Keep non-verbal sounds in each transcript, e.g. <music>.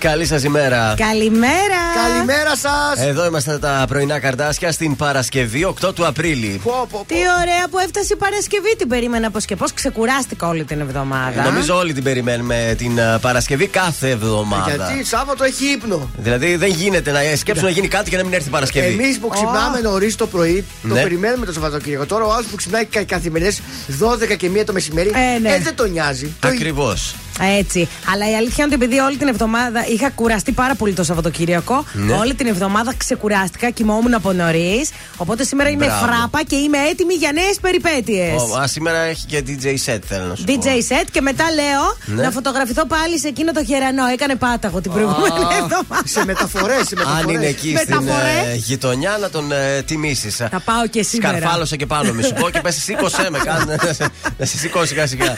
Καλή σας ημέρα. Καλημέρα. Καλημέρα σας. Εδώ είμαστε τα πρωινά καρτάσια στην Παρασκευή 8 του Απρίλη. Πω, πω, πω. Τι ωραία που έφτασε η Παρασκευή. Την περίμενα πώ και πώ. Ξεκουράστηκα όλη την εβδομάδα. Νομίζω όλοι την περιμένουμε την ε, Παρασκευή κάθε εβδομάδα. Γιατί Σάββατο έχει ύπνο. Δηλαδή δεν γίνεται να σκέψουν να γίνει κάτι και να μην έρθει η Παρασκευή. Εμείς που ξυπνάμε νωρίς το πρωί, το Ναι. περιμένουμε το Σαββατοκύριακο. Τώρα ο άλλος που ξυπνάει κα- καθημερινές 12 και 1 το μεσημέρι, Ε, ναι. έτσι δεν τον νοιάζει. Το- Ακριβώς. Έτσι. Αλλά η αλήθεια είναι ότι επειδή όλη την εβδομάδα είχα κουραστεί πάρα πολύ το Σαββατοκύριακο, Ναι. όλη την εβδομάδα ξεκουράστηκα, κοιμόμουν από νωρίς. Οπότε σήμερα είμαι Μπράβο. φράπα και είμαι έτοιμη για νέες περιπέτειες. Ω, Α, σήμερα έχει και DJ set, θέλω να σου DJ πω. set και μετά λέω Ναι. να φωτογραφηθώ πάλι σε εκείνο το χερανό. Έκανε πάταγο την προηγούμενη εβδομάδα. Σε μεταφορές, σε μεταφορές. <laughs> Αν είναι εκεί στην Μεταφορές. ε, γειτονιά να τον ε, τιμήσεις. Θα πάω και σήμερα. Σκαρφάλωσε και πάνω μη σου πω και πες σήκωσέ με. κάνε- <laughs> <laughs> Να σε σηκώσει σιγά σιγά.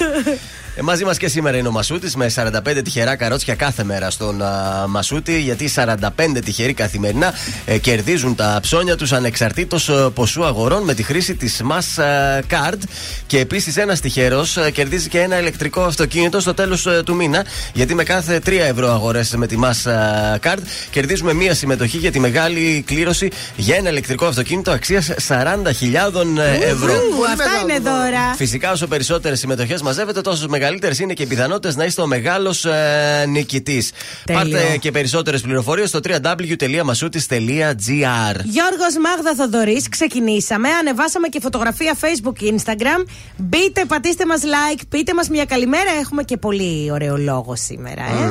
Ε, μαζί μας και σήμερα είναι ο Μασούτης με 45 τυχερά καρότσια κάθε μέρα στον α, Μασούτη. Γιατί 45 τυχεροί καθημερινά ε, κερδίζουν τα ψώνια τους ανεξαρτήτως ποσού αγορών με τη χρήση της Mass ε, Card. Και επίσης ένας τυχερός κερδίζει και ένα ηλεκτρικό αυτοκίνητο στο τέλος του μήνα. Γιατί με κάθε 3 ευρώ αγορές με τη Mass ε, Card κερδίζουμε μία συμμετοχή για τη μεγάλη κλήρωση για ένα ηλεκτρικό αυτοκίνητο αξίας 40.000 ευρώ. Ου, αυτά μεγάλο είναι δώρο. δώρα. Φυσικά, όσο περισσότερες συμμετοχές μαζεύετε, τόσο μεγαλύτερες είναι και οι πιθανότητες να είστε ο μεγάλος ε, νικητής. Τέλειο. Πάρτε και περισσότερες πληροφορίες στο www.masoutis.gr. Γιώργος Μάγδα Θοδωρής, ξεκινήσαμε. Ανεβάσαμε και φωτογραφία Facebook και Instagram. Μπείτε, πατήστε μας like, πείτε μας μια καλημέρα. Έχουμε και πολύ ωραίο λόγο σήμερα, ε.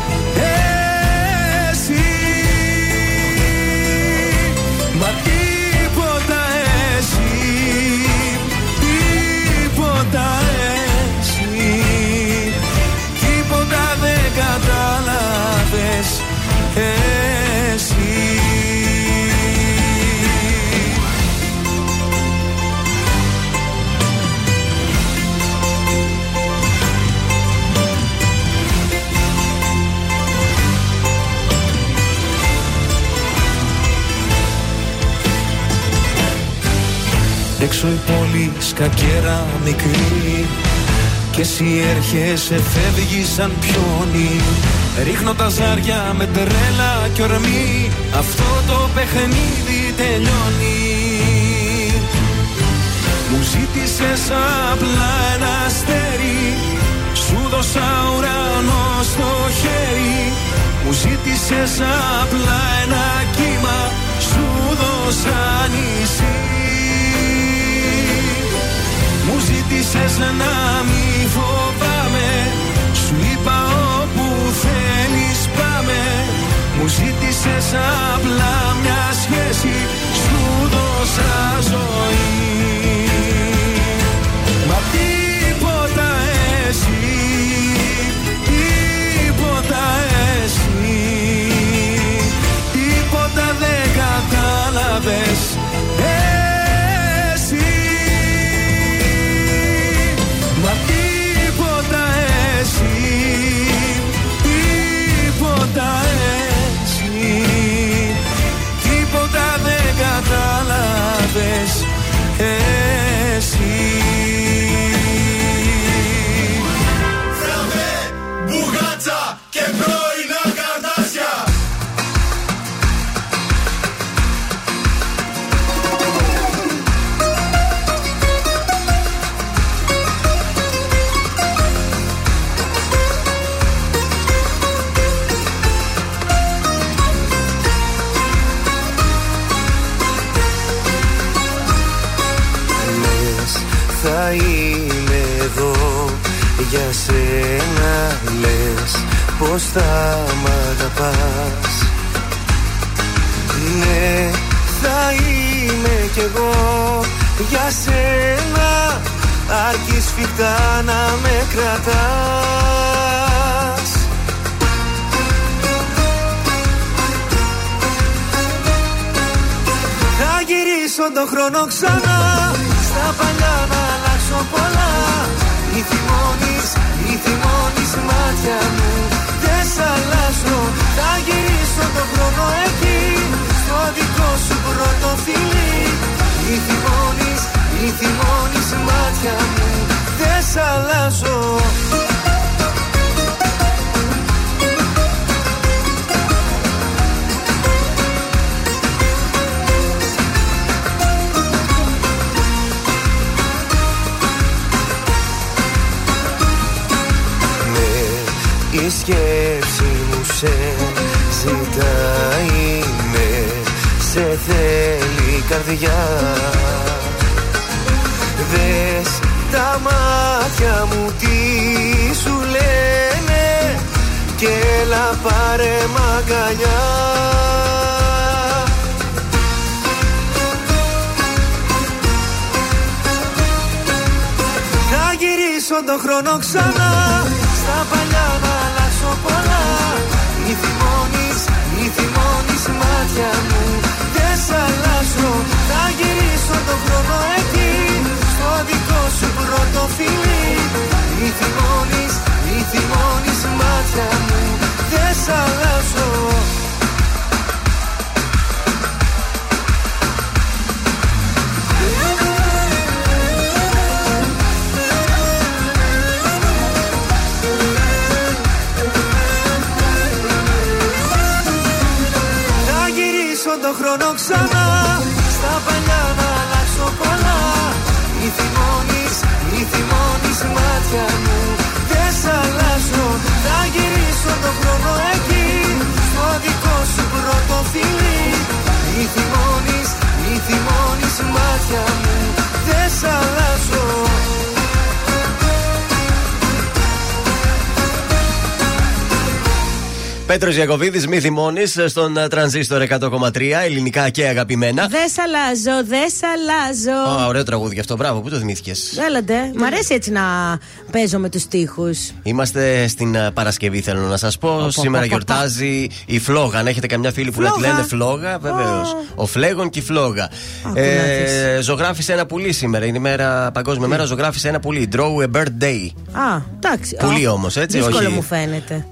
Έξω η πόλη σκακέρα μικρή. Και εσύ έρχεσαι φεύγεις σαν πιόνι. Ρίχνω τα ζάρια με τρέλα και ορμή. Αυτό το παιχνίδι τελειώνει. Μου ζήτησες απλά ένα αστέρι. Σου δώσα ουρανό στο χέρι. Μου ζήτησες απλά ένα κύμα. Σου δώσα νησί μου ζήτησες να μη φοβάμαι. Σου είπα όπου θέλεις πάμε. Μου ζήτησες απλά μια σχέση. Σου δώσα ζωή. Μα τίποτα εσύ Τίποτα εσύ Τίποτα δεν κατάλαβες Πέτρο Ιακοβίδη, μη θυμώνεις στον ε, τρανζίστορ 100,3 ελληνικά και αγαπημένα. Δες σ' αλλάζω, δες σ' αλλάζω. Α, ωραίο τραγούδι αυτό, μπράβο, πού το θυμήθηκες; Έλατε. Μ' αρέσει έτσι να παίζω με τους τοίχου. Είμαστε στην ε, Παρασκευή, θέλω να σας πω. Σήμερα πω, πω, γιορτάζει η Φλόγα. Αν έχετε καμιά φίλη που να τη Φλόγα. λένε Φλόγα, βεβαίως. Ο Φλέγον και η Φλόγα. πού να Ε, ζωγράφησε ένα πουλί σήμερα. Είναι η μέρα, παγκόσμια μέρα. Ζωγράφησε ένα πουλί. Draw a birthday. Α, εντάξει. Πουλί Α, όμως, έτσι, Δύσκολο όχι. μου φαίνεται.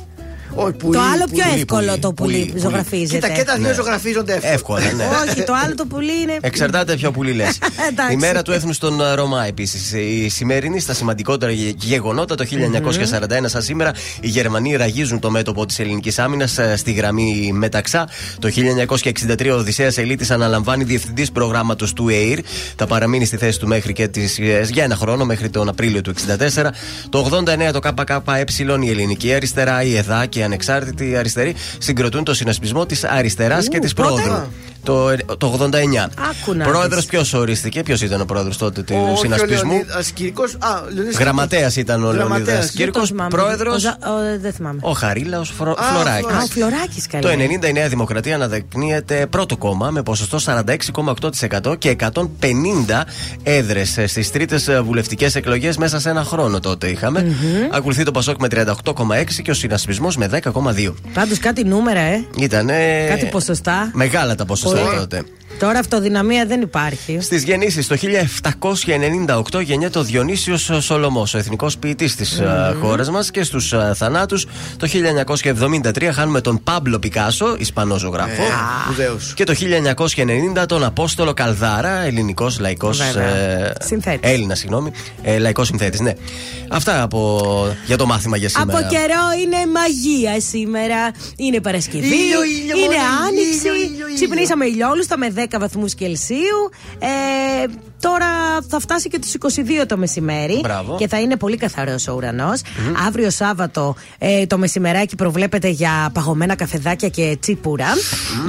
Όχι, πουλί, το άλλο πιο πουλί, εύκολο πουλί, το πουλί πουλί, που πουλί. ζωγραφίζεται. Κοίτα, και τα δύο Ναι. ζωγραφίζονται εύκολα. Εύκολα, ναι. <laughs> Όχι, το άλλο το πουλί είναι. Εξαρτάται ποιο πουλί λες. <laughs> Εντάξει. η μέρα του έθνους των ε, Ρωμά επίσης. Η σημερινή στα σημαντικότερα γε- γεγονότα το 1941 σαν σήμερα οι Γερμανοί ραγίζουν το μέτωπο της ελληνικής άμυνας στη γραμμή Μεταξά. Το 1963 ο Οδυσσέας Ελίτης αναλαμβάνει διευθυντής προγράμματος του ΕΙΡ. Θα παραμείνει στη θέση του μέχρι και τις, ε, για ένα χρόνο, μέχρι τον Απρίλιο του 1964. Το 89 το ΚΚΕ, η ελληνική αριστερά, η ΕΔΑ και η ανεξάρτητη αριστερή συγκροτούν το συνασπισμό της αριστεράς και της πότε; πρόοδου. Το, το 89. Άκου να Πρόεδρος δεις. ποιος ορίστηκε, ποιος ήταν ο πρόεδρος τότε του Όχι, ο συνασπισμού; Λεωνίδας Κύρκος. Α, Λεωνίδας Γραμματέας ήταν ο Γραμματέας. Λεωνίδας Δεν Κύρκο. το θυμάμαι. Πρόεδρος; Ο Ζα- ο- Δεν θυμάμαι. ο Χαρίλαος Α, Φλωράκης. Α, ο Φλωράκης Το καλά. 90 η Νέα Δημοκρατία αναδεικνύεται πρώτο κόμμα με ποσοστό 46,8% και 150 έδρες στις τρίτες βουλευτικές εκλογές μέσα σε ένα χρόνο τότε είχαμε. Ακολουθεί το Πασόκ με 38,6 και ο συνασπισμός με 10,2. Πάντως κάτι νούμερα, ε. Ήτανε. Κάτι ποσοστά. Μεγάλα τα ποσοστά Πολύ. τότε. Τώρα αυτοδυναμία δεν υπάρχει. Στις γεννήσεις το 1798 γεννιέται ο Διονύσιος Σολομός, ο εθνικός ποιητής της mm. χώρας μας. Και στους θανάτους το 1973 χάνουμε τον Πάμπλο Πικάσο, Ισπανός ζωγράφο. Βεβαίω. Και το 1990 τον Απόστολο Καλδάρα, ελληνικός λαϊκός. Βέβαια. Συνθέτης. Έλληνα, συγγνώμη. Ε, λαϊκός συνθέτης, ναι. Αυτά από, για το μάθημα για σήμερα. Από καιρό είναι μαγεία σήμερα. Είναι Παρασκευή. Ήλιο, ήλιο, είναι μόνο, Άνοιξη. ήλιο, ήλιο, ήλιο. Ξυπνήσαμε ηλιόλουστα με 10 βαθμούς Κελσίου. Ε, τώρα θα φτάσει και τους 22 το μεσημέρι. Μπράβο. Και θα είναι πολύ καθαρός ο ουρανο Αύριο Σάββατο ε, το μεσημεράκι προβλέπεται για παγωμένα καφεδάκια και τσίπουρα.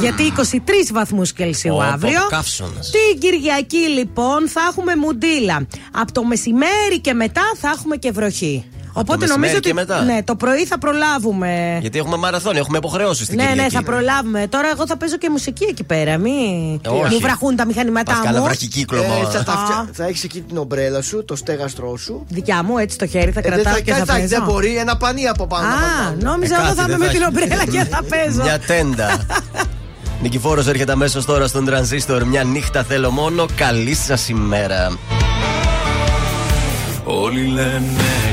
Γιατί 23 βαθμούς Κελσίου Ω, αύριο. πω, καύσωνας. Την Κυριακή λοιπόν θα έχουμε μουντίλα. Από το μεσημέρι και μετά θα έχουμε και βροχή. Οπότε μεσημέρι νομίζω ότι και μετά. ναι, το πρωί θα προλάβουμε. Γιατί έχουμε μαραθώνιο, έχουμε υποχρεώσεις στην Ναι, ναι, Κυριακή. θα προλάβουμε. Τώρα εγώ θα παίζω και μουσική εκεί πέρα. Μη Όχι. μου βραχούν τα μηχανήματά Πας κάνα μου. βραχικύκλωμα. Ε, θα, τα Α. φτια- θα έχεις εκεί την ομπρέλα σου, το στέγαστρό σου. Δικιά μου, έτσι το χέρι θα Ε, δεν κρατάω θα, και θα κάτσε, δεν παίζω. μπορεί, ένα πανί από πάνω. να Α, βάλουμε. νόμιζα Ε, εγώ κάτι θα είμαι δεν με θα την έχει. ομπρέλα και θα παίζω. Μια τέντα. <laughs> Νικηφόρος έρχεται αμέσως τώρα στον τρανζίστορ. Μια νύχτα θέλω μόνο. Καλή σας ημέρα. Όλοι λένε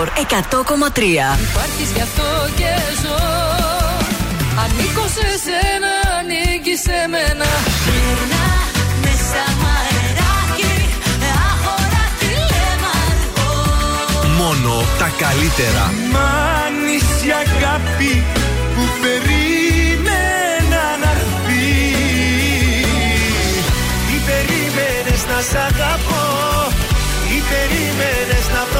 Τρανζίστορ 100,3 Υπάρχεις γι' αυτό και ζω. Ανήκω σε σένα, ανήκει σε μένα. Γυρνά μέσα μ' αεράκι Αγορά τηλεμαρκό Μόνο τα καλύτερα. Μ' άνοιξε η αγάπη που περίμενα να έρθει. Τι περίμενες να σ' αγαπώ Τι περίμενες να προσπαθώ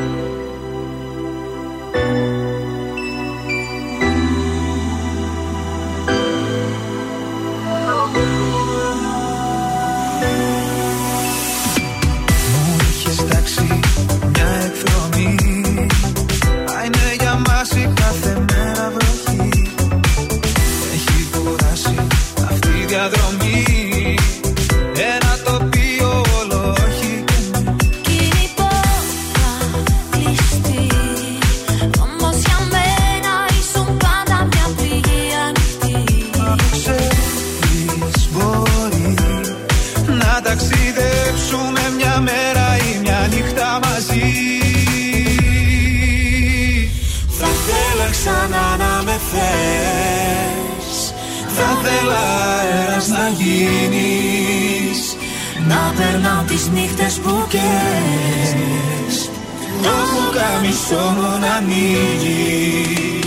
Να περνάω τις νύχτες που καίες Το πουκάμισό μου να ανοίγεις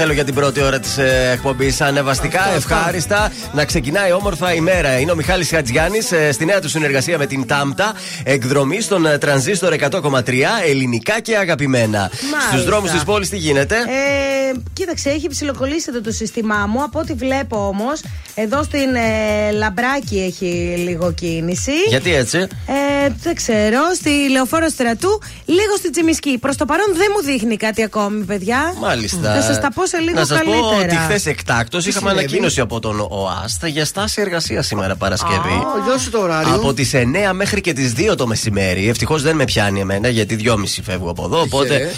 θέλω για την πρώτη ώρα της ε, εκπομπής. Ανεβαστικά, ευχάριστα, να ξεκινάει όμορφα η μέρα. Είναι ο Μιχάλης Χατζιάννη ε, στη νέα του συνεργασία με την Τάμτα. Εκδρομή στον ε, τρανζίστορ 100,3 ελληνικά και αγαπημένα. Μάλιστα. Στους δρόμους της πόλης τι γίνεται; Ε, κοίταξε, έχει ψιλοκολλήσει εδώ το σύστημά μου. Από ό,τι βλέπω όμως, εδώ στην ε, Λαμπράκη έχει λίγο κίνηση. Γιατί έτσι; Ε, δεν ξέρω. Στη λεωφόρο στρατού, λίγο στη Τσιμισκή. Προς το παρόν δεν μου δείχνει κάτι ακόμη, παιδιά. Μάλιστα. Θα σας τα πω σε λίγο Να σας πω καλύτερα. ότι χθες εκτάκτο είχαμε συνέβη; ανακοίνωση από τον ΟΑΣΤ για στάση εργασίας σήμερα Παρασκευή. Ω, Δώσε το ωράριο. Από τις 9 μέχρι και τις 2 το μεσημέρι. Ευτυχώς δεν με πιάνει εμένα γιατί 2.30 φεύγω από εδώ. Οπότε Τυχερέ.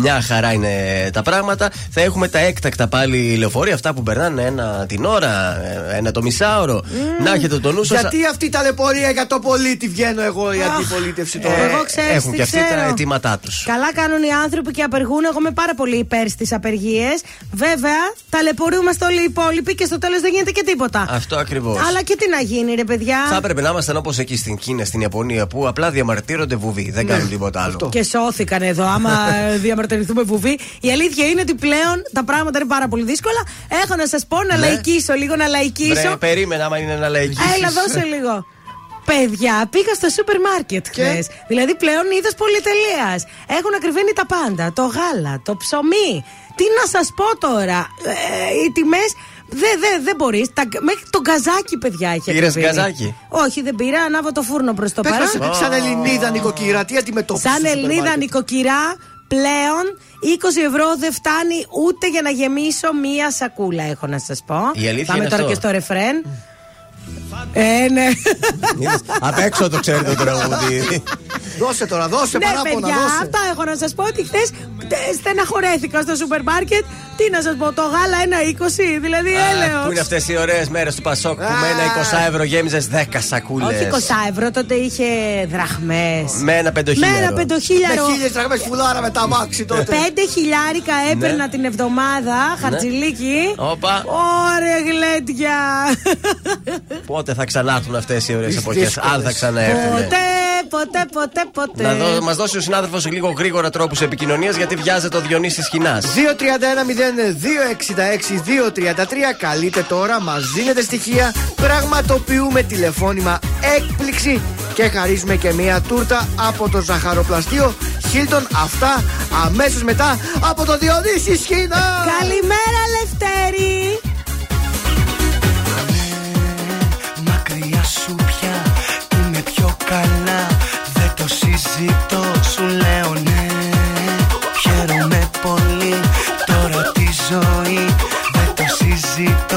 μια χαρά είναι τα πράγματα. Θα έχουμε τα έκτακτα πάλι λεωφορεία, αυτά που περνάνε ένα την ώρα, ε, ένα το μισάωρο. Να έχετε το νου σας. Γιατί αυτή η ταλαιπωρία για το πολίτη βγαίνω εγώ η αντιπολίτευση τώρα. εγώ ξέρω, Έχουν τι και αυτοί τα ξέρω. αιτήματά τους. Καλά κάνουν οι άνθρωποι και απεργούν. Εγώ είμαι πάρα πολύ υπέρ στις απεργίες. Βέβαια, ταλαιπωρούμαστε όλοι οι υπόλοιποι και στο τέλος δεν γίνεται και τίποτα. Αυτό ακριβώς. Αλλά και τι να γίνει, ρε παιδιά. Θα έπρεπε να ήμασταν όπως εκεί στην Κίνα, στην Ιαπωνία, που απλά διαμαρτύρονται βουβοί. Δεν κάνουν τίποτα άλλο. Και σώθηκαν εδώ. Άμα <laughs> ε, διαμαρτυρηθούμε βουβή. Η αλήθεια είναι ότι πλέον τα πράγματα είναι πάρα πολύ δύσκολα. Έχω να σας πω να Ναι. λαϊκίσω λίγο, να λαϊκίσω. Βρε, περίμενα, άμα είναι να λαϊκίσεις. Έλα, δώσε λίγο. Παιδιά, πήγα στο σούπερ μάρκετ χθες. Δηλαδή πλέον είδο πολυτελείας. Έχουν ακριβένει τα πάντα. Το γάλα, το ψωμί. Τι να σας πω τώρα. Ε, οι τιμές. Δεν δε, δεν μπορείς. Μέχρι το γκαζάκι, παιδιά, έχει Πήρες ακριβήνει. γκαζάκι; Όχι, δεν πήρα. Ανάβω το φούρνο προς το Πες παρόν. μας, σαν Ελληνίδα νοικοκυρά, τι αντιμετώπισες. Σαν Ελληνίδα νοικοκυρά, πλέον 20 ευρώ δεν φτάνει ούτε για να γεμίσω μία σακούλα, έχω να σας πω. Η αλήθεια Πάμε είναι τώρα αυτό. και στο ρεφρέν. Ε, ναι. Είδες, Απ' έξω το ξέρει το τραγούδι. Δώσε τώρα, δώσε ναι, παράπονα, παιδιά, δώσε. αυτά έχω να σας πω ότι χθες στεναχωρέθηκα στο σούπερ μάρκετ. Τι να σας πω, το γάλα 1,20, δηλαδή Αχ, έλεος. Πού είναι αυτές οι ωραίες μέρες του Πασόκ που με ένα 20 ευρώ γέμιζες 10 σακούλες; Όχι 20 ευρώ, τότε είχε δραχμές. Με ένα Με πεντοχίλιαρο. ένα Με πεντοχίλιαρο. χίλιες τραγμέ φουλάρα με τα μάξι τότε. Πέντε χιλιάρικα έπαιρνα Ναι. την εβδομάδα, χαρτζηλίκι. Όπα. Ωρε γλέντια. Πότε θα ξανάρθουν αυτές οι ωραίες Τις εποχές, δύσκολες. αν θα ξαναέρθουν. Ποτέ, ποτέ, ποτέ, ποτέ. Να δω, μας δώσει ο συνάδελφος λίγο γρήγορα τρόπους επικοινωνίας γιατί βιάζεται ο Διονύσης Χινάς. 231-0266-233 Καλείτε τώρα, μας δίνετε στοιχεία Πραγματοποιούμε τηλεφώνημα έκπληξη Και χαρίζουμε και μία τούρτα Από το ζαχαροπλαστείο Χίλτον Αυτά αμέσως μετά Από το Διονύση Σχήνα Καλημέρα, Λευτέρη. Δεν το συζητώ σου λέω ναι. Χαίρομαι πολύ τώρα τη ζωή Δεν το συζητώ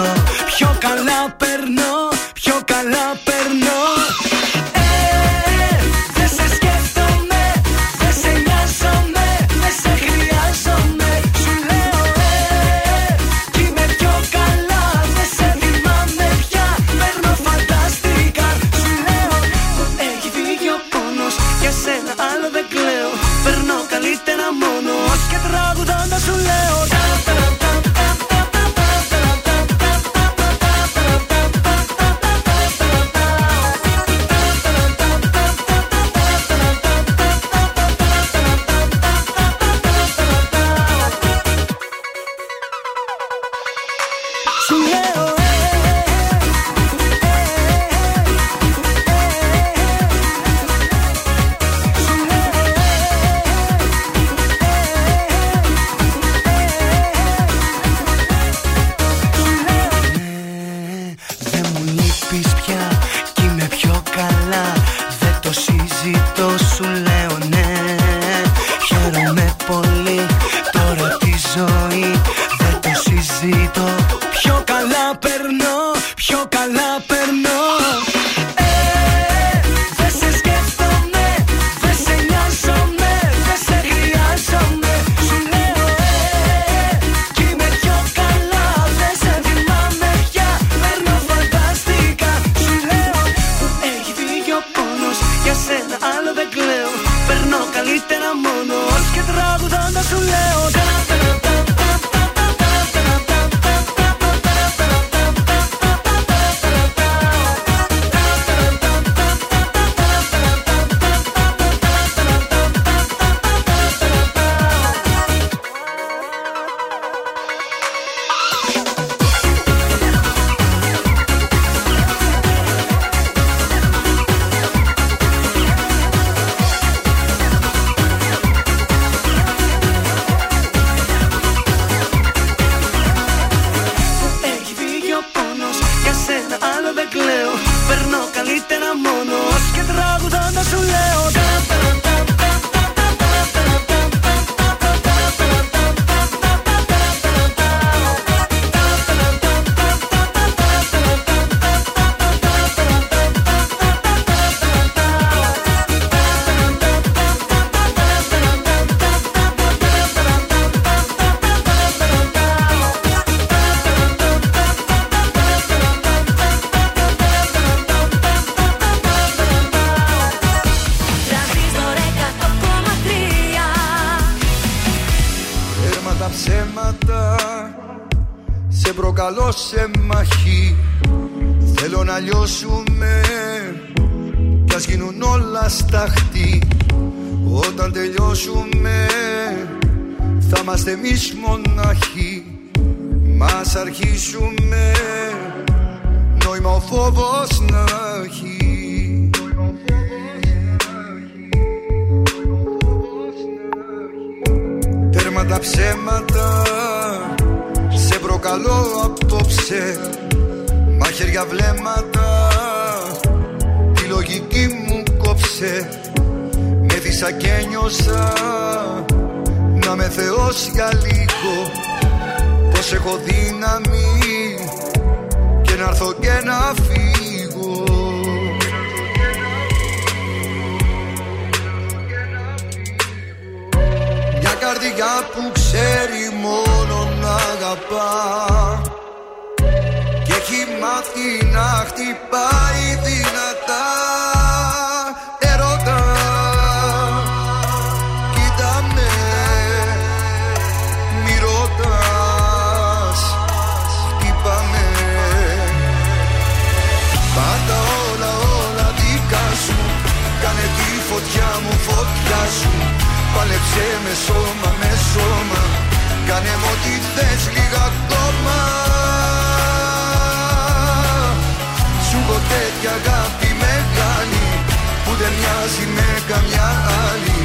δεν μοιάζει με καμιά άλλη.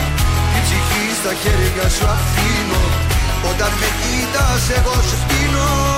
Την ψυχή στα χέρια σου αφήνω. Όταν με κοίτας εγώ σου σπίνω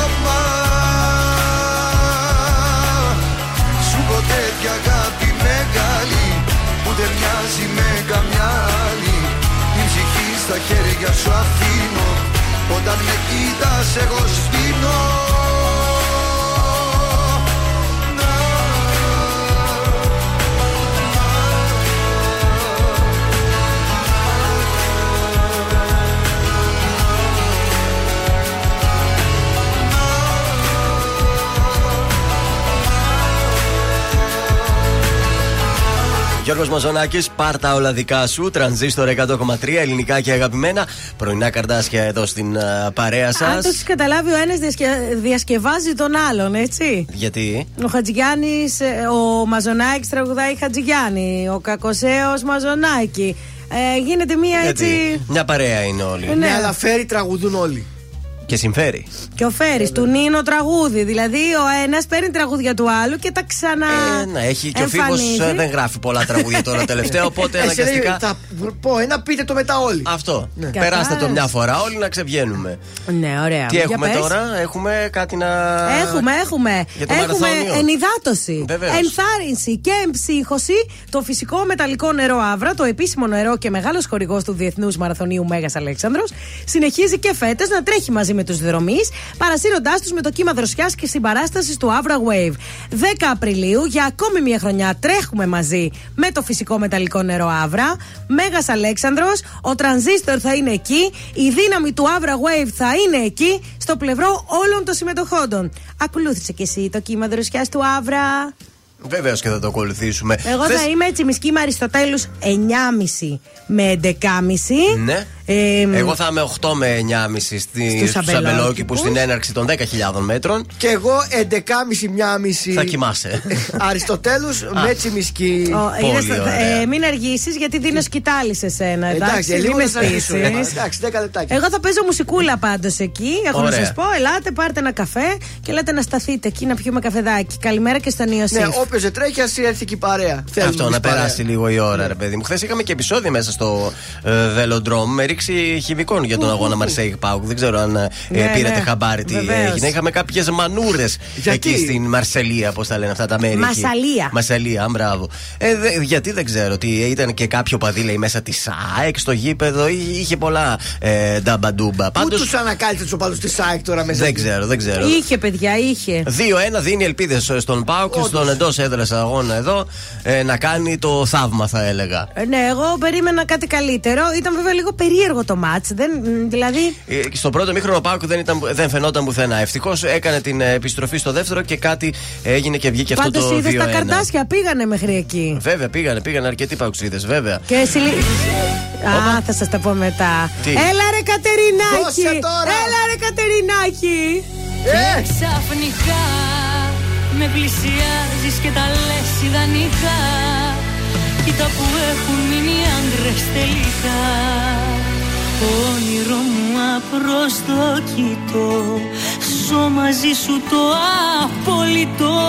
χέρια σου αφήνω. Όταν με κοίτας εγώ σβήνω Γιώργος Μαζονάκης, πάρτα όλα δικά σου. Τρανζίστορ 100,3 ελληνικά και αγαπημένα. Πρωινά καρδάσια εδώ στην α, παρέα σας. Αν το έχεις καταλάβει, ο ένας διασκευάζει τον άλλον, έτσι. Γιατί; Ο Χατζηγιάννης, ο Μαζονάκης τραγουδάει Χατζηγιάννη. Ο Κακοσέος Μαζονάκη. Ε, γίνεται μία έτσι. Γιατί. Μια παρέα είναι όλοι. Ναι. Ναι, αλλά φέρει τραγουδούν όλοι. Και συμφέρει. Και ο Φέρι του Νίνο τραγούδι. Δηλαδή ο ένας παίρνει τραγούδια του άλλου και τα ξανά. Ε, να έχει και ο Φίβος εμφανίζει. δεν γράφει πολλά τραγούδια τώρα τελευταία, οπότε Ε, σε λέει, αναγκαστικά. Θα πω ένα, πείτε το μετά όλοι. Αυτό. Ναι. Περάστε το Κατάλαβες. μια φορά όλοι να ξεβγαίνουμε. Ναι, ωραία. Τι Για έχουμε πες. τώρα, έχουμε κάτι να. Έχουμε, έχουμε. Για το έχουμε μαραθώνιο. ενυδάτωση, Βεβαίως. ενθάρρυνση και εμψύχωση. Το φυσικό μεταλλικό νερό Άβρα, το επίσημο νερό και μεγάλος χορηγός του Διεθνούς Μαραθωνίου Μέγας Αλέξανδρος, συνεχίζει και φέτε να τρέχει μαζί με τους δρομή, παρασύροντάς τους με το κύμα δροσιάς και συμπαράστασης του Avra Wave. 10 Απριλίου, για ακόμη μια χρονιά, τρέχουμε μαζί με το φυσικό μεταλλικό νερό Άβρα. Μέγας Αλέξανδρος, ο τρανζίστορ θα είναι εκεί, η δύναμη του Avra Wave θα είναι εκεί, στο πλευρό όλων των συμμετοχόντων. Ακολούθησε και εσύ το κύμα δροσιάς του Άβρα. Βεβαίως και θα το ακολουθήσουμε. Εγώ Χθες- θα είμαι έτσι μισκή με Αριστοτέλου 9,5 με 11,5. Ναι. Ε, Εγώ θα είμαι 8 με 9,5 στη, Στους στους αμπελόκηπους. αμπελόκηπους στην έναρξη των 10.000 μέτρων. Και εγώ 11.30 μια μισή. Θα κοιμάσαι. <laughs> Αριστοτέλους με τσιμισκή. ο, Πολύ είδες, θα- ωραία. ε, μην αργήσεις γιατί δίνω σκητάλη σε σένα. Εντάξει, Εντάξει, μην λίγο με θα αργήσω. στήσεις. Εντάξει, 10 λεπτάκια. Εγώ θα παίζω μουσικούλα πάντως εκεί. Έχω Ωραία. να σας πω, ελάτε, πάρτε ένα καφέ και λέτε να σταθείτε εκεί να πιούμε καφεδάκι. Καλημέρα και στον Ιωσήφ. Ναι, όποιο έπαιζε, τρέχει, ας έρθει και η παρέα. Θέλουμε Αυτό εμείς να παρέα. περάσει λίγο η ώρα, ρε παιδί μου. Χθες είχαμε και επεισόδιο μέσα στο ε, Velodrome με ρήξη χημικών για τον αγώνα Μαρσέιγ Πάουκ. Δεν ξέρω αν ε, Ναι, πήρατε ναι. χαμπάρι τι Βεβαίως. έγινε. Είχαμε κάποιες μανούρες Γιατί; εκεί στην Μαρσελία, πώς τα λένε αυτά τα μέρη. εκεί. Μασαλία. Μασαλία, α, μπράβο. Ε, δε- γιατί δεν ξέρω, ότι ήταν και κάποιο παδί λέει μέσα της ΑΕΚ στο γήπεδο, ή είχε πολλά ε, νταμπαντούμπα. Πού Πάντω τους ανακάλυψες του οπαδού της ΣΑΕΚ τώρα μέσα. δεν εκεί; ξέρω, δεν ξέρω. Είχε, παιδιά, είχε. 2-1 δίνει ελπίδες στον Πάουκ, Όντως. στον εντός έδρα αγώνα εδώ, ε, να κάνει το θαύμα, θα έλεγα. Ε, Ναι, εγώ περίμενα κάτι καλύτερο. Ήταν βέβαια λίγο περίεργο το μάτς. Δηλαδή. Ε, και Στο πρώτο μήχρονο ο Πάουκ δεν, ήταν, δεν φαινόταν πουθενά. Ευτυχώς έκανε την ε, επιστροφή στο δεύτερο και κάτι έγινε και βγήκε αυτό Πάντως το 2-1. είδες τα καρτάσια πήγανε μέχρι εκεί. Βέβαια, πήγανε, πήγανε αρκετοί παουξίδες, βέβαια. Και εσύ. λι- Α, θα σας τα πω μετά. Τι; Έλα ρε Κατερινάκη! Δώσε τώρα. Έλα ρε Κατερινάκη! Ε, Ξαφνικά με πλησιάζεις και τα λες ιδανικά. Κοίτα που έχουν μείνει οι άντρες τελικά. Όνειρο μου απροσδοκητό Ζω μαζί σου το απολυτό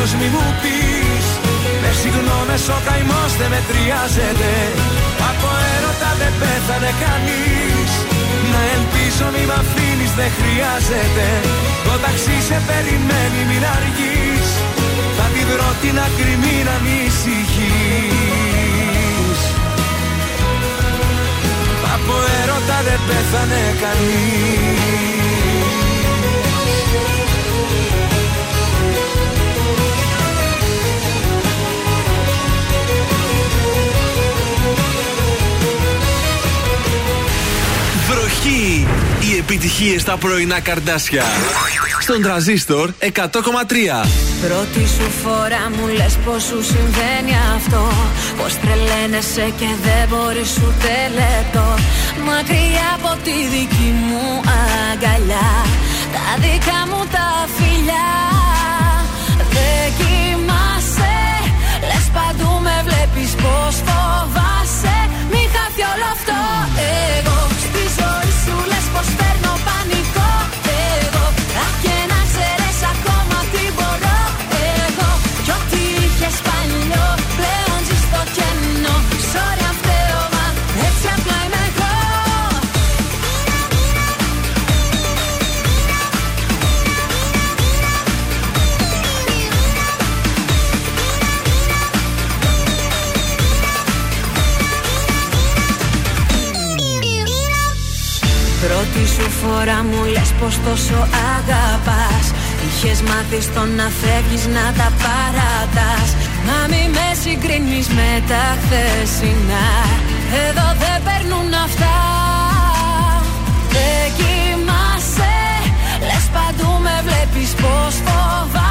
τέλος μη μου πεις. Με συγγνώμη, ο καημός δεν μετριάζεται Από έρωτα δεν πέθανε κανείς Να ελπίζω μη μ' δεν χρειάζεται Το ταξί σε περιμένει μην αργείς. Θα τη βρω την άκρη μην ανησυχεί. Από έρωτα δεν πέθανε κανείς Χι. Οι επιτυχίες στα πρωινά καρδάσια. Στον τραζίστορ 100,3. Πρώτη σου φορά μου λες πως σου συμβαίνει αυτό. Πως τρελαίνεσαι και δεν μπορείς σου τελετώ. Μακριά από τη δική μου αγκαλιά. Τα δικά μου τα φιλιά. must stay. Πρώτη φορά μου λες πως τόσο αγαπάς Είχες μάθει στο να φεύγεις να τα παρατάς. Να μη με συγκρίνεις με τα χθεσινά Εδώ δεν παίρνουν αυτά Δεν κοιμάσαι Λες παντού με βλέπεις πως φοβάμαι.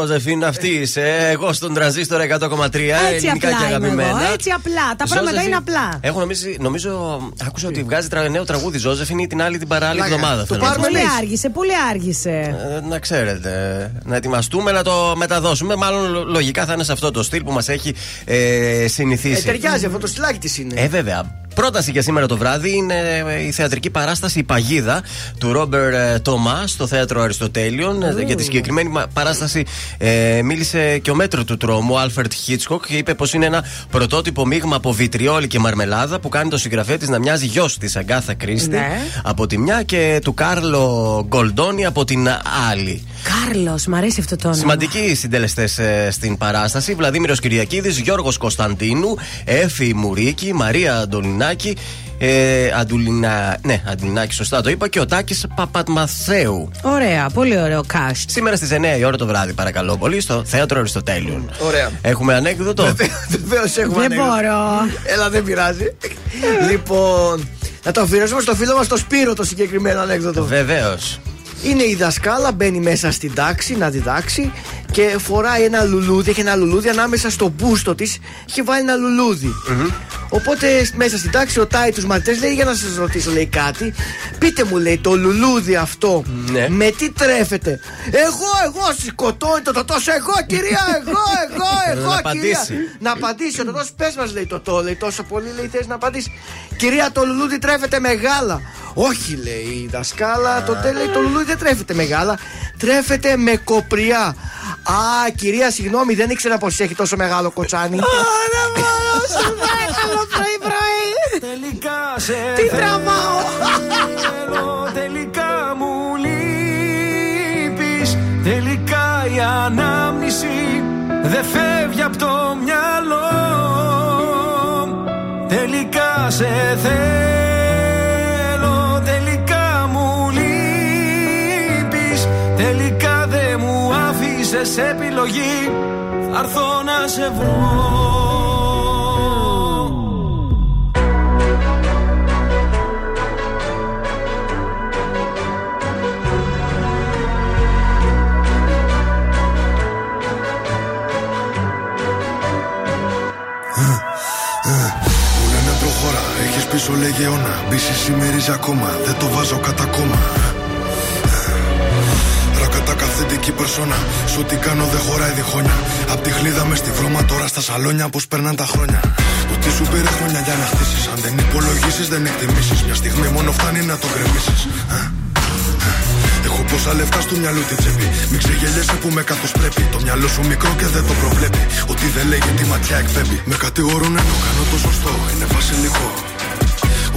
Ζώζεφιν, αυτή είσαι. Εγώ στον τρανζίστορ 100,3. Έτσι ελληνικά και απλά είμαι αγαπημένα. εγώ. Έτσι απλά. Τα πράγματα Ζώζεφιν, είναι απλά. Έχω νομίζει, νομίζω, άκουσα ότι βγάζει τρα- νέο τραγούδι Ζώζεφιν ή την άλλη την παράλληλη Πλάκα. εβδομάδα. Το θέλω να πάρουμε πω. Πολύ εμείς. άργησε, πολύ άργησε. Ε, Να ξέρετε, να ετοιμαστούμε να το μεταδώσουμε. Μάλλον λο- λογικά θα είναι σε αυτό το στυλ που μας έχει ε, Ε, συνηθίσει. ταιριάζει αυτό το στυλάκι της είναι. Ε, βέβαια. Πρόταση για σήμερα το βράδυ είναι ε, η θεατρική παράσταση Η Παγίδα του Ρομπέρ ε, Τομά στο θέατρο Αριστοτέλειον. Ε, Για τη συγκεκριμένη μα- παράσταση ε, μίλησε και ο μετρ του τρόμου, ο Άλφρεντ Χίτσκοκ, και είπε πως είναι ένα πρωτότυπο μείγμα από βιτριόλι και μαρμελάδα που κάνει το συγγραφέα να μοιάζει γιος της Αγκάθα Κρίστη Ναι. από τη μια και του Κάρλο Γκολντόνι από την άλλη. Κάρλο, μ' αρέσει αυτό το όνομα. Σημαντικοί συντελεστές στην παράσταση: Βλαδίμηρος Κυριακίδης, Γιώργος Κωνσταντίνου, Έφη Μουρίκη, Μαρία Αντολινάκη. Ε, Αντουλινα... Ναι, Αντουλινάκη, σωστά το είπα. Και ο Τάκης Παπατμαθέου. Ωραία, πολύ ωραίο cast. Σήμερα στις 9 η ώρα το βράδυ, παρακαλώ πολύ, στο θέατρο Αριστοτέλειων. Ωραία. Έχουμε ανέκδοτο. Βεβαίως έχουμε Δεν ανέκδοτο. μπορώ. Έλα, δεν πειράζει. λοιπόν, να το αφιερώσουμε στο φίλο μας το Σπύρο το συγκεκριμένο ανέκδοτο. Βεβαίως. Είναι η δασκάλα, μπαίνει μέσα στην τάξη να διδάξει και φοράει ένα λουλούδι. Έχει ένα λουλούδι ανάμεσα στο μπούστο της. Έχει βάλει ένα λουλούδι. Οπότε μέσα στην τάξη ρωτάει τους μαθητές, λέει: Για να σας ρωτήσω, λέει κάτι. Πείτε μου, λέει, το λουλούδι αυτό Ναι. με τι τρέφεται; Εγώ, εγώ, σηκωτώνει το τόσο. Εγώ, κυρία, εγώ, εγώ, εγώ, Να κυρία. απαντήσει. Να απαντήσει. Ο τοτός, πες μας, λέει το το, λέει τόσο πολύ, λέει θες να απαντήσει. Κυρία, το λουλούδι τρέφεται μεγάλα. Όχι, λέει η δασκάλα, το τε, λέει το λουλούδι δεν τρέφεται μεγάλα. Τρέφεται με κοπριά. Α, κυρία, συγγνώμη, δεν ήξερα πως έχει τόσο μεγάλο κοτσάνι. Δεν μπορώ, σου παρακαλώ πρωί-πρωί. Τελικά σε Τι τραβάω. θέλω, τελικά μου λείπεις Τελικά η ανάμνηση δεν φεύγει από το μυαλό Τελικά σε θέλω, τελικά μου λείπεις Τελικά δεν μου άφησες επιλογή Θα έρθω να σε βρω έχεις πίσω λέγε αιώνα Μπίση σημερίζει ακόμα, δεν το βάζω κατά κόμμα Ρακατά καθεντική περσόνα Σ' ό,τι κάνω δεν χωράει διχόνια Απ' τη χλίδα μες στη βρώμα τώρα στα σαλόνια Πως περνάν τα χρόνια Ότι σου πήρε χρόνια για να χτίσεις Αν δεν υπολογίσεις δεν εκτιμήσεις Μια στιγμή μόνο φτάνει να το γκρεμίσεις Έχω πόσα λεφτά στο μυαλό τη τσέπη. Μην ξεγελιέσαι που με καθώ πρέπει. Το μυαλό σου μικρό και δεν το προβλέπει. Ότι δεν λέγει τη ματιά εκπέμπει. Με κατηγορούν ενώ κάνω το σωστό. Είναι βασιλικό.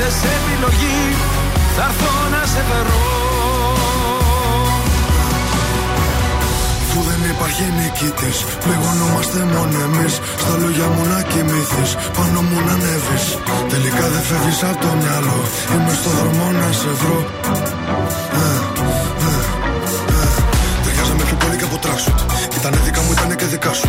άφησες επιλογή Θα έρθω να σε βρω Αφού δεν υπάρχει νικητής, πληγωνόμαστε μόνο εμείς. Στα λόγια μου να κοιμηθείς, πάνω μου να ανέβεις. Τελικά δεν φεύγεις από το μυαλό. Είμαι στο δρόμο να σε βρω. Ε, ε, ε. Ταιριάζαμε πιο πολύ και από τράξουτ. Ήτανε δικά μου, ήτανε και δικά σου.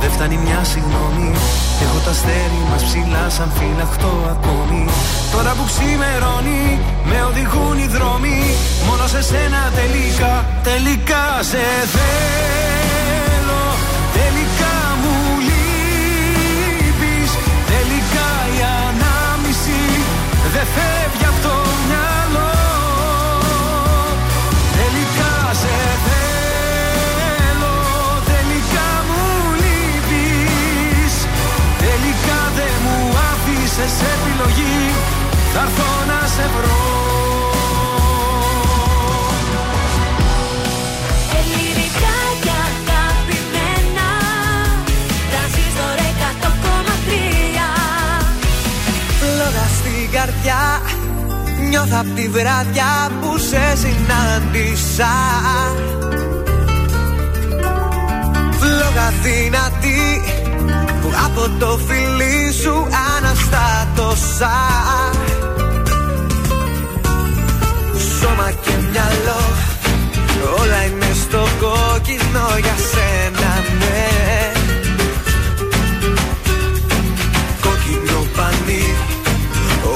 δεν φτάνει μια συγγνώμη. Έχω τα αστέρι μας ψηλά σαν φυλαχτό ακόμη. Τώρα που ξημερώνει, με οδηγούν οι δρόμοι. Μόνο σε σένα τελικά, τελικά σε θέλω. Άφησες επιλογής. Θα έρθω να σε βρω. Ελληνικά και αγαπημένα Τρανζίστορ 100,3 Φλόγα στην καρδιά Νιώθω απ' τη βράδια που σε συνάντησα Φλόγα δυνατή που από το φιλί σου αναστάτωσα. Σώμα και μυαλό όλα είναι στο κόκκινο για σένα ναι. Κόκκινο πανί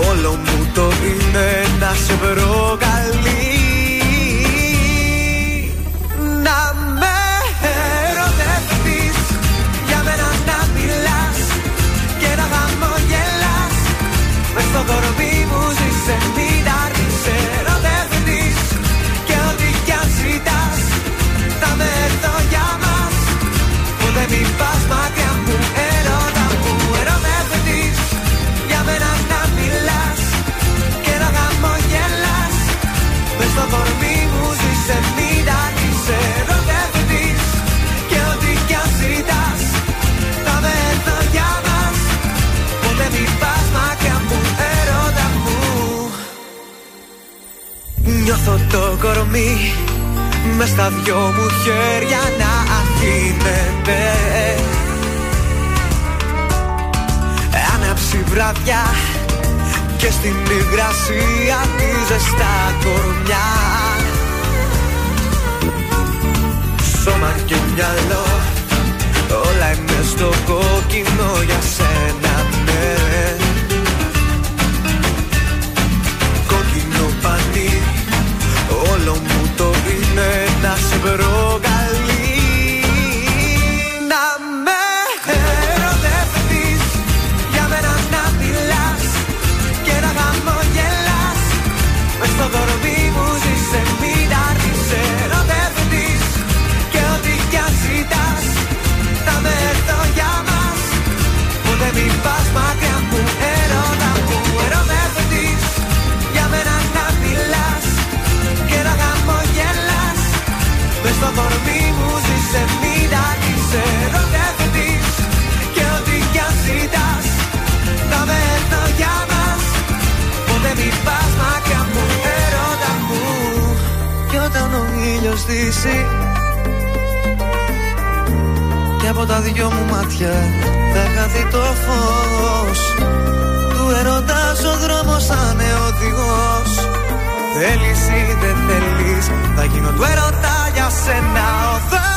Όλο μου το είναι να σε βρω καλή Νιώθω το κορμί μες στα δυο μου χέρια να αφήνεται Άναψη βραδιά και στην υγρασία τη ζεστά κορμιά. Σώμα και μυαλό όλα είναι στο κόκκινο για σένα ναι ήλιος δύσει και από τα δυο μου μάτια θα χαθεί το φως. Του ερωτάς ο δρόμος θα είναι οδηγός. Θέλεις ή δεν θέλεις Θα γίνω του ερωτά για σένα Για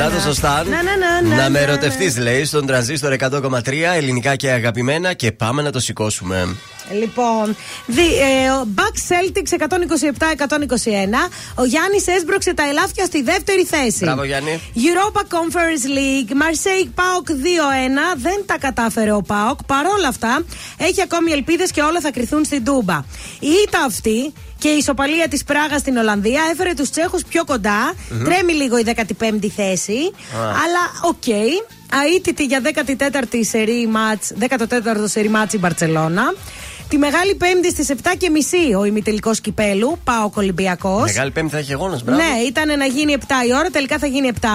Να το σωστά. Να, να, να, να, Να με να, ερωτευτείς, λέει, στον τρανζίστορ 100,3 ελληνικά και αγαπημένα και πάμε να το σηκώσουμε. Λοιπόν, δι, ε, ο Bucks Celtics 127-121. Ο Γιάννης έσπρωξε τα ελάφια στη δεύτερη θέση. Μπράβο, Γιάννη. Europa Conference League, Marseille Paok 2-1. Δεν τα κατάφερε ο Paok. Παρόλα αυτά, έχει ακόμη ελπίδες και όλα θα κρυθούν στην Τούμπα. Η ήττα αυτή και η ισοπαλία της Πράγας στην Ολλανδία έφερε τους Τσέχους πιο κοντα Τρέμει λίγο η 15η θέση. Αλλά οκ. Αήττητη για 14η σερί ματς, 14ο σερί ματς η Μπαρτσελώνα. Τη Μεγάλη Πέμπτη στις 7.30 ο ημιτελικός κυπέλου, ΠΑΟΚ Ολυμπιακός. Μεγάλη Πέμπτη θα έχει αγώνας, μπράβο. Ναι, ήταν να γίνει 7 η ώρα, τελικά θα γίνει 7.30.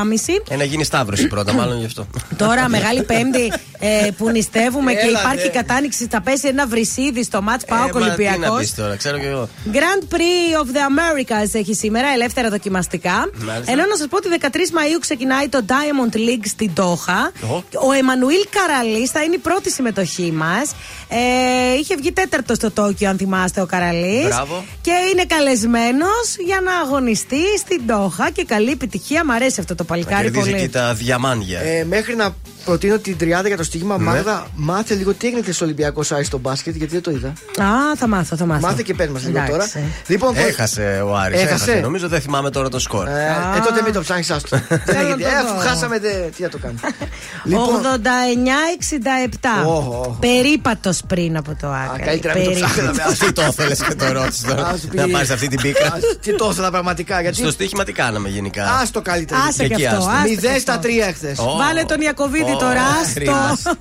Ε, να γίνει σταύρωση πρώτα, μάλλον γι' αυτό. Τώρα, Μεγάλη Πέμπτη ε, που νηστεύουμε και Έλα, υπάρχει ναι. κατάνυξη, θα πέσει ένα βρισίδι στο ματς ΠΑΟΚ Ε, μα Τι να Ολυμπιακό. πεις τώρα, ξέρω και εγώ. Grand Prix of the Americas έχει σήμερα, ελεύθερα δοκιμαστικά. Μάλιστα. Ενώ να σας πω ότι 13 Μαου ξεκινάει το Diamond League στην Τόχα. Ω. Ο Εμμανουήλ Καραλής θα είναι η πρώτη συμμετοχή μας. Ε, είχε βγει τέταρτο στο Τόκιο, αν θυμάστε, ο Καραλής. Μπράβο. Και είναι καλεσμένος για να αγωνιστεί στην Τόχα και καλή επιτυχία. Μ' αρέσει αυτό το Να παλικάρι κερδίζει πολύ. εκεί τα διαμάντια. Ε, μέχρι να προτείνω την τριάδα για το στοίχημα, Ναι. Μάγδα, μάθε λίγο τι έγινε στο Ολυμπιακός Σάι στο μπάσκετ, γιατί δεν το είδα. Α, θα μάθω, θα μάθω. Μάθε και πες μας λίγο τώρα. Εντάξει. Λοιπόν, Έχασε ο Άρης, Έχασε. έχασε. Νομίζω δεν θυμάμαι τώρα το σκορ. Ε, ε, τότε μην το ψάχνει άστο. <laughs> Δεν Θέλω έγινε. να το Ε, αφού δω. χάσαμε, δε- τι να το κάνουμε. <laughs> λοιπόν, 89-67. Ω, ω. Περίπατος πριν από το άκρη. καλύτερα μην το ψάχναμε. <laughs> Αυτή το ήθελε και το ρώτησες τώρα. Α, σου πει- Να πάρεις αυτή την πίκρα. Α, Τι το ήθελα πραγματικά, γιατί. Στο στοίχημα τι κάναμε γενικά; Α το καλύτερα. Άσε και Εκεί αυτό. άστο. άσε και Μηδέν στα αυτό. τρία χθες. Ω. Βάλε τον Ιακοβίδη Ω, τώρα. κρίμα. άστο.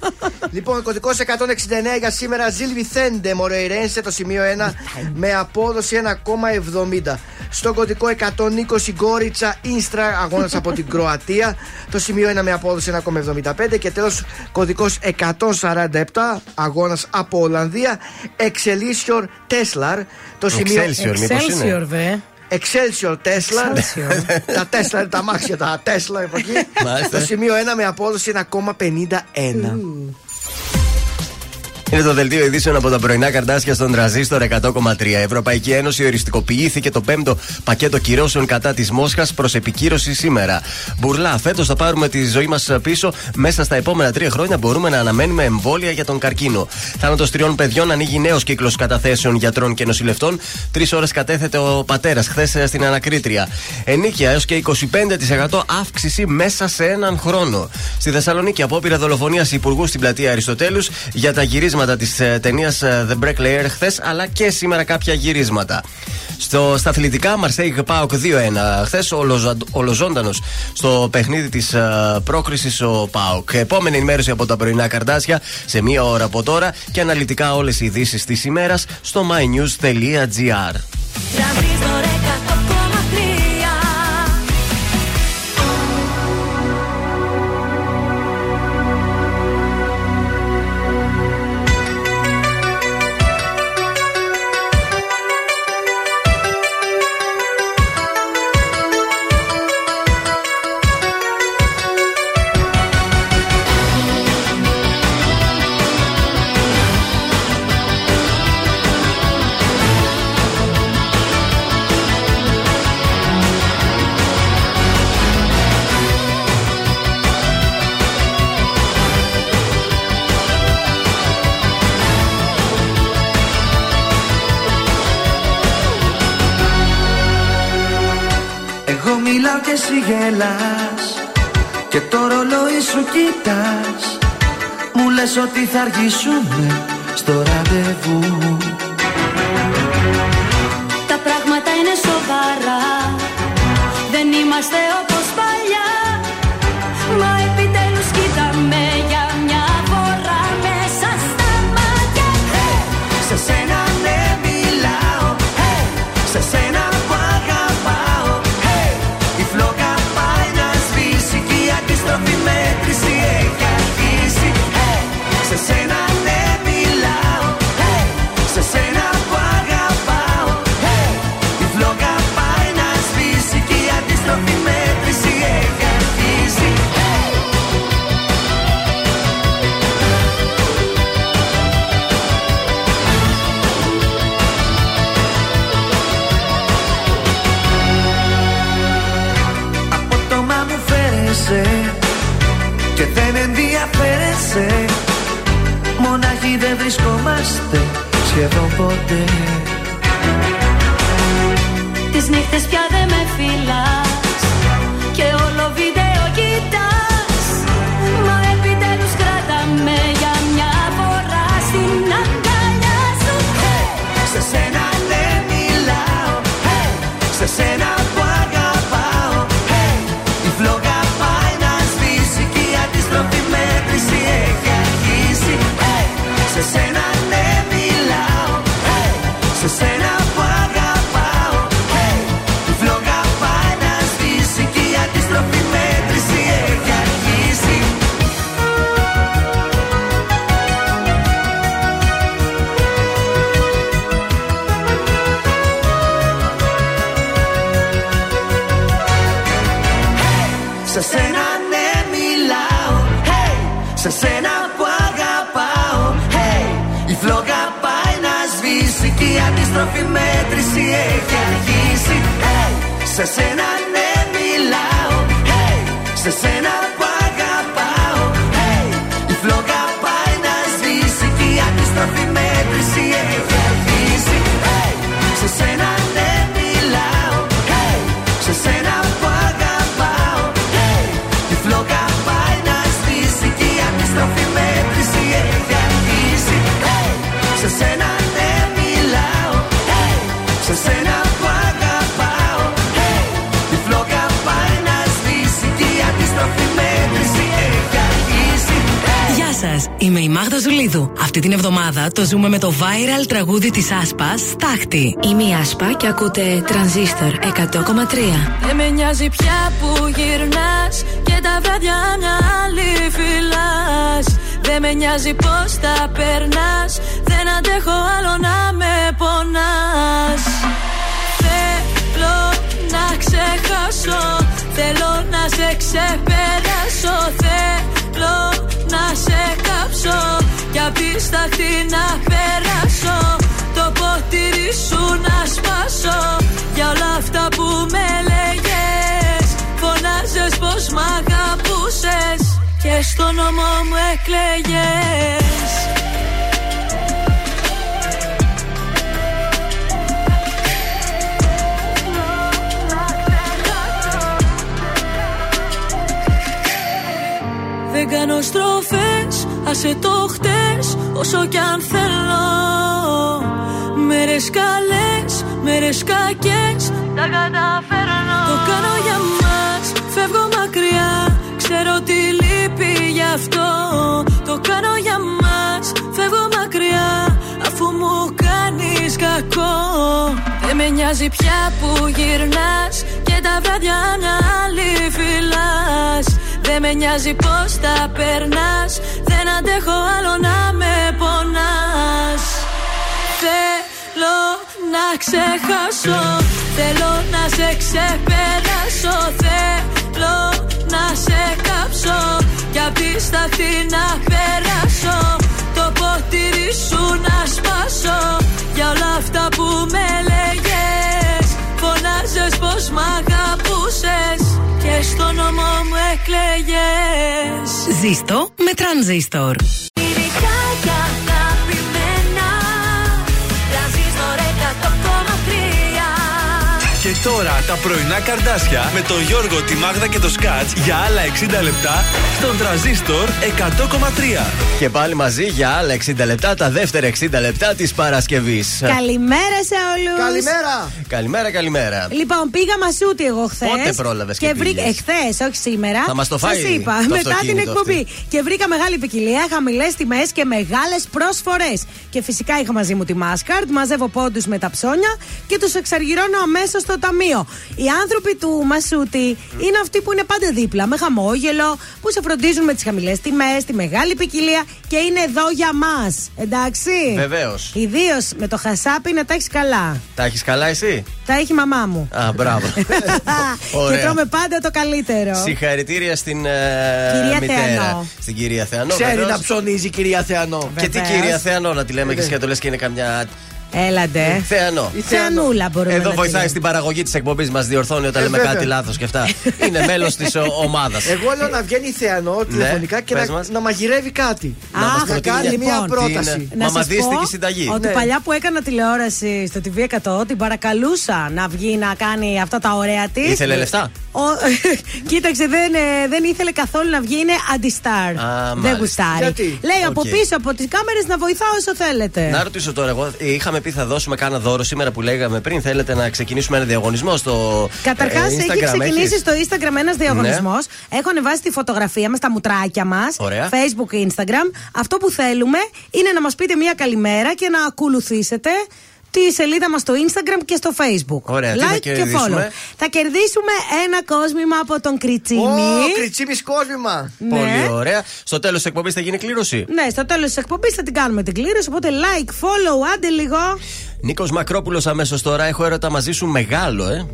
Λοιπόν, κωδικός 169 για σήμερα. Ζιλ Βιθέντε Μορεϊρένσε το σημείο 1 με απόδοση 1,70. Στο κωδικό 120 Γκόριτσα Ίνστρα αγώνας από την Κροατία. Το σημείο 1 με απόδοση 1,75. Και τέλος κωδικός 147 αγώνας από Ολλανδία. Excelsior Tesla. Το σημείο. Excelsior, μήπως Excelsior, είναι. βε. Excelsior Tesla. Excelsior. <laughs> τα Tesla είναι τα μάξια, τα Tesla από εκεί. Μάλιστα. Το σημείο 1 με απόδοση 1,51. Είναι το δελτίο ειδήσεων από τα πρωινά καρτάσια στον τραζίστορ 100,3. Η Ευρωπαϊκή Ένωση οριστικοποιήθηκε το πέμπτο πακέτο κυρώσεων κατά της Μόσχας προς επικύρωση σήμερα. Μπουρλά, φέτος θα πάρουμε τη ζωή μας πίσω. Μέσα στα επόμενα τρία χρόνια μπορούμε να αναμένουμε εμβόλια για τον καρκίνο. Θάνατος τριών παιδιών ανοίγει νέος κύκλος καταθέσεων γιατρών και νοσηλευτών. Τρεις ώρες κατέθετε ο πατέρας χθες στην ανακρίτρια. Ενίκεια έως και 25% αύξηση μέσα σε έναν χρόνο. Στη Θεσσαλονίκη, απόπειρα δολοφονίας υπουργού στην πλατεία Αριστοτέλους για τα γυρίσματα της ταινίας The Break Layer χθες, αλλά και σήμερα κάποια γυρίσματα. Στο, στα αθλητικά, Marseille Πάοκ 2-1. Χθες ολοζώντανος στο παιχνίδι της πρόκρισης ο Πάοκ. Επόμενη ενημέρωση από τα πρωινά καρτάσια σε μία ώρα από τώρα και αναλυτικά όλες οι ειδήσεις της ημέρας στο mynews.gr. θα αργήσουμε στο ραντεβού την εβδομάδα το ζούμε με το viral τραγούδι της Άσπας Στάχτη. Είμαι η Άσπα και ακούτε Τρανζίστορ 100,3. Δεν με νοιάζει πια που γυρνάς Και τα βράδια μια άλλη φυλάς Δεν με νοιάζει πως τα περνάς Δεν αντέχω άλλο να με πονάς Θέλω να ξεχάσω Θέλω να σε ξεπεράσω Θέλω να σε κάψω Κι απίσταχτη να περάσω Το ποτήρι σου να σπάσω. Για όλα αυτά που με λέγες Φωνάζες πως μ' αγαπούσες. Και στο νόμο μου εκλέγες. Δεν κάνω στροφές, άσε το χτες Όσο κι αν θέλω Μέρες καλές, μέρες κακές Τα καταφέρνω. Το κάνω για μας, φεύγω μακριά Ξέρω τι λείπει γι' αυτό. Το κάνω για μας, φεύγω μακριά Αφού μου κάνεις κακό. Δεν με νοιάζει πια που γυρνάς Και τα βράδια μια άλλη φυλάς δεν με νοιάζει πως τα περνάς. Δεν αντέχω άλλο να με πονάς. Θέλω να ξεχάσω Θέλω να σε ξεπεράσω. Θέλω να σε κάψω Κι απίσταχτη να περάσω. Το ποτήρι σου να σπάσω Για όλα αυτά που με λέγες. Φωνάζες πως μ' αγαπούσες Και στο νόμο μου εκλέγες Ζήστο με τρανζίστορ. Τώρα τα πρωινά καρδάσια με τον Γιώργο, τη Μάγδα και το Σκάτς για άλλα 60 λεπτά στον τραζίστορ 100,3. Και πάλι μαζί για άλλα 60 λεπτά, τα δεύτερα 60 λεπτά της Παρασκευής. Καλημέρα σε όλους. Καλημέρα. Καλημέρα, καλημέρα. Λοιπόν, πήγα μασούτι εγώ χθες. Πότε πρόλαβες και βρήκα. πήγες; Εχθές, όχι σήμερα. Θα μας το φάει Σας είπα, το μετά την αυτοκίνητο εκπομπή. αυτή. Και βρήκα μεγάλη ποικιλία, χαμηλές τιμές και μεγάλες προσφορέ. Και φυσικά είχα μαζί μου τη Μάσκαρτ, μαζεύω πόντους με τα ψώνια και τους εξαργυρώνω αμέσως στο ταμείο. Οι άνθρωποι του Μασούτι είναι αυτοί που είναι πάντα δίπλα, με χαμόγελο, που σε φροντίζουν με τις χαμηλές τιμές, τη μεγάλη ποικιλία και είναι εδώ για μας. Εντάξει. Βεβαίως. Ιδίως με το χασάπι να τα έχεις καλά. Τα έχεις καλά εσύ; Τα έχει η μαμά μου. Α, μπράβο. <laughs> και Ωραία. τρώμε πάντα το καλύτερο. Συγχαρητήρια στην ε, Κυρία μητέρα. Θεανό. Στην κυρία Θεανό. Ξέρει βεβαίως. να ψωνίζει η κυρία Θεανό. Και τι Βεβαίως. κυρία Θεανό να τη λέμε και Ε, εσύ και το λες και είναι καμιά Έλαντε. Θεανό. Η Θεανούλα μπορούμε Εδώ να βοηθάει τη στην παραγωγή της εκπομπής, μας διορθώνει όταν Ε, λέμε βέβαια. κάτι λάθος και αυτά. Είναι μέλος της ομάδας. Εγώ λέω να βγαίνει η Θεανώ τηλεφωνικά και Ναι, πες να, μας. να μαγειρεύει κάτι. Να μας να προτείνει κάνει μια- μια Λοιπόν, πρόταση. την, Να σας Μαμαδίστικη πω συνταγή. Ότι Ναι. παλιά που έκανα τηλεόραση στο TV100 την παρακαλούσα να βγει να κάνει αυτά τα ωραία της. Ήθελε λεφτά; <laughs> Κοίταξε, δεν, ε, δεν ήθελε καθόλου να βγει, είναι αντιστάρ. Α, δεν μάλιστα. γουστάρει. Γιατί; Λέει από Οκ. πίσω από τις κάμερες να βοηθάω όσο θέλετε. Να ρωτήσω τώρα, εγώ ε, είχαμε πει θα δώσουμε κάνα δώρο σήμερα που λέγαμε πριν. Θέλετε να ξεκινήσουμε ένα διαγωνισμό στο. Καταρχάς, ε, έχει Instagram, ξεκινήσει έχεις; στο Instagram ένας διαγωνισμός. Έχω ανεβάσει τη φωτογραφία μας, τα μουτράκια μας. Ωραία. Facebook, Instagram. Αυτό που θέλουμε είναι να μας πείτε μία καλημέρα και να ακολουθήσετε τη σελίδα μας στο Instagram και στο Facebook. Ωραία, τι θα Like και κερδίσουμε; follow. Θα κερδίσουμε ένα κόσμημα από τον Κριτσίνη. Ω, κριτσίμι κόσμημα. Ναι. Πολύ ωραία. Στο τέλος της εκπομπής θα γίνει κλήρωση; Ναι, στο τέλος της εκπομπής θα την κάνουμε την κλήρωση. Οπότε like, follow, άντε λίγο. Νίκος Μακρόπουλος αμέσως τώρα. Έχω έρωτα μαζί σου μεγάλο, ε.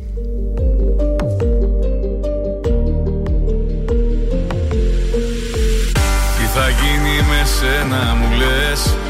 Τι θα γίνει με σένα μου λες; Η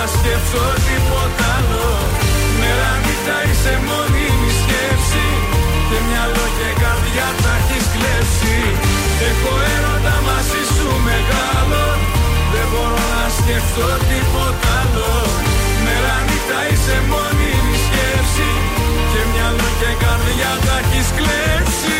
μπορώ να σκεφτώ τίποτα άλλο. Μέρα νύχτα είσαι μόνιμη σκέψη Και μυαλό και καρδιά τα έχεις κλέψει. Έχω έρωτα μαζί σου μεγάλο. Δεν μπορώ να σκεφτώ τίποτα άλλο. Μέρα νύχτα είσαι μόνιμη σκέψη Και μυαλό και καρδιά τα έχεις κλέψει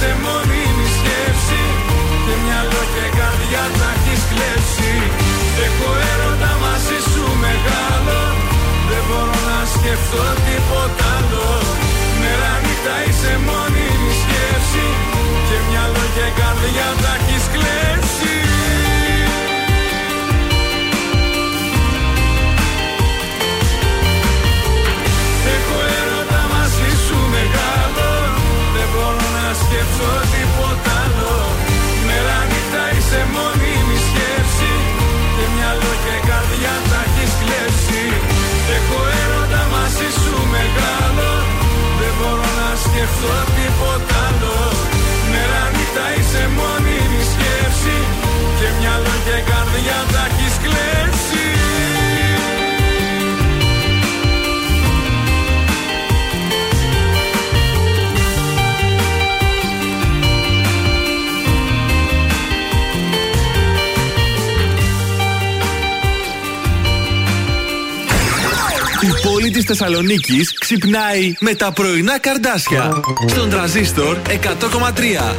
νύχτα είσαι μόνιμη σκέψη. Και μυαλό και καρδιά τα έχεις κλέψει. Έχω έρωτα μαζί σου μεγάλο. Δεν μπορώ να σκεφτώ τίποτα άλλο. Μέρα νύχτα είσαι μόνιμη σκέψη. Και μυαλό και καρδιά τα έχεις κλέψει της Θεσσαλονίκης ξυπνάει με τα πρωινά καρδάσια. Στον τραζίστορ 100,3.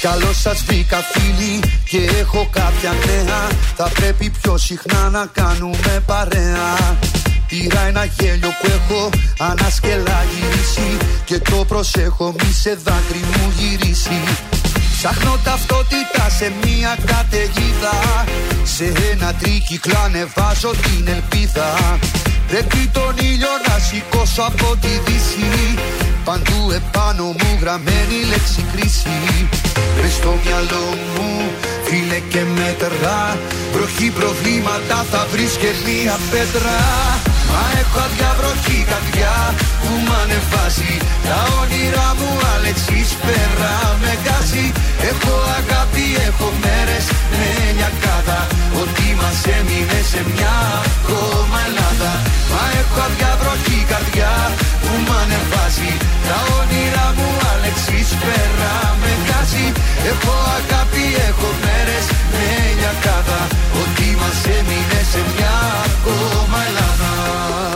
Καλώ σας βρήκα φίλοι και έχω κάποια νέα. Θα πρέπει πιο συχνά να κάνουμε παρέα. Πήρα ένα γέλιο που έχω ανασκελά γυρίσει Και το προσέχω μη σε δάκρυ μου γυρίσει. Ψάχνω ταυτότητα σε μια καταιγίδα. Σε ένα τρίκυκλο ανεβάζω την ελπίδα. Πρέπει τον ήλιο να σηκώσω από τη δύση. Παντού επάνω μου γραμμένη λέξη κρίση. Μες στο μυαλό μου φίλε και μέτρα. Βροχή προβλήματα θα βρεις και μία πέτρα. Μ' Μα έχω αδιαβροχή καρδιά που μ' ανεβάζει. Τα όνειρά μου Αλεξής πέρα με γκάζει Έχω αγάπη, έχω μέρες με λιακάδα Ότι μας έμεινε σε μια ακόμα Ελλάδα. Μα έχω αδιαβροχή καρδιά που μ' ανεβάζει. Τα όνειρά μου Αλεξής πέρα με γκάζει Έχω αγάπη, έχω μέρες με λιακάδα Ότι μας έμεινε σε μια ακόμα Ελλάδα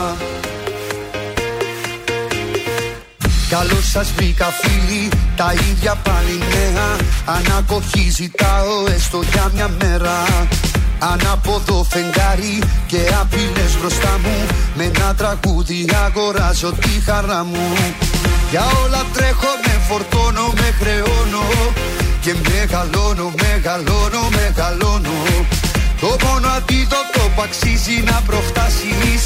Καλώς σας βρήκα φίλοι, τα ίδια πάλι νέα. Ανακοχή ζητάω έστω για μια μέρα. Ανάποδο φεγγάρι και απειλές μπροστά μου. Με ένα τραγούδι αγοράζω τη χαρά μου. Για όλα τρέχω, με φορτώνω, με χρεώνω. Και μεγαλώνω, μεγαλώνω, μεγαλώνω το μόνο αντίδοτο που αξίζει να προφτάσεις.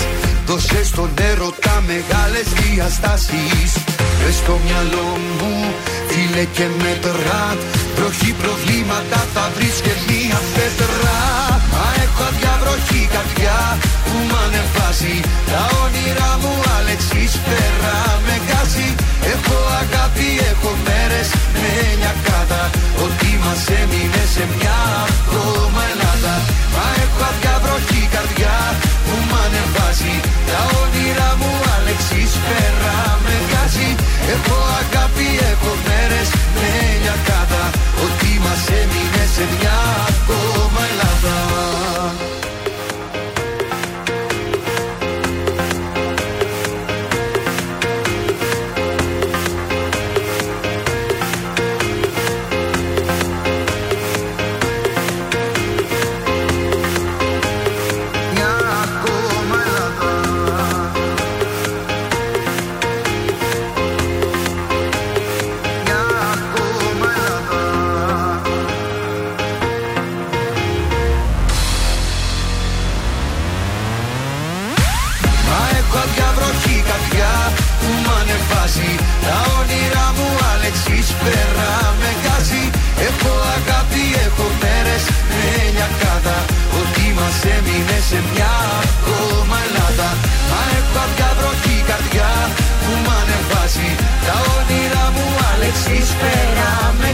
Δώσε στον έρωτα μεγάλες διαστάσεις. Μες στο μυαλό μου φίλε και μέτρα Βροχή προβλήματα θα βρεις και μία πέτρα. Μα έχω αδιαβροχή καρδιά που μ' ανεβάζει. Τα όνειρά μου Αλεξής πέρα με γκάζει Έχω αγάπη, έχω μέρες με λιακάδα Ότι μας έμεινε σε μια ακόμα Ελλάδα Μα έχω αδιαβροχή καρδιά που μ' ανεβάζει. Τα όνειρά μου Αλεξής πέρα με γκάζει Έχω αγάπη, έχω μέρες με λιακάδα Ότι μας έμεινε σε μια ακόμα Ελλάδα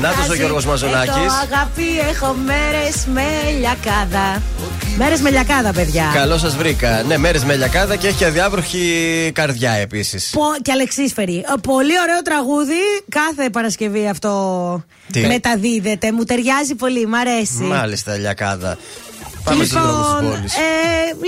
με Να τους ο γκάζει. Γιώργος Μαζονάκης. Έχω αγάπη, έχω μέρες με λιακάδα Μέρες με λιακάδα παιδιά Καλώς σας βρήκα. Ναι, μέρες με λιακάδα και έχει αδιάβροχη καρδιά επίσης. Πο- και αλεξίσφαιρη. Ε, Πολύ ωραίο τραγούδι. Κάθε Παρασκευή αυτό Τι; μεταδίδεται. Μου ταιριάζει πολύ. Μ' αρέσει. Μάλιστα, λιακάδα. Πάμε στους δρόμους της πόλης. ε,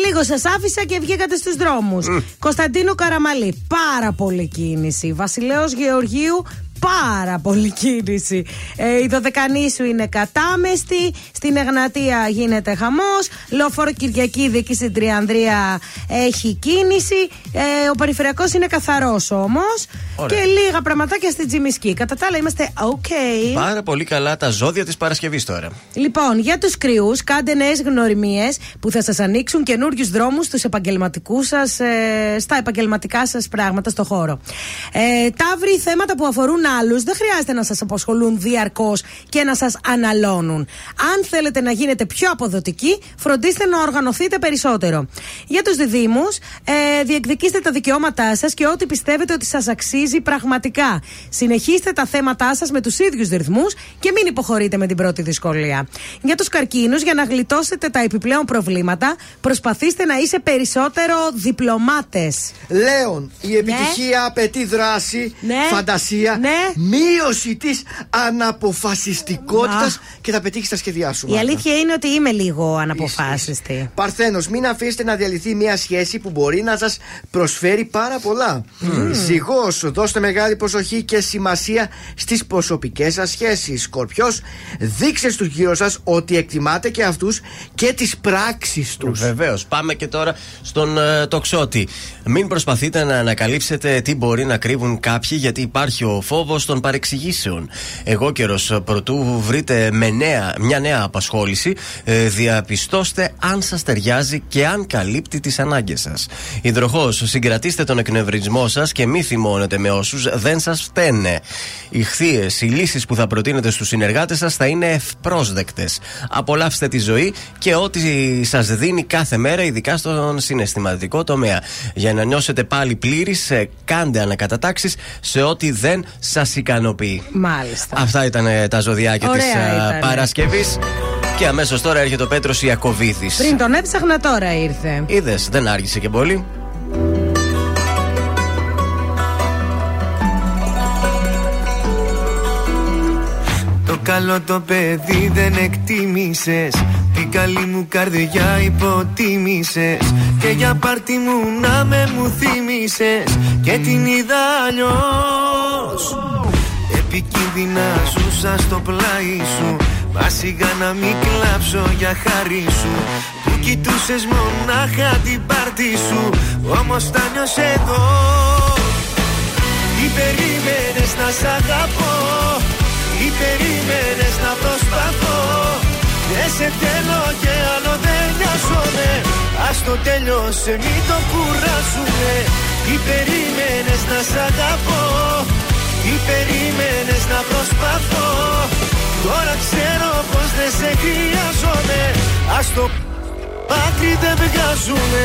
λίγο σας άφησα και βγήκατε στους δρόμους. Κωνσταντίνο Καραμαλή, πάρα πολύ κίνηση. Βασιλέο Γεωργίου, πάρα πολύ κίνηση. Ε, η Δωδεκανήσου είναι κατάμεστη. Στην Εγνατία γίνεται χαμός. Λόφορο Κυριακίδη εκεί στην Τριανδρία έχει κίνηση. Ε, ο περιφερειακός είναι καθαρός όμως. Ωραία. Και λίγα πραγματάκια στην Τζιμισκή. Κατά τα άλλα είμαστε OK. Πάρα πολύ καλά τα ζώδια της Παρασκευής τώρα. Λοιπόν, για τους κρυούς, κάντε νέες γνωριμίες που θα σας ανοίξουν καινούριους δρόμους στους επαγγελματικούς σας, ε, στα επαγγελματικά σας πράγματα στο χώρο. Ε, ταύροι, θέματα που αφορούν άλλους δεν χρειάζεται να σας απασχολούν διαρκώς και να σας αναλώνουν. Αν θέλετε να γίνετε πιο αποδοτικοί, φροντίστε να οργανωθείτε περισσότερο. Για τους διδήμου, ε, διεκδικήστε τα δικαιώματά σας και ό,τι πιστεύετε ότι σας αξίζει πραγματικά. Συνεχίστε τα θέματά σας με τους ίδιους ρυθμούς και μην υποχωρείτε με την πρώτη δυσκολία. Για τους καρκίνους, για να γλιτώσετε τα επιπλέον προβλήματα, προσπαθήστε να είσαι περισσότερο διπλωμάτες. Λέων, η επιτυχία απαιτεί δράση, Ναι. φαντασία, Ναι. Μείωση της αναποφασιστικότητας Α. και θα πετύχεις τα σχέδιά σου. Η Μάγδα. αλήθεια είναι ότι είμαι λίγο αναποφάσιστη. Παρθένος, μην αφήσετε να διαλυθεί μια σχέση που μπορεί να σας προσφέρει πάρα πολλά. Ζυγός, δώστε μεγάλη προσοχή και σημασία στις προσωπικές σας σχέσεις. Σκορπιός, δείξτε στους γύρω σας ότι εκτιμάτε και αυτούς και τις πράξεις τους. Βεβαίως. Πάμε και τώρα στον ε, τοξότη. Μην προσπαθείτε να ανακαλύψετε τι μπορεί να κρύβουν κάποιοι, γιατί υπάρχει ο φόβος φόβο των παρεξηγήσεων. Εγώ καιρο πρωτού βρείτε με νέα, μια νέα απασχόληση, ε, διαπιστώστε αν σας ταιριάζει και αν καλύπτει τις ανάγκες σας. Υδροχό, συγκρατήστε τον εκνευρισμό σας και μη θυμώνετε με όσους δεν σας φταίνε. Οι χθείε, οι λύσεις που θα προτείνετε στους συνεργάτες σας θα είναι ευπρόσδεκτες. Απολαύστε τη ζωή και ό,τι σας δίνει κάθε μέρα, ειδικά στον συναισθηματικό τομέα. Για να νιώσετε πάλι πλήρης, κάντε ανακατατάξεις σε ό,τι δεν σας ικανοποιεί. Μάλιστα. Αυτά ήταν ε, τα ζωδιάκια της Ωραία ήτανε. Παρασκευής. Και αμέσως τώρα έρχεται ο Πέτρος Ιακοβίδης. Πριν τον έψαχνα τώρα ήρθε. Είδες, δεν άργησε και πολύ. Καλό το παιδί δεν εκτίμησες. Την καλή μου καρδιά υποτίμησες. Και για πάρτι μου να με μου θύμισες Και την είδα αλλιώς. Επικίνδυνα ζούσα στο πλάι σου. Μα σιγά να μην κλάψω για χάρη σου. Που κοιτούσες μονάχα την πάρτι σου. Όμως τα νιώσες εδώ. Τι περίμενες να σ' αγαπώ Τι περίμενες να προσπαθώ. Δεν σε θέλω και άλλο δεν νοιάζομαι. Ας το τέλειωσε μην το κουράζουμε Τι περίμενες να σ' αγαπώ. Τι περίμενες να προσπαθώ. Τώρα ξέρω πως δεν σε χρειάζομαι. Ας το πάτρι δεν βγάζουμε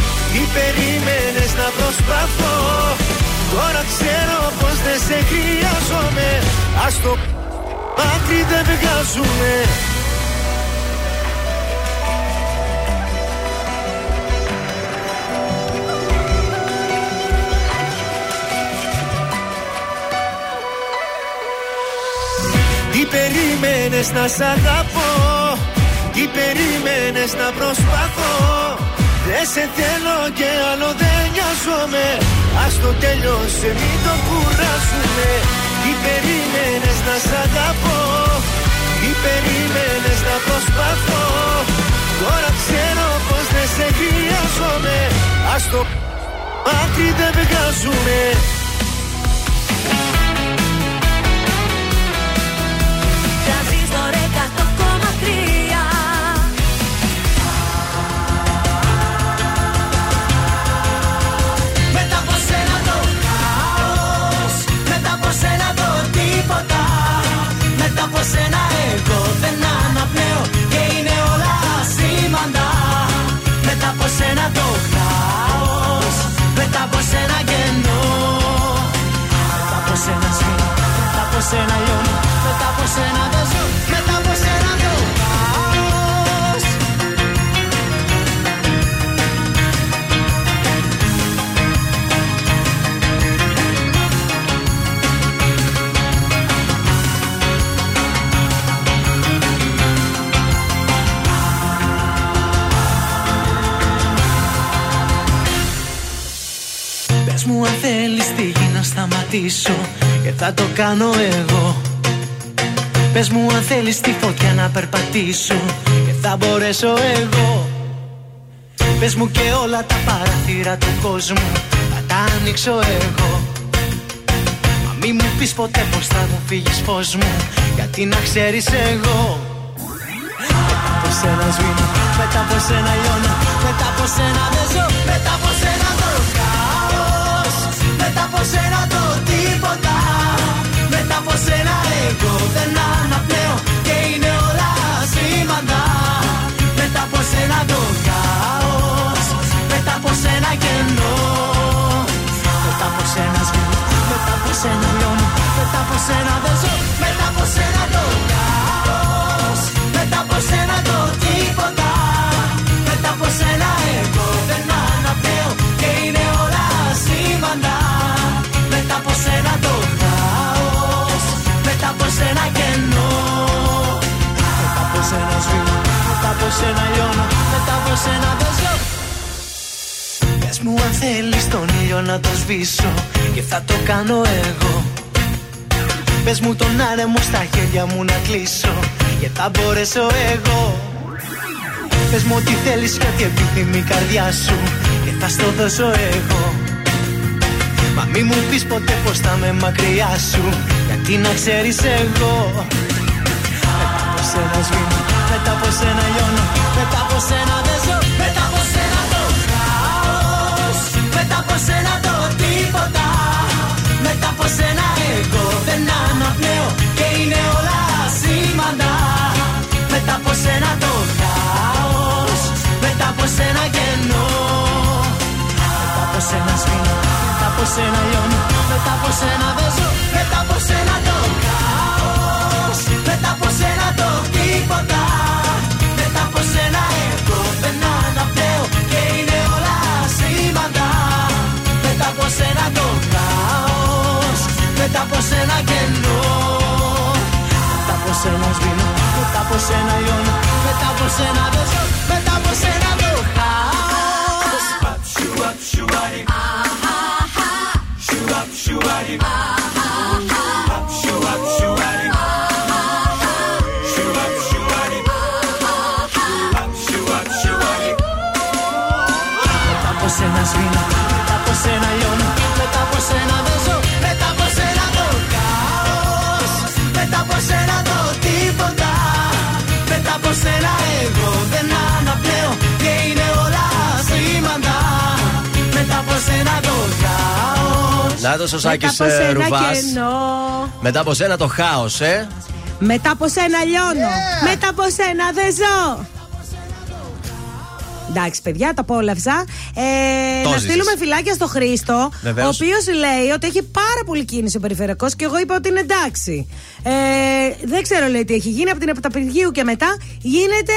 Τι περίμενες να προσπαθώ. Τώρα ξέρω πως δεν σε χρειάζομαι. Ας το άκρη δεν βγάζουμε Τι περίμενες να σ' αγαπώ; Τι περίμενες να προσπαθώ; Δεν σε θέλω και άλλο δεν νοιάζομαι. Ας το τέλειωσε μην το κουράσουμε Τι περίμενες να σ' αγαπώ; Τι περίμενες να προσπαθώ; Τώρα ξέρω πως δεν σε χρειάζομαι. Ας το άκρη δεν βγάζουμε από σένα εγώ δεν αναπνέω Και είναι όλα σήμαντα Μετά από σένα το χάος Μετά από σένα κενό Μετά από σένα σφήνω Μετά από σένα λιώνω Μετά από σένα δεν ζω Πες μου αν θέλεις τη γη να σταματήσω Και θα το κάνω εγώ. Πες μου αν θέλεις τη φωτιά να περπατήσω Και θα μπορέσω εγώ. Πες μου και όλα τα παραθύρα του κόσμου Θα τα ανοίξω εγώ. Μα μη μου πεις ποτέ πως θα μου φύγεις φως μου Γιατί να ξέρεις εγώ. Μετά από σένα σβήνω Μετά από σένα λιώνω Μετά από σένα δεν ζω Μετά από από σένα το τίποτα. Μετά από σένα εγώ δεν αναπνέω Και είναι όλα σήμαντα Μετά από σένα το χάος Μετά από σένα κενό. Μετά από σένα σβήνω Μετά από σένα λιώνω Μετά από σένα δεν ζω. Μετά από σένα το λιώνω, μετά από σένα δεν ζω. Πες μου αν θέλεις τον ήλιο να το σβήσω και θα το κάνω εγώ. Πες μου τον άνεμο στα χέρια μου να κλείσω και θα μπορέσω εγώ. Πες μου ό,τι θέλεις και ό,τι επιθυμεί η καρδιά σου και θα στο δώσω εγώ. Μα μη μου πεις ποτέ πως θα με μακριά σου Γιατί να ξέρεις εγώ Μετά από σένα σβήνω Μετά από σένα λιώνω Μετά από σένα δεν ζω Μετά από σένα το χάος Μετά από σένα το τίποτα Μετά από σένα εγώ δεν αναπνέω Και είναι όλα σήμαντα Μετά από σένα το χάος Μετά από σένα κενό Μετά από σένα σβήνω Μετά από σένα λιώνω Μετά από σένα δεν ζω Μετά από σένα το χάος Μετά από σένα το τίποτα Μετά από σένα εγώ δεν αναπνέω Και είναι όλα σήμαντα Μετά από σένα το χάος Μετά από σένα κενό. Μετά από σένα σβήνω Μετά από σένα λιώνω Μετά από σένα δεν ζω Μετά από σένα το χάος. Μετά σένα το χάος Να το ο Σάκης Μετά από σένα Ρουβάς. κενό. Μετά από σένα το χάος, ε. Μετά από σένα λιώνω. Μετά από σένα δεν ζω. Εντάξει, παιδιά, τα απόλαυσα. Ε, Το να ζήσεις. στείλουμε φυλάκια στο Χρήστο, Βεβαίως. ο οποίος λέει ότι έχει πάρα πολύ κίνηση ο περιφερειακός και εγώ είπα ότι είναι εντάξει. Ε, δεν ξέρω, λέει, τι έχει γίνει από την Επταπηργίου και μετά. Γίνεται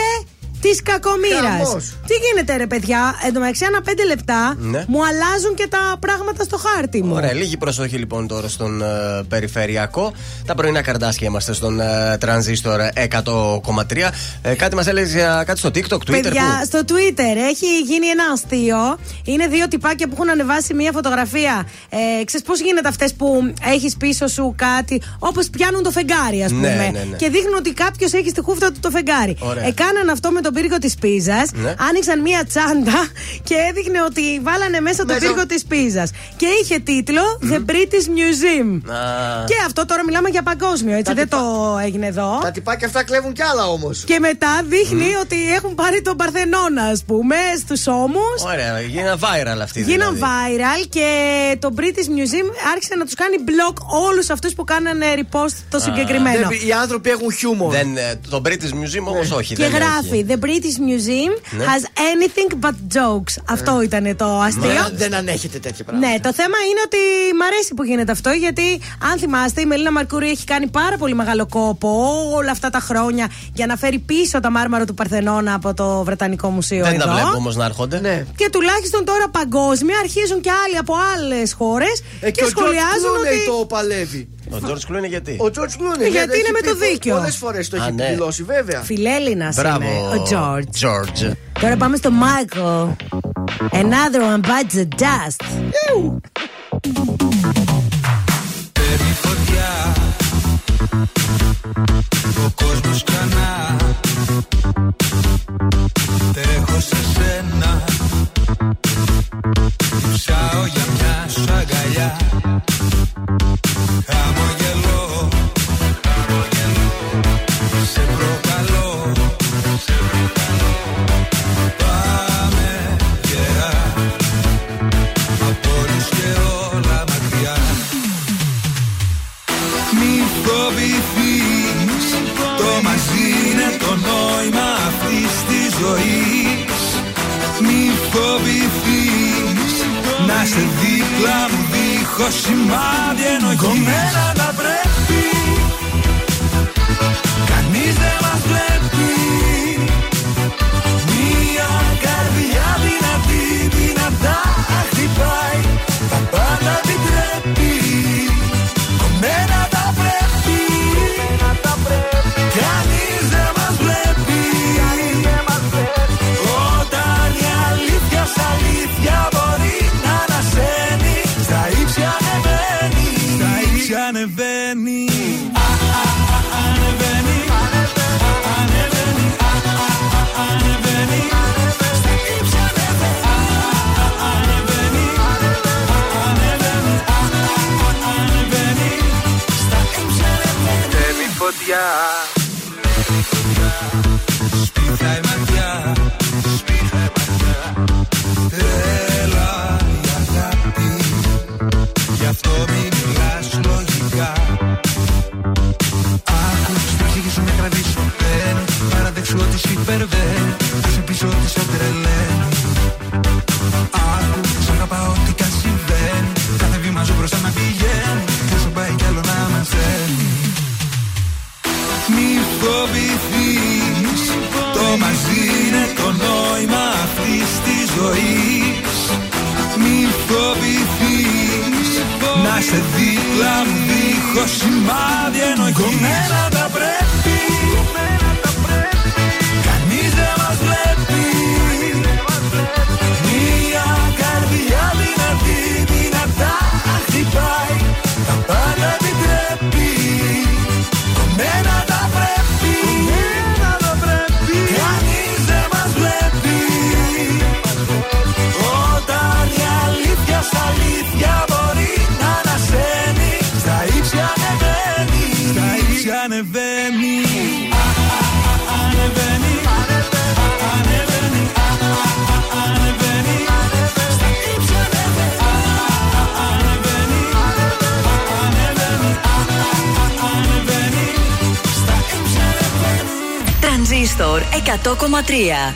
της κακομήρα. Χαμός. Τι γίνεται, ρε παιδιά, εν τω μεταξύ, ανά πέντε λεπτά Ναι. μου αλλάζουν και τα πράγματα στο χάρτη μου. Ωραία, λίγη προσοχή λοιπόν τώρα στον ε, περιφερειακό. Τα πρωινά καρδάσια είμαστε στον ε, τρανζίστορ 100,3. Ε, κάτι μας έλεγες για κάτι στο TikTok, Twitter. Παιδιά, πού; στο Twitter έχει γίνει ένα αστείο. Είναι δύο τυπάκια που έχουν ανεβάσει μία φωτογραφία. Ε, Ξέρεις πώς γίνεται αυτές που έχεις πίσω σου κάτι, όπως πιάνουν το φεγγάρι, ας Ναι, πούμε. ναι, ναι. Και δείχνουν ότι κάποιος έχει στη χούφτα του το φεγγάρι. Ωραία. Έκαναν αυτό με τον πύργο της πίζας. Ναι. Άνοιξαν μία τσάντα και έδειχνε ότι βάλανε μέσα το Μέσα. πύργο της πίζας. Και είχε τίτλο The British Museum. Α, Και αυτό τώρα μιλάμε για παγκόσμιο, έτσι. Τα Δεν τυπα- το έγινε εδώ. Τα τυπάκια αυτά κλέβουν κι άλλα όμως. Και μετά δείχνει ότι έχουν πάρει τον Παρθενώνα, ας πούμε, στους ώμους. Ωραία, γίνανε viral αυτή. Γίναν δηλαδή. viral και το British Museum άρχισε να τους κάνει block όλους αυτούς που κάνανε repost το συγκεκριμένο. Οι άνθρωποι έχουν χιούμορ. Δεν, ε, το British Museum όμως όχι. Και δεν γράφει έχει. The British Museum Ναι. has anything but jokes. Αυτό ήταν το αστείο. Δεν, δεν ανέχεται τέτοια πράγματα. Ναι, το θέμα είναι ότι μ' αρέσει που γίνεται αυτό γιατί αν θυμάστε η Μελίνα Μαρκούρη έχει κάνει πάρα πολύ μεγάλο κόπο όλα αυτά τα χρόνια για να φέρει πίσω τα μάρμαρα του Παρθενώνα από το Βρετανικό Μουσείο Δεν εδώ. τα βλέπω όμως να έρχονται. Ναι. Και τουλάχιστον τώρα παγκόσμια αρχίζουν και άλλοι από άλλες χώρες Ε, και, και ο George σχολιάζουν Clooney ότι. το παλεύει. Ο George Clooney γιατί; Ο George Clooney. Γιατί είναι με το δίκιο. Πολλές φορές το Α, έχει ναι. δηλώσει, βέβαια. Φιλέλληνας Μπράβο. είναι ο George. George. Τώρα πάμε στο Michael. Another one bites the dust. Παίρνει φωτιά Ο κόσμος ξανά Τρέχω σε σένα Ψάω για μια σου αγκαλιά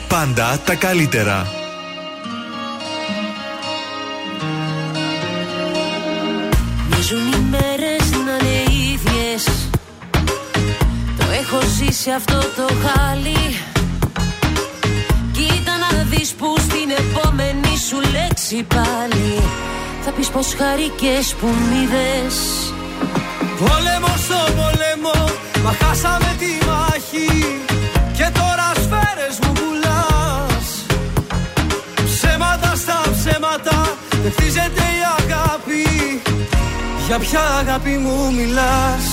Πάντα τα καλύτερα. Μοιάζουν οι μέρες να είναι ίδιες. Το έχω ζήσει αυτό το χάλι. Κοίτα να δεις που στην επόμενη σου λέξη πάλι. Θα πεις πως χαρικές που μη Πόλεμο στο πόλεμο, μα χάσαμε τη μάχη. Χαρές μου πουλάς. Ψέματα στα ψέματα Δεν χτίζεται η αγάπη. Για ποια αγάπη μου μιλάς;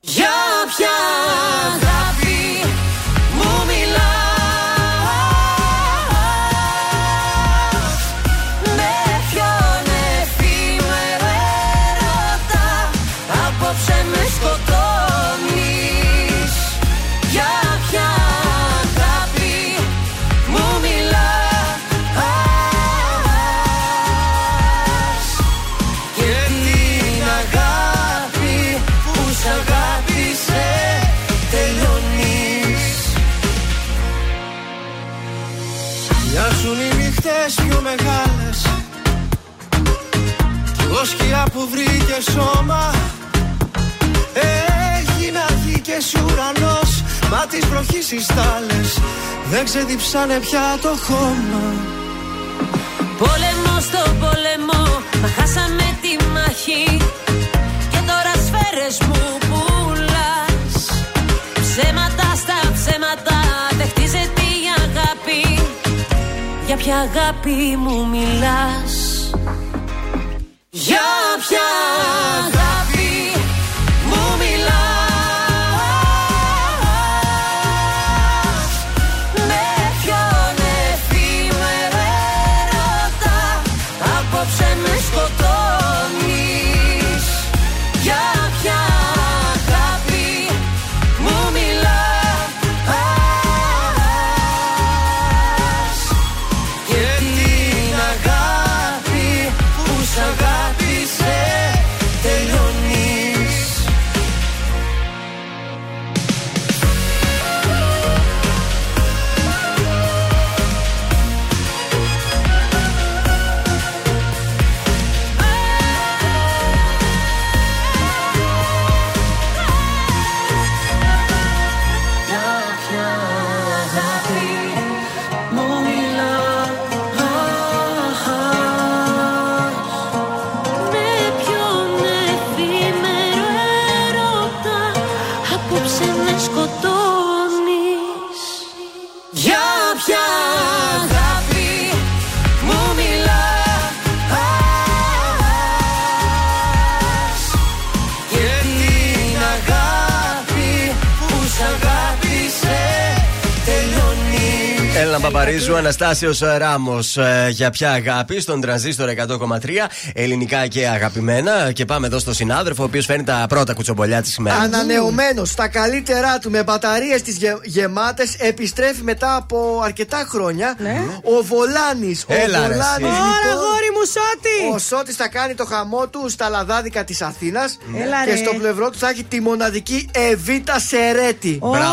Για ποια αγάπη και σώμα. Έγινα γη και σουρανός Μα τις βροχής οι στάλες Δεν ξεδιψάνε πια το χώμα. Πόλεμο στο πόλεμο Μα χάσαμε τη μάχη. Και τώρα σφαίρες μου πουλάς. Ψέματα στα ψέματα Δεν χτίζεται η αγάπη. Για ποια αγάπη μου μιλάς; Junction. Αναστάσιος Ράμος. ε, Για ποια αγάπη στον τρανζίστορ 100,3 ελληνικά και αγαπημένα. Και πάμε εδώ στο συνάδελφο, ο οποίος φέρνει τα πρώτα κουτσομπολιά της ημέρας. Ανανεωμένος στα καλύτερά του με μπαταρίες τις γε, γεμάτες επιστρέφει μετά από αρκετά χρόνια. Ο Βολάνης. Ο Ναι. Έλα, ρε, Βολάνης, εσύ. Ωρα, αγόρι μου, Σώτη! Ο Σώτη θα κάνει το χαμό του στα λαδάδικα της Αθήνας. Έλα, Και ρε. στο πλευρό του θα έχει τη μοναδική Εβίτα Σερέτη. Ωραίο,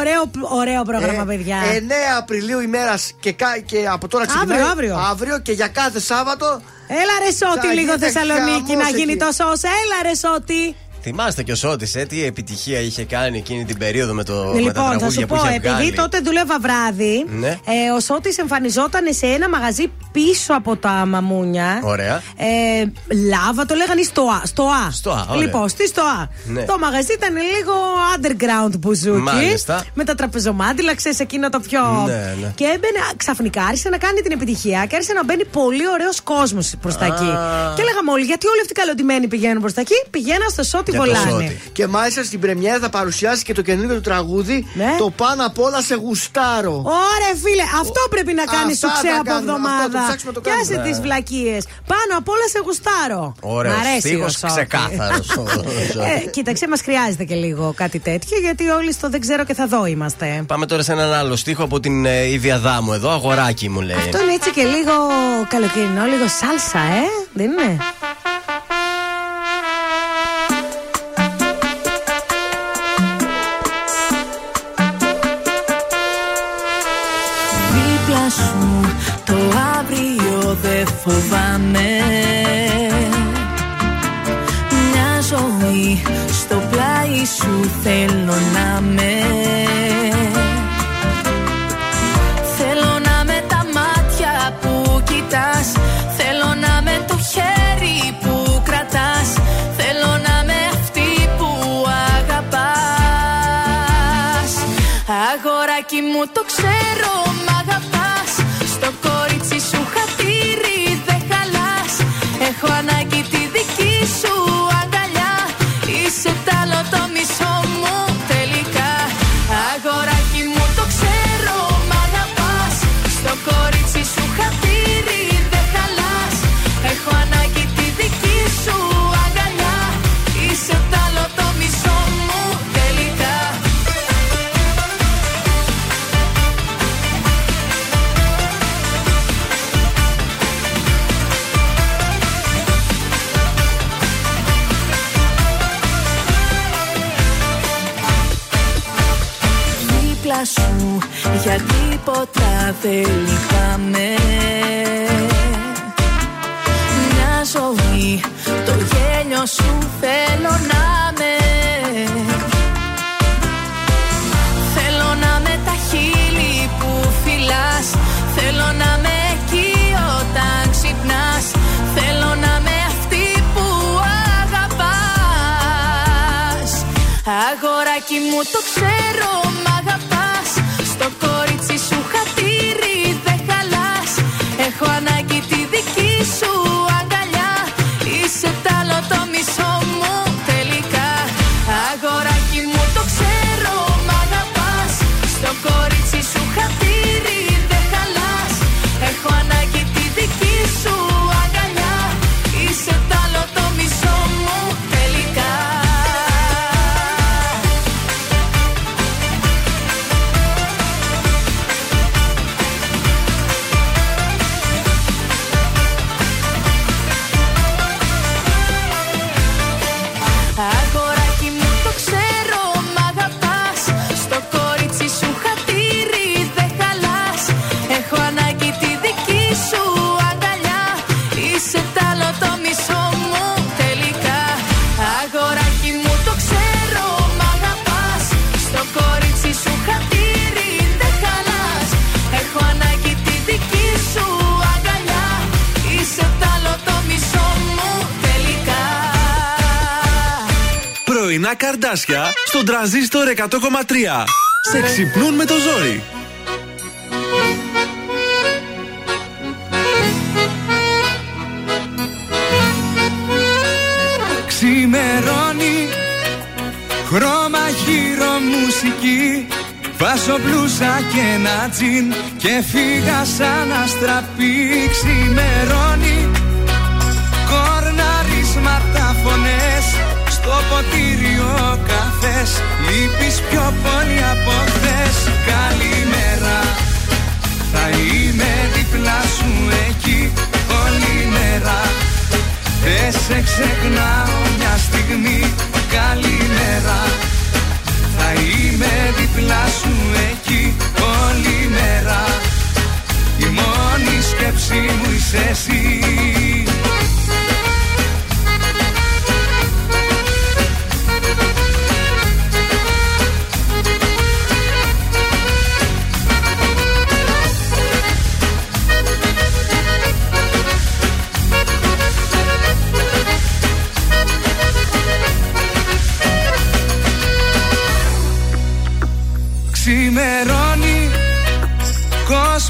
ωραίο, ωραίο πρόγραμμα, Ε, παιδιά. 9 Απριλίου ημέρας και, κα- και από τώρα ξεκινάει. Αύριο, αύριο. Αύριο και για κάθε Σάββατο. Έλα ρε Σώτη Θα λίγο γίνεται Θεσσαλονίκη χαμός να γίνει εκεί. το σώσε. Έλα ρε Σώτη. Θυμάστε και ο Σώτης, ε, τι επιτυχία είχε κάνει εκείνη την περίοδο με, το, με τα Λοιπόν, θα τραγούδια σου που πω, είχε επειδή βγάλει. τότε δούλευα βράδυ, Ναι. ε, ο Σώτης εμφανιζόταν σε ένα μαγαζί πίσω από τα μαμούνια. Ωραία. Ε, λάβα το λέγανε στο Α. Στο Α. Στο Α, ωραία. Λοιπόν, στη στο Α. Ναι. Το μαγαζί ήταν λίγο underground μπουζούκι. Μάλιστα. Με τα τραπεζομάντιλα, ξέρεις εκείνο το πιο. Ναι, ναι. Και έμπαινε, ξαφνικά άρχισε να κάνει την επιτυχία και άρχισε να μπαίνει πολύ ωραίος κόσμος προς τα Α. εκεί. Και λέγαμε όλοι, γιατί όλοι αυτοί οι καλοντημένοι πηγαίνουν προς τα εκεί, πηγαίνα στο Σώτη Για το Βολάνε. Σώτη. Και μάλιστα στην πρεμιέρα θα παρουσιάσει και το καινούργιο του τραγούδι. Ναι. Το πάνω απ' όλα σε γουστάρω. Ωραία, φίλε, αυτό πρέπει να κάνεις Αυτά σου ξέ θα από κάνουμε, αυτό εβδομάδα. το ψάξουμε, το Και κάνουμε. άσε Ναι. τις βλακίες. Πάνω απ' όλα σε γουστάρω. Ωραίος Μ' αρέσει στίχος, ο Σώτη. ξεκάθαρος ο <laughs> Σώτη. ε, κοίταξε, μας χρειάζεται και λίγο κάτι τέτοιο, γιατί όλοι στο δεν ξέρω και θα δω είμαστε. Πάμε τώρα σε έναν άλλο στίχο από την ε, ίδια δάμου εδώ, αγοράκι μου λέει. Αυτό είναι έτσι και λίγο καλοκαιρινό, λίγο σάλσα, ε, δεν είναι; Φοβάμαι. Μια ζωή στο πλάι σου θέλω να με Θέλω να με τα μάτια που κοιτάς. Θέλω να με το χέρι που κρατάς. Θέλω να με αυτή που αγαπάς. Αγοράκι μου το ξέρω μ' αγαπάς Έχω ανάγκη τη δική σου αγκαλιά. Είσαι τ' άλλο το μισό τίποτα δεν λυπάμαι Μια ζωή το γέλιο σου θέλω να με. Θέλω να με τα χείλη που φυλάς. Θέλω να με εκεί όταν ξυπνάς. Θέλω να με αυτή που αγαπάς. Αγοράκι μου το ξέρω μ' Έχω ανάγκη τη καρδάσια στον τραζίστορ 100,3. Σε ξυπνούν με το ζόρι. Ξημερώνει Χρώμα γύρω μουσική Βάζω μπλούζα και ένα τζιν Και φύγα σαν αστραπή Ξημερώνει Κορναρίσματα φωνές Στο ποτήριο καφές. Λείπεις πιο πολύ από χθες. Καλημέρα. Θα είμαι δίπλα σου εκεί Όλη μέρα. Δεν σε ξεχνάω μια στιγμή. Καλημέρα. Θα είμαι δίπλα σου εκεί όλη μέρα. Η μόνη σκέψη μου είσαι εσύ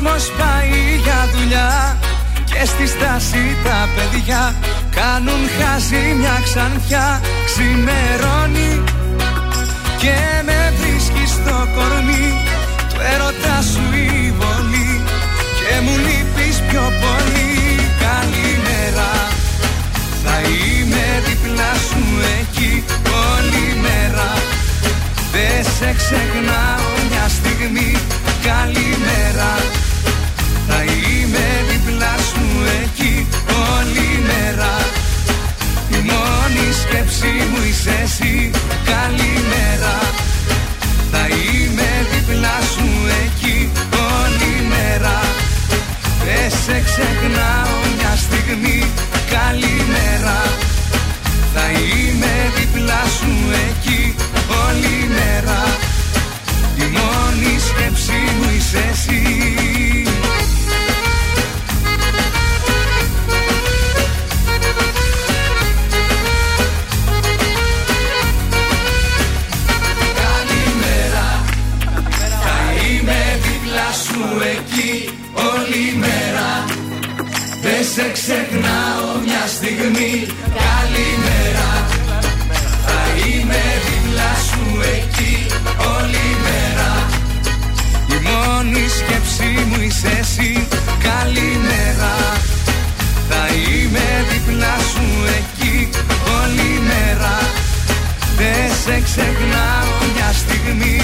Κόσμος πάει για δουλειά Και στη στάση τα παιδιά Κάνουν χαζή μια ξανθιά. Ξημερώνει Και με βρίσκει στο κορμί. Του έρωτα σου η βολή Και μου λείπεις πιο πολύ. Καλημέρα Θα είμαι δίπλα σου εκεί όλη μέρα. Δεν σε ξεχνάω μια στιγμή. Καλημέρα Θα είμαι δίπλα σου εκεί όλη μέρα. Η μόνη σκέψη μου είσαι εσύ. Καλημέρα. Θα είμαι δίπλα σου εκεί όλη μέρα. Δεν σε ξεχνάω μια στιγμή. Καλημέρα. Θα είμαι δίπλα σου εκεί όλη μέρα. Η μόνη σκέψη μου είσαι εσύ στιγμή Καλημέρα. Θα είμαι δίπλα σου εκεί όλη μέρα. Η μόνη σκέψη μου είσαι εσύ Καλημέρα. Θα είμαι δίπλα σου εκεί όλη μέρα. Δεν σε ξεχνάω μια στιγμή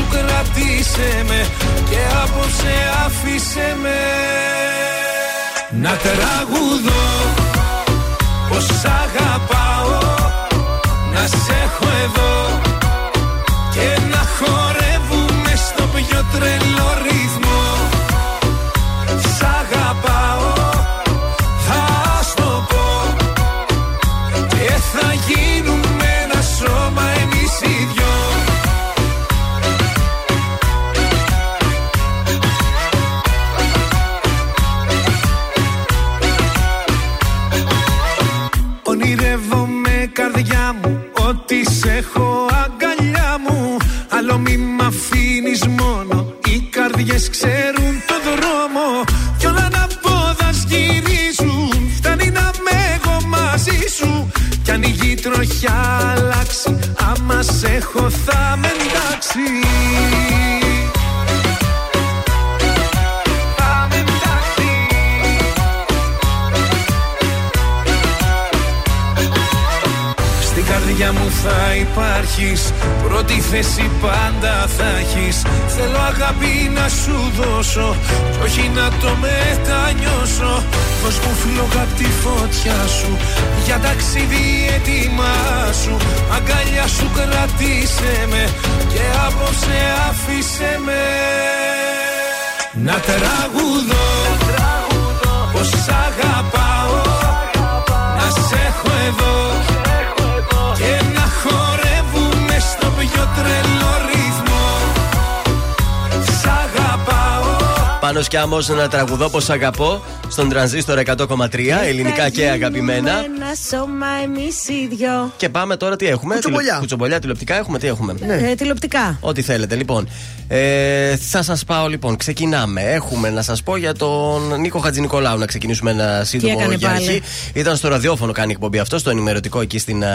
σου κρατήσε με Και απόψε άφησε με. Να τραγουδώ Πάνω κι άμμος να τραγουδώ πω αγαπώ στον τρανζίστορ 100,3 ελληνικά και αγαπημένα. Ένα σώμα εμείς οι δυο. Και πάμε τώρα τι έχουμε; Κουτσομπολιά. Τηλε- Κουτσομπολιά, τηλεοπτικά έχουμε, τι έχουμε; Ε, τηλεοπτικά. Ό,τι θέλετε, λοιπόν. Ε, θα σας πάω λοιπόν. Ξεκινάμε. Έχουμε να σας πω για τον Νίκο Χατζηνικολάου. Να ξεκινήσουμε ένα σύντομο έκανε για πάλι; αρχή. Ήταν στο ραδιόφωνο, κάνει εκπομπή αυτό, στο ενημερωτικό εκεί στην α,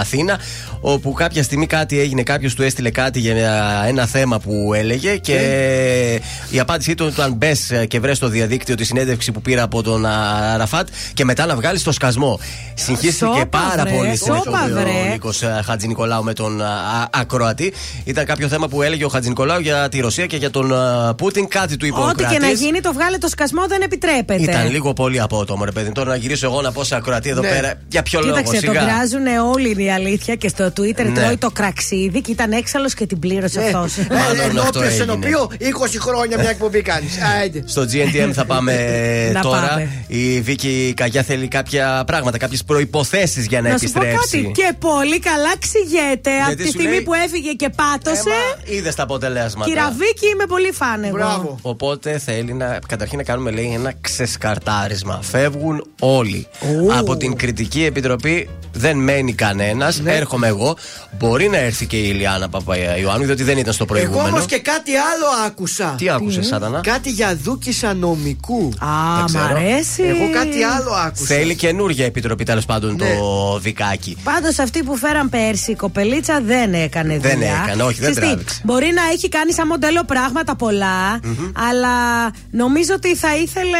Αθήνα. Όπου κάποια στιγμή κάτι έγινε, κάποιος του έστειλε κάτι για ένα, ένα θέμα που έλεγε. Και η απάντησή του ήταν μπες και βρες στο διαδίκτυο τη συνέντευξη που πήρα από τον α, Αραφάτ και μετά να βγάλεις το σκασμό. Συγχύστηκε Σόπα, πάρα βρε, πολύ στην σόπα, εκπομπή βρε. ο Νίκος Χατζη Νικολάου με τον α, α, ακροατή. Ήταν κάποιο θέμα που έλεγε ο Χατζη Νικολάου για τη Ρωσία και για τον α, Πούτιν. Κάτι του είπε ο Ό,τι και να ακροατής. γίνει, το βγάλε το σκασμό δεν επιτρέπεται. Ήταν λίγο πολύ απότομο, ρε παιδί. Τώρα να γυρίσω εγώ να πω σε ακροατή εδώ Ναι. πέρα. Για ποιο λόγο, Κοίταξε, τον σιγά. κράζουν όλοι είναι η αλήθεια και στο Twitter Ναι. τρώει το κραξίδι και ήταν έξαλλος και την πλήρωσε Ναι. αυτός. Ε, Μάλλον Ενώ αυτό ποιος έγινε. ενωπείο 20 χρόνια μια εκπομπή κάνεις. <laughs> Στο GNTM θα πάμε Να τώρα. πάμε. Η Βίκη Καγιά θέλει κάποια πράγματα, κάποιες προποθέσει για να, Να σου πω επιστρέψει. κάτι. Και πολύ καλά ξηγέται από τη σου στιγμή λέει- που έφυγε και πάτωσε. Είδες τα αποτελέσματα. Κυραβίκη είμαι πολύ φαν εγώ. Μπράβο. Οπότε θέλει να, καταρχήν να κάνουμε λέει ένα ξεσκαρτάρισμα. Φεύγουν όλοι. Από την κριτική επιτροπή δεν μένει κανένας. Ναι. Έρχομαι εγώ. Μπορεί να έρθει και η Ηλιάνα Παπαϊωάννου, διότι δεν ήταν στο Εγώ προηγούμενο. όμως και κάτι άλλο άκουσα. Τι άκουσες, Σάτανα; Κάτι για δούκισα νομικού. Α, Δεν μ' ξέρω. αρέσει. Εγώ κάτι άλλο άκουσα. Θέλει καινούργια επιτροπή τέλος πάντων Ναι. το δικάκι. Πάντως αυτή που φέραν πέρσι η κοπελίτσα δεν έκανε Δεν δουλειά. έκανε, όχι, δεν Ξέρεις τι, τράβηξε. Μπορεί να έχει κάνει σαν μοντέλο πράγματα πολλά, αλλά νομίζω ότι θα ήθελε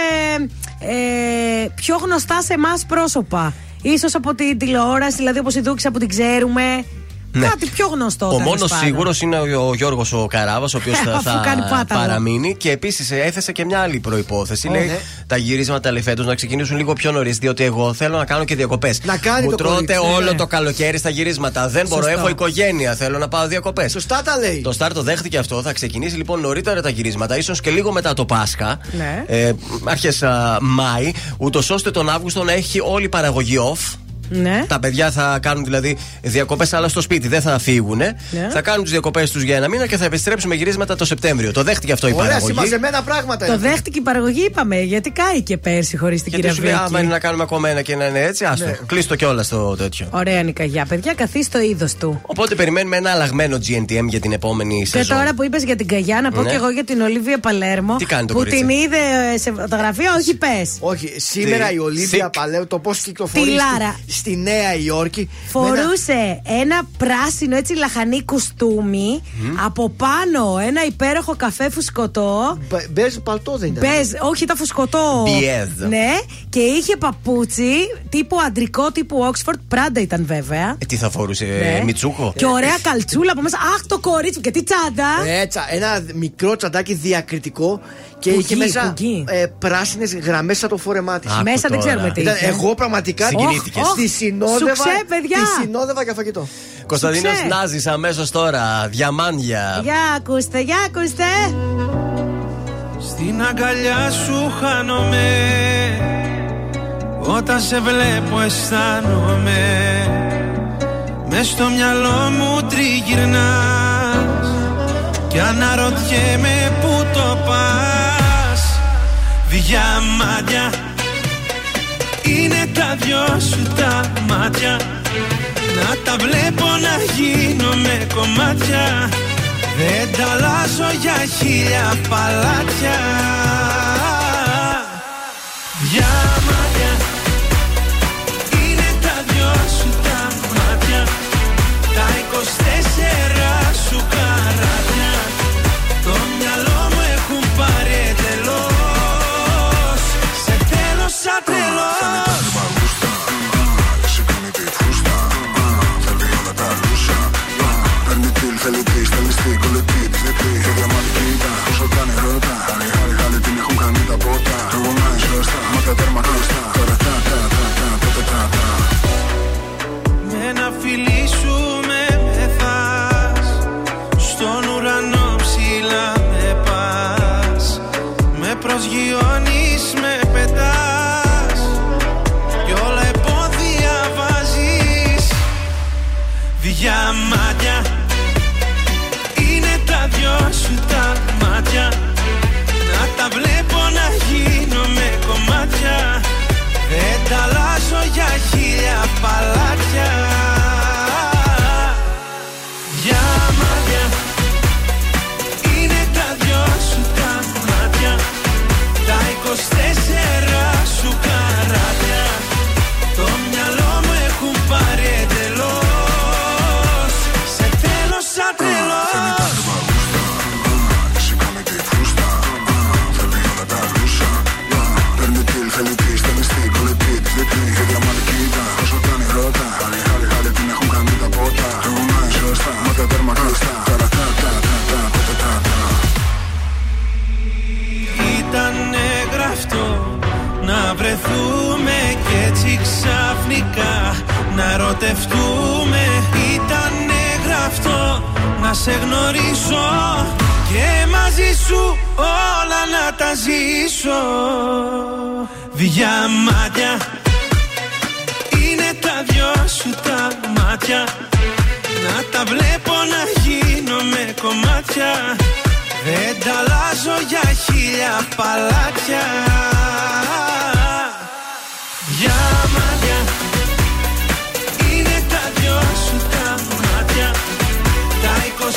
ε, πιο γνωστά σε εμάς πρόσωπα. Ίσως από την τηλεόραση, δηλαδή όπως η Δούξα που την ξέρουμε. Ναι. Κάτι πιο γνωστό. Ο τέλος μόνος πάντων. σίγουρος είναι ο, ο Γιώργος ο Καράβας, ο οποίος θα, Αφού θα κάνει πάταλο. παραμείνει. Και επίσης έθεσε και μια άλλη προπόθεση. Ω, λέει ναι. τα γυρίσματα λέει φέτος να ξεκινήσουν λίγο πιο νωρίς, διότι εγώ θέλω να κάνω και διακοπές. Να κάνει Μου το τρώτε κορίτσι, όλο ναι. το καλοκαίρι στα γυρίσματα. Δεν μπορώ, Σωστό. έχω οικογένεια. Θέλω να πάω διακοπές. Σωστά τα λέει. Το Στάρ το δέχτηκε αυτό. Θα ξεκινήσει λοιπόν νωρίτερα τα γυρίσματα, ίσως και λίγο μετά το Πάσχα. Ναι. Ε, Αρχές Μάη, ούτως ώστε τον Αύγουστο να έχει όλη η παραγωγή off. Ναι. Τα παιδιά θα κάνουν δηλαδή διακοπές, αλλά στο σπίτι δεν θα φύγουν. Ναι. Θα κάνουν τις διακοπές τους για ένα μήνα και θα επιστρέψουμε γυρίσματα το Σεπτέμβριο. Το δέχτηκε αυτό η Ωραία, παραγωγή. συμμαζεμένα πράγματα. Το είναι. δέχτηκε η παραγωγή, είπαμε, γιατί κάει και πέρσι χωρίς την Γιατί κυρία σου λέει, άμα είναι Βίκη. να κάνουμε ακόμα ένα και να είναι έτσι, άστο. Ναι. Κλείστο κιόλας το τέτοιο. Ωραία νοικαγιά, παιδιά, καθίστε το είδος του. Οπότε περιμένουμε ένα αλλαγμένο GNTM για την επόμενη Και σεζόν. τώρα που είπες για την Καγιά, να πω Ναι. και εγώ για την Ολίβια Παλέρμο. Τι κάνει το Που κορίτσι; την είδε ε, σε φωτογραφία, όχι πες. Όχι, σήμερα Τι- η Ολίβια Sick. Παλαίου, το πώς κυκλοφορεί Τη στη, Λάρα. Στη Νέα Υόρκη. με ένα- Φορούσε ένα πράσινο έτσι λαχανί κουστούμι. Από πάνω ένα υπέροχο καφέ φουσκωτό. Μπε- Μπέζ παλτό δεν ήταν. Μπες, όχι, ήταν φουσκωτό. Μπιέζ. Ναι, και είχε παπούτσι τύπου αντρικό, τύπου Oxford. Πράντα ήταν βέβαια. Ε, τι θα φορούσε, Ναι. Μιτσούκο. Και ωραία καλτσούλα από μέσα. Αχ, το κορίτσι μου και τι τσάντα. Έτσι, ένα μικρό τσαντάκι διακριτικό και Κουκί, είχε μέσα κουκί. ε, πράσινες γραμμές σαν το φόρεμά τη. Άκου Μέσα δεν τώρα. ξέρουμε τι. Ήταν, είχε. εγώ πραγματικά Συγκινήθηκες. τη συνόδευα, Σουξέ, παιδιά. τη συνόδευα για φαγητό. Κωνσταντίνος Σουξέ. Νάζης αμέσως τώρα. Διαμάνια. Για ακούστε, για ακούστε. Στην αγκαλιά σου χάνομαι Όταν σε βλέπω αισθάνομαι Μες στο μυαλό μου τριγυρνάς Κι αναρωτιέμαι που το πας Διαμάτια Είναι τα δυο σου τα μάτια. Να τα βλέπω να γίνομαι κομμάτια. Δεν τα αλλάζω για χίλια παλάτια να ερωτευτούμε Ήταν γραφτό να σε γνωρίσω και μαζί σου όλα να τα ζήσω. Διαμάτια είναι τα δυο σου τα μάτια. Να τα βλέπω να γίνομαι κομμάτια. Δεν τα αλλάζω για χίλια παλάτια 24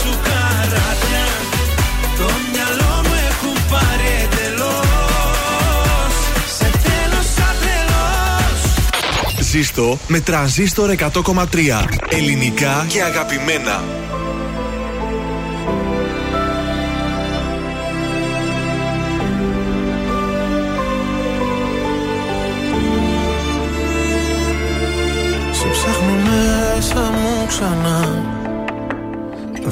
σου καράτια Το μυαλό μου έχουν πάρει εντελώς Σε θέλω σαν τρελός Ζήστο με τρανζίστορ 100,3. Ελληνικά και αγαπημένα. Σε ψάχνω μέσα μου ξανά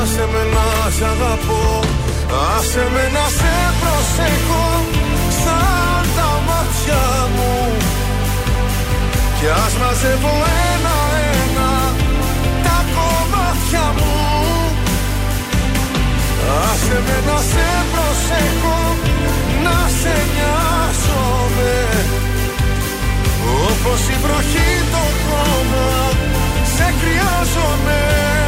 Άσε με να σ' αγαπώ Άσε με να σε προσέχω Σαν τα μάτια μου. Κι ας μαζεύω ένα-ένα Τα κομμάτια μου. Άσε με να σε προσέχω Να σε νοιάζομαι. Όπως η βροχή το χώμα Σε χρειάζομαι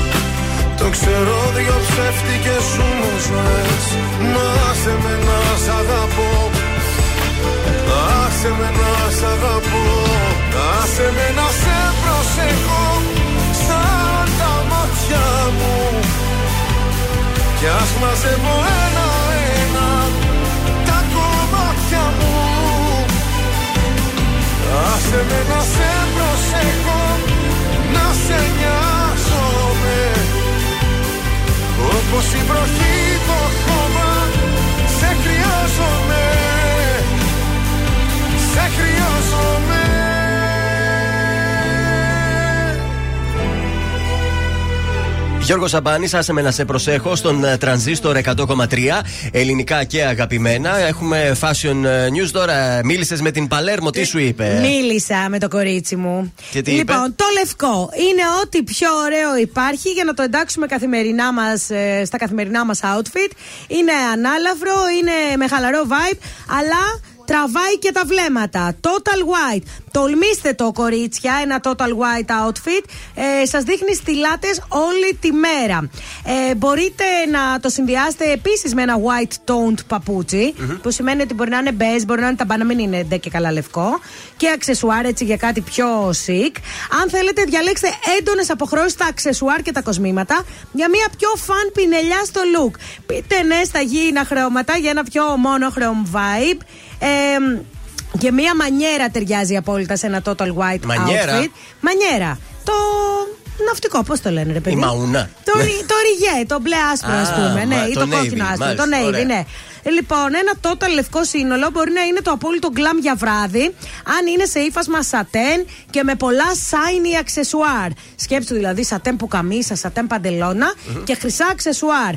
το ξέρω δυο ψεύτικες σου με ζωές Να σε με να σ' αγαπώ. Άσε με να σ' αγαπώ. Άσε με να σε προσεχώ Σαν τα μάτια μου. Κι ας μαζεύω ένα-ένα Τα κομμάτια μου. Άσε με να σε προσεχώ Να σε νοιάζομαι Όπως η βροχή το χώμα Σε χρειάζομαι. Σε χρειάζομαι Γιώργο Σαμπάνη, άσε με να σε προσέχω στον ε, τρανζίστορ 100,3 ελληνικά και αγαπημένα. Έχουμε fashion ε, news τώρα. Μίλησες με την Παλέρμο, τι σου είπε; Μίλησα με το κορίτσι μου. Και τι λοιπόν, είπε; το λευκό είναι ό,τι πιο ωραίο υπάρχει για να το εντάξουμε καθημερινά μας, ε, στα καθημερινά μας outfit. Είναι ανάλαφρο, είναι με χαλαρό vibe, αλλά τραβάει και τα βλέμματα. Total white. Τολμήστε το, κορίτσια, ένα total white outfit. Ε, Σας δείχνει στιλάτε όλη τη μέρα. Ε, μπορείτε να το συνδυάσετε επίσης με ένα white toned παπουτσι που σημαίνει ότι μπορεί να είναι beige, μπορεί να είναι ταμπά, να μην είναι ντε και καλά λευκό. Και αξεσουάρ έτσι για κάτι πιο chic. Αν θέλετε, διαλέξτε έντονες αποχρώσεις στα αξεσουάρ και τα κοσμήματα για μια πιο φαν πινελιά στο look. Πείτε ναι στα γήινα χρώματα για ένα πιο monochrome vibe. Ε, και μία μανιέρα ταιριάζει απόλυτα σε ένα total white Μανιέρα; outfit. Μανιέρα. Το ναυτικό, πώς το λένε, ρε παιδί; Η μαούνα. Το, Ναι. ρι- το ριγέ, το μπλε άσπρο, ας Α, πούμε. Ναι, μα- ή το το, navy, κόκκινο άσπρο. μάλιστα, Το navy, ωραία. ναι. Ε, Λοιπόν, ένα total λευκό σύνολο μπορεί να είναι το απόλυτο γκλαμ για βράδυ, αν είναι σε ύφασμα σατέν και με πολλά shiny αξεσουάρ. Σκέψτε δηλαδή σατέν που καμίσα, σατέν παντελώνα και χρυσά αξεσουάρ.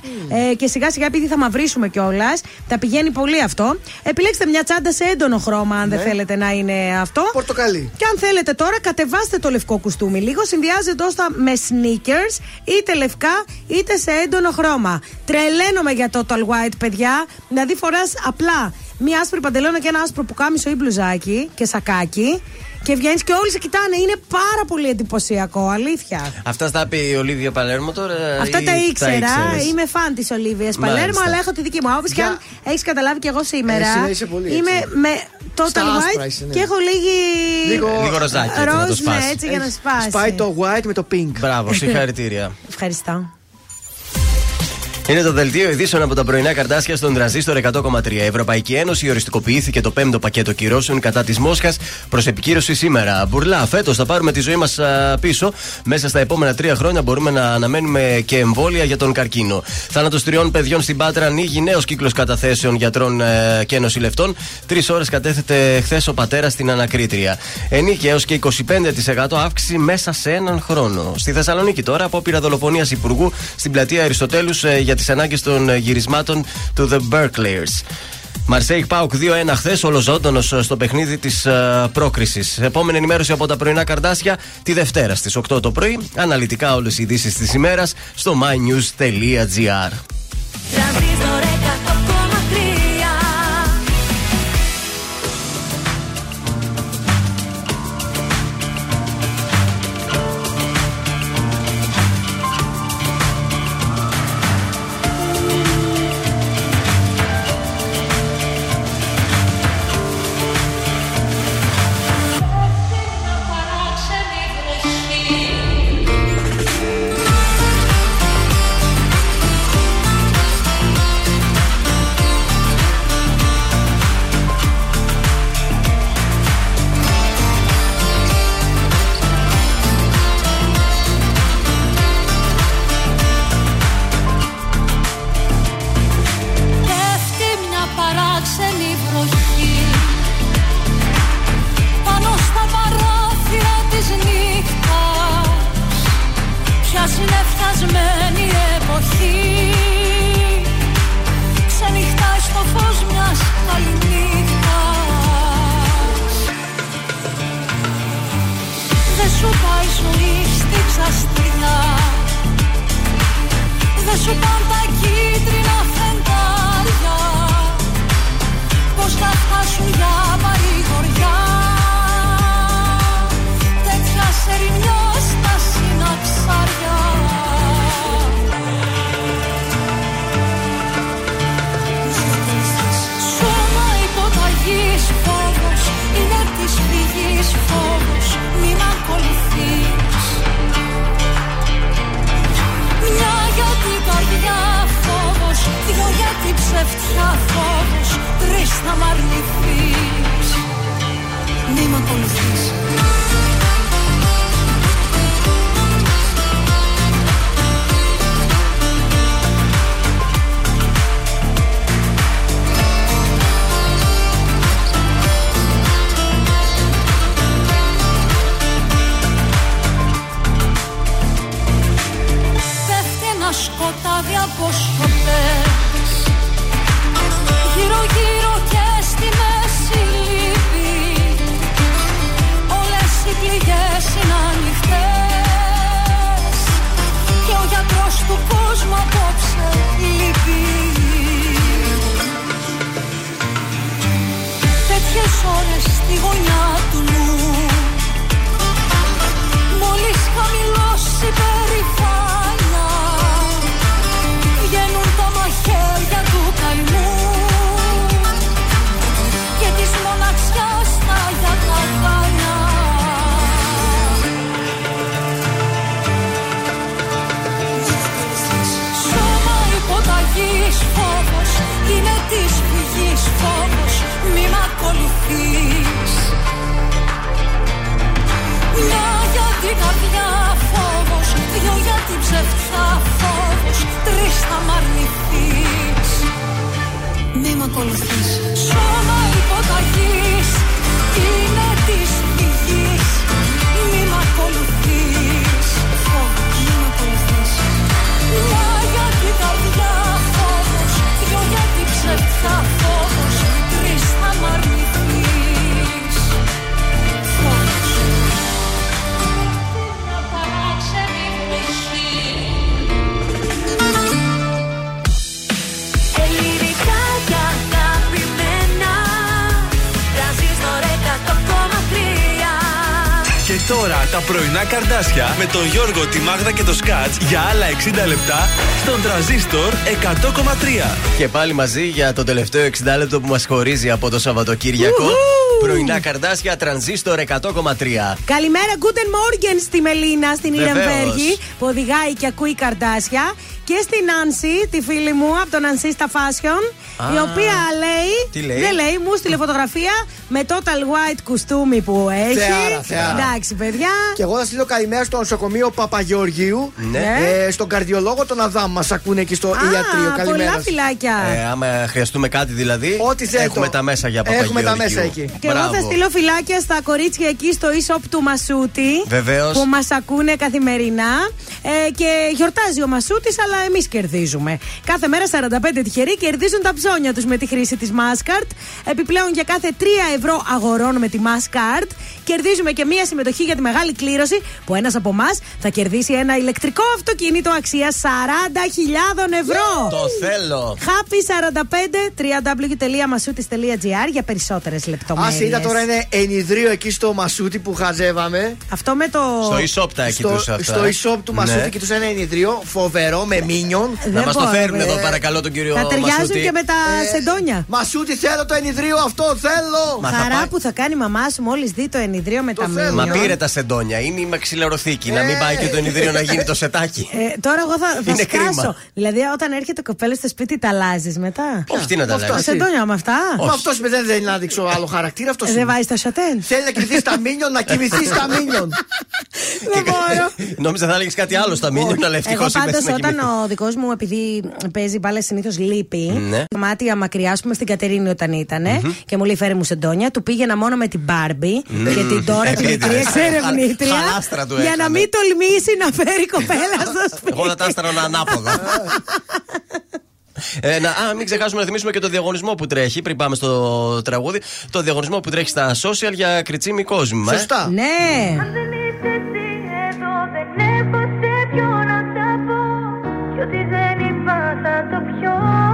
Ε, και σιγά σιγά, επειδή θα μαυρίσουμε κιόλας, θα πηγαίνει πολύ αυτό. Επιλέξτε μια τσάντα σε έντονο χρώμα, αν δεν Ναι. θέλετε να είναι αυτό. Πορτοκαλί. Και αν θέλετε τώρα, κατεβάστε το λευκό κουστούμι λίγο. Συνδυάζεται ώστα με sneakers, είτε λευκά είτε σε έντονο χρώμα. Τρελαίνομαι για το Total White, παιδιά. Δηλαδή, φοράς απλά μία άσπρη παντελώνα και ένα άσπρο πουκάμισο ή μπλουζάκι και σακάκι. Και βγαίνεις και όλοι σε κοιτάνε. Είναι πάρα πολύ εντυπωσιακό, αλήθεια. Αυτά τα πει η Ολίβια Παλέρμο τώρα. Αυτά ή τα ήξερα. ήξερες; Είμαι φαν της Ολίβιας Παλέρμο, Μάλιστα. αλλά έχω τη δική μου άποψη. Και αν έχεις καταλάβει και εγώ σήμερα. Εσύ, ναι, είσαι πολύ έτσι. είμαι με total Στα άσπρα white είσαι, ναι. και έχω λίγη. Λίγο- Λίγο ροζάκι, έτσι, να το Ροζ, ναι, σπάσει. έτσι για να Έχει- σπάσει. Σπάει το white με το pink. Μπράβο, <laughs> συγχαρητήρια. Ευχαριστώ. Είναι το δελτίο ειδήσεων από τα πρωινά καρτάσια στον τραζίστορ 100,3. Η Ευρωπαϊκή Ένωση οριστικοποιήθηκε το πέμπτο πακέτο κυρώσεων κατά της Μόσχας προς επικύρωση σήμερα. Μπουρλά, φέτος θα πάρουμε τη ζωή μας πίσω. Μέσα στα επόμενα τρία χρόνια μπορούμε να αναμένουμε και εμβόλια για τον καρκίνο. Θάνατος τριών παιδιών στην Πάτρα ανοίγει νέος κύκλος καταθέσεων γιατρών ε, και νοσηλευτών. Τρεις ώρες κατέθεται χθες ο πατέρας στην ανακρίτρια. Ενίκη έως και 25% αύξηση μέσα σε έναν χρόνο. Στη Θεσσαλονίκη τώρα, απόπειρα δολοφονία υπουργού στην πλατεία Αριστοτέλους ε, για τις ανάγκες των ε, γυρισμάτων του The Berkeleyers. Μαρσέικ Πάουκ 2-1 χθες, ολοζώντονος στο παιχνίδι της πρόκρισης. Επόμενη ενημέρωση από τα πρωινά καρδάσια τη Δευτέρα στις 8 το πρωί. Αναλυτικά όλες οι ειδήσεις της ημέρας στο mynews.gr. ψευτιά φόβος Τρεις θα μ' αρνηθείς. Μην μ' ακολουθείς ώρες στη γωνιά του νου. Μόλις χαμηλώσει την καρδιά φόβος. Δυο για την ψευτιά φόβος. Τρεις θα μ' αρνηθείς. Μη μ' ακολουθείς 100,3 Και τώρα τα πρωινά καρδάσια με τον Γιώργο, τη Μάγδα και το Σκάτς για άλλα 60 λεπτά στον τραζίστορ 100,3. Και πάλι μαζί για το τελευταίο 60 λεπτό που μας χωρίζει από το Σαββατοκύριακο. Πρωινά καρδάσια, τρανζίστορ 100,3. Καλημέρα, Guten Morgen στη Μελίνα, στην Βεβαίως. Ιρεμβέργη, που οδηγάει και ακούει καρδάσια. Και στην Νάνση, τη φίλη μου από το Νανσί στα Fashion, Α. η οποία λέει. Τι λέει; Δεν λέει, μου στείλε φωτογραφία με total white κουστούμι που έχει. Θεάρα, θεάρα. Εντάξει, παιδιά. Και εγώ θα στείλω καλημέρα στο νοσοκομείο Παπαγεωργίου. Ναι. Ε, στον καρδιολόγο τον Αδάμ μας ακούνε εκεί στο ιατρείο. Α, Καλημέρα. πολλά φυλάκια. Ε, άμα χρειαστούμε κάτι δηλαδή. Ό,τι θέλετε. Έχουμε τα μέσα για Έχουμε Παπαγεωργίου. τα μέσα εκεί. Και εγώ θα Μπράβο. στείλω φυλάκια στα κορίτσια εκεί στο e-shop του Μασούτη. Βεβαίως. Που μας ακούνε καθημερινά. Ε, και γιορτάζει ο Μασούτης, αλλά εμείς κερδίζουμε. Κάθε μέρα 45 τυχεροί κερδίζουν τα ψώνια τους με τη χρήση της Maskart. Επιπλέον για κάθε 3 ευρώ αγορών με τη Maskart κερδίζουμε και μία συμμετοχή για τη μεγάλη κλήρωση που ένας από εμάς θα κερδίσει ένα ηλεκτρικό αυτοκίνητο αξίας 40.000 ευρώ. Το θέλω. Happy 45 www.masutis.gr για περισσότερες λεπτομέρειες. Α είδα τώρα ένα ενιδρίο εκεί στο Μασούτι που χαζεύαμε. Αυτό με το. Στο e-shop τα έχει Στο, τους αυτά. στο e-shop του Ναι. Μασούτι και τους ένα ενιδρίο φοβερό με μίνιον. Δεν Να μας το μπορώ, φέρουν ρε. εδώ, παρακαλώ, τον κύριο Θα ταιριάζουν Μασούτη. και με τα σεντόνια. Μασούτι θέλω το ενιδρίο αυτό, θέλω! Μα θα Χαρά πάει- που θα κάνει η μαμά σου μόλις δει το ενιδρίο με τα θέλω. Μα μήνυμα. πήρε τα σεντόνια. Είναι η μαξιλαροθήκη. Να μην Ε. πάει και το ενιδρίο να γίνει το σετάκι. Ε, τώρα εγώ θα, θα Είναι σκάσω. κρίμα. Δηλαδή, όταν έρχεται το κοπέλος στο σπίτι, τα αλλάζεις μετά; Όχι, τι να τα Αυτό, λέμε. εσύ. Σεντόνια με αυτά; Μα αυτός δεν θέλει να δείξω άλλο χαρακτήρα. Αυτός Ε, Δεν βάζει τα σατέν. Θέλει να κοιμηθεί στα μίνιον, να κοιμηθείς στα μίνιον. <laughs> Δεν μπορώ. Νόμιζα θα έλεγες κάτι άλλο στα μήνυμα, αλλά Εγώ ευτυχώ πάντως όταν ο δικός μου, επειδή παίζει μπάλα συνήθως λείπει, δωμάτια μακριά, ας πούμε, στην Κατερίνη όταν ήταν. Mm-hmm. Και μου λέει φέρε μου σεντόνια. Του πήγαινα μόνο με την Μπάρμπι mm-hmm. και την τώρα την μικρή εξερευνήτρια. Για να μην τολμήσει να φέρει κοπέλα στο σπίτι. Εγώ θα τα άστρανα ανάποδα. Ε, να, α, μην ξεχάσουμε να θυμίσουμε και το διαγωνισμό που τρέχει πριν πάμε στο τραγούδι. Το διαγωνισμό που τρέχει στα social για κριτσίμι κόσμημα. Ε. Σωστά. Ε. Ναι. Αν δεν είσαι εσύ εδώ, δεν έχω σε ποιον να τα πω. Κι ό,τι δεν είπα θα το πιω.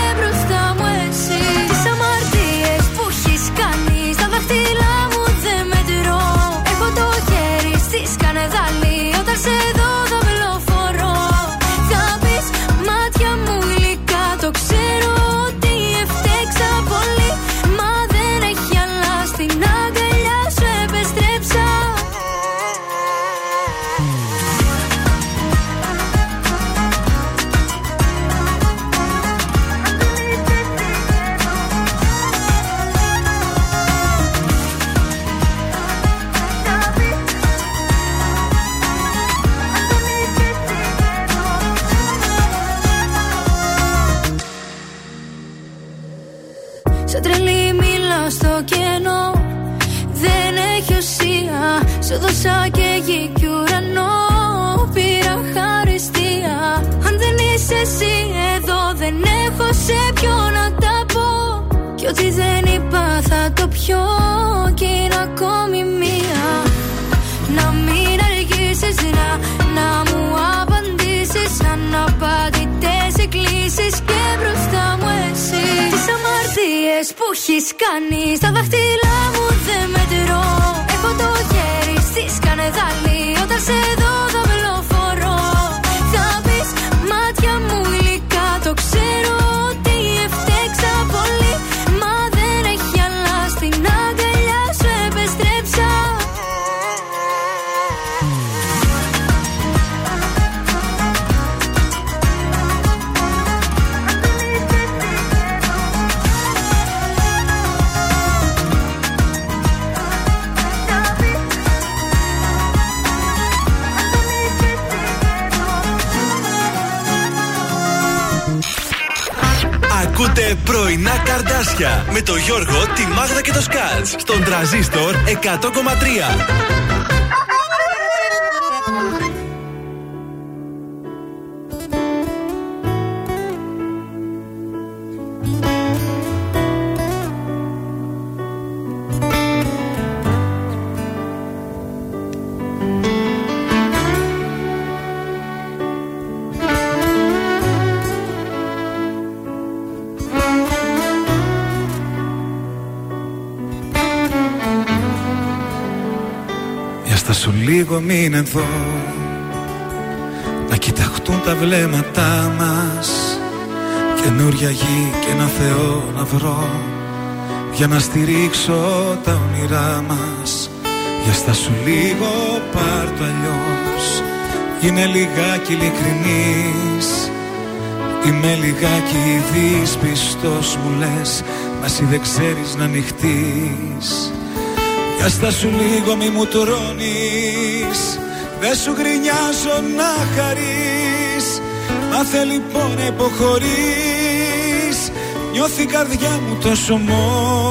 Για να στηρίξω τα όνειρά μας. Για στα σου λίγο πάρ' το αλλιώς. Είναι λιγάκι ειλικρινής. Είμαι λιγάκι δύσπιστος μου λες. Μας εσύ δεν ξέρεις να ανοιχτείς. Για στα σου λίγο μη μου τρώνεις. Δεν σου γκρινιάζω να χαρείς. Μάθε λοιπόν να υποχωρείς. Νιώθει η καρδιά μου τόσο μόνη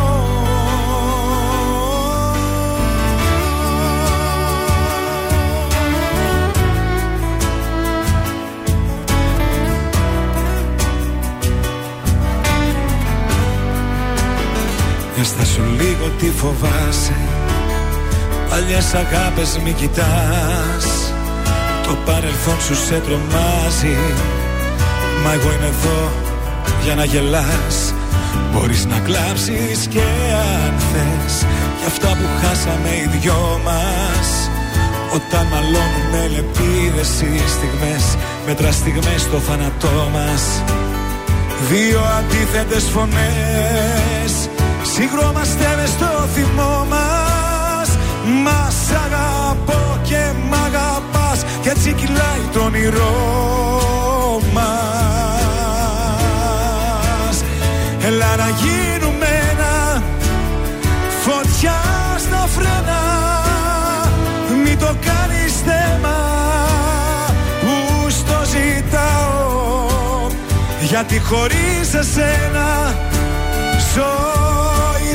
Για στα σου λίγο τι φοβάσαι. Παλιές αγάπες μη κοιτάς. Το παρελθόν σου σε τρομάζει. Μα εγώ είμαι εδώ για να γελάς. Μπορείς να κλάψεις και αν θες. Για αυτά που χάσαμε οι δυο μας. Όταν μαλώνουμε λεπίδες οι στιγμές Μέτρα στιγμές στο θάνατό μας. Δύο αντίθετες φωνές Συγκρόμαστε μες στο θυμό μας. Μας αγαπώ και μ' αγαπάς. Και έτσι κυλάει το όνειρό μας. Έλα να γίνουμε ένα Φωτιά στα φρένα. Μην το κάνεις θέμα Που στο ζητάω. Γιατί χωρίς εσένα Ζωή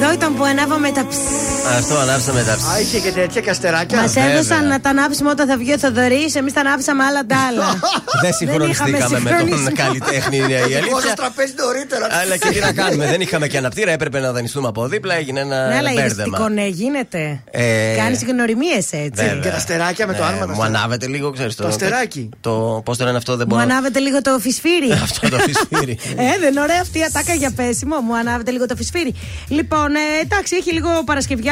Εδώ ήταν που ανάβαμε τα ψ. Αυτό ανάψαμε τα Α, είχε και τέτοια καστεράκια. Μας έδωσαν να τα ανάψουμε όταν θα βγει ο Θοδωρής, εμείς τα ανάψαμε άλλα τα άλλα. <laughs> Δεν συγχρονιστήκαμε με τον συγχρονίσει. καλλιτέχνη, είναι η Εγώ αλήθεια. στο τραπέζι νωρίτερα. Αλλά και τι να κάνουμε, δεν είχαμε και αναπτήρα, έπρεπε να δανειστούμε από δίπλα, έγινε ένα Ναι, αλλά μπέρδεμα. ιριστικό ναι, γίνεται. Ε, Κάνεις γνωριμίες έτσι. βέβαια. Και τα αστεράκια με το Ναι, άνοιγμα τα Μου αστεράκια. ανάβετε λίγο, ξέρεις το. Το αστεράκι. Το, πώς το λένε αυτό, δεν Μου μπορώ. ανάβετε λίγο το φυσφύρι. <laughs> Αυτό το φυσφύρι. Ε, δεν είναι ωραία αυτή η ατάκα για πέσιμο. Μου ανάβετε λίγο το φυσφύρι. Λοιπόν, ε, εντάξει, έχει λίγο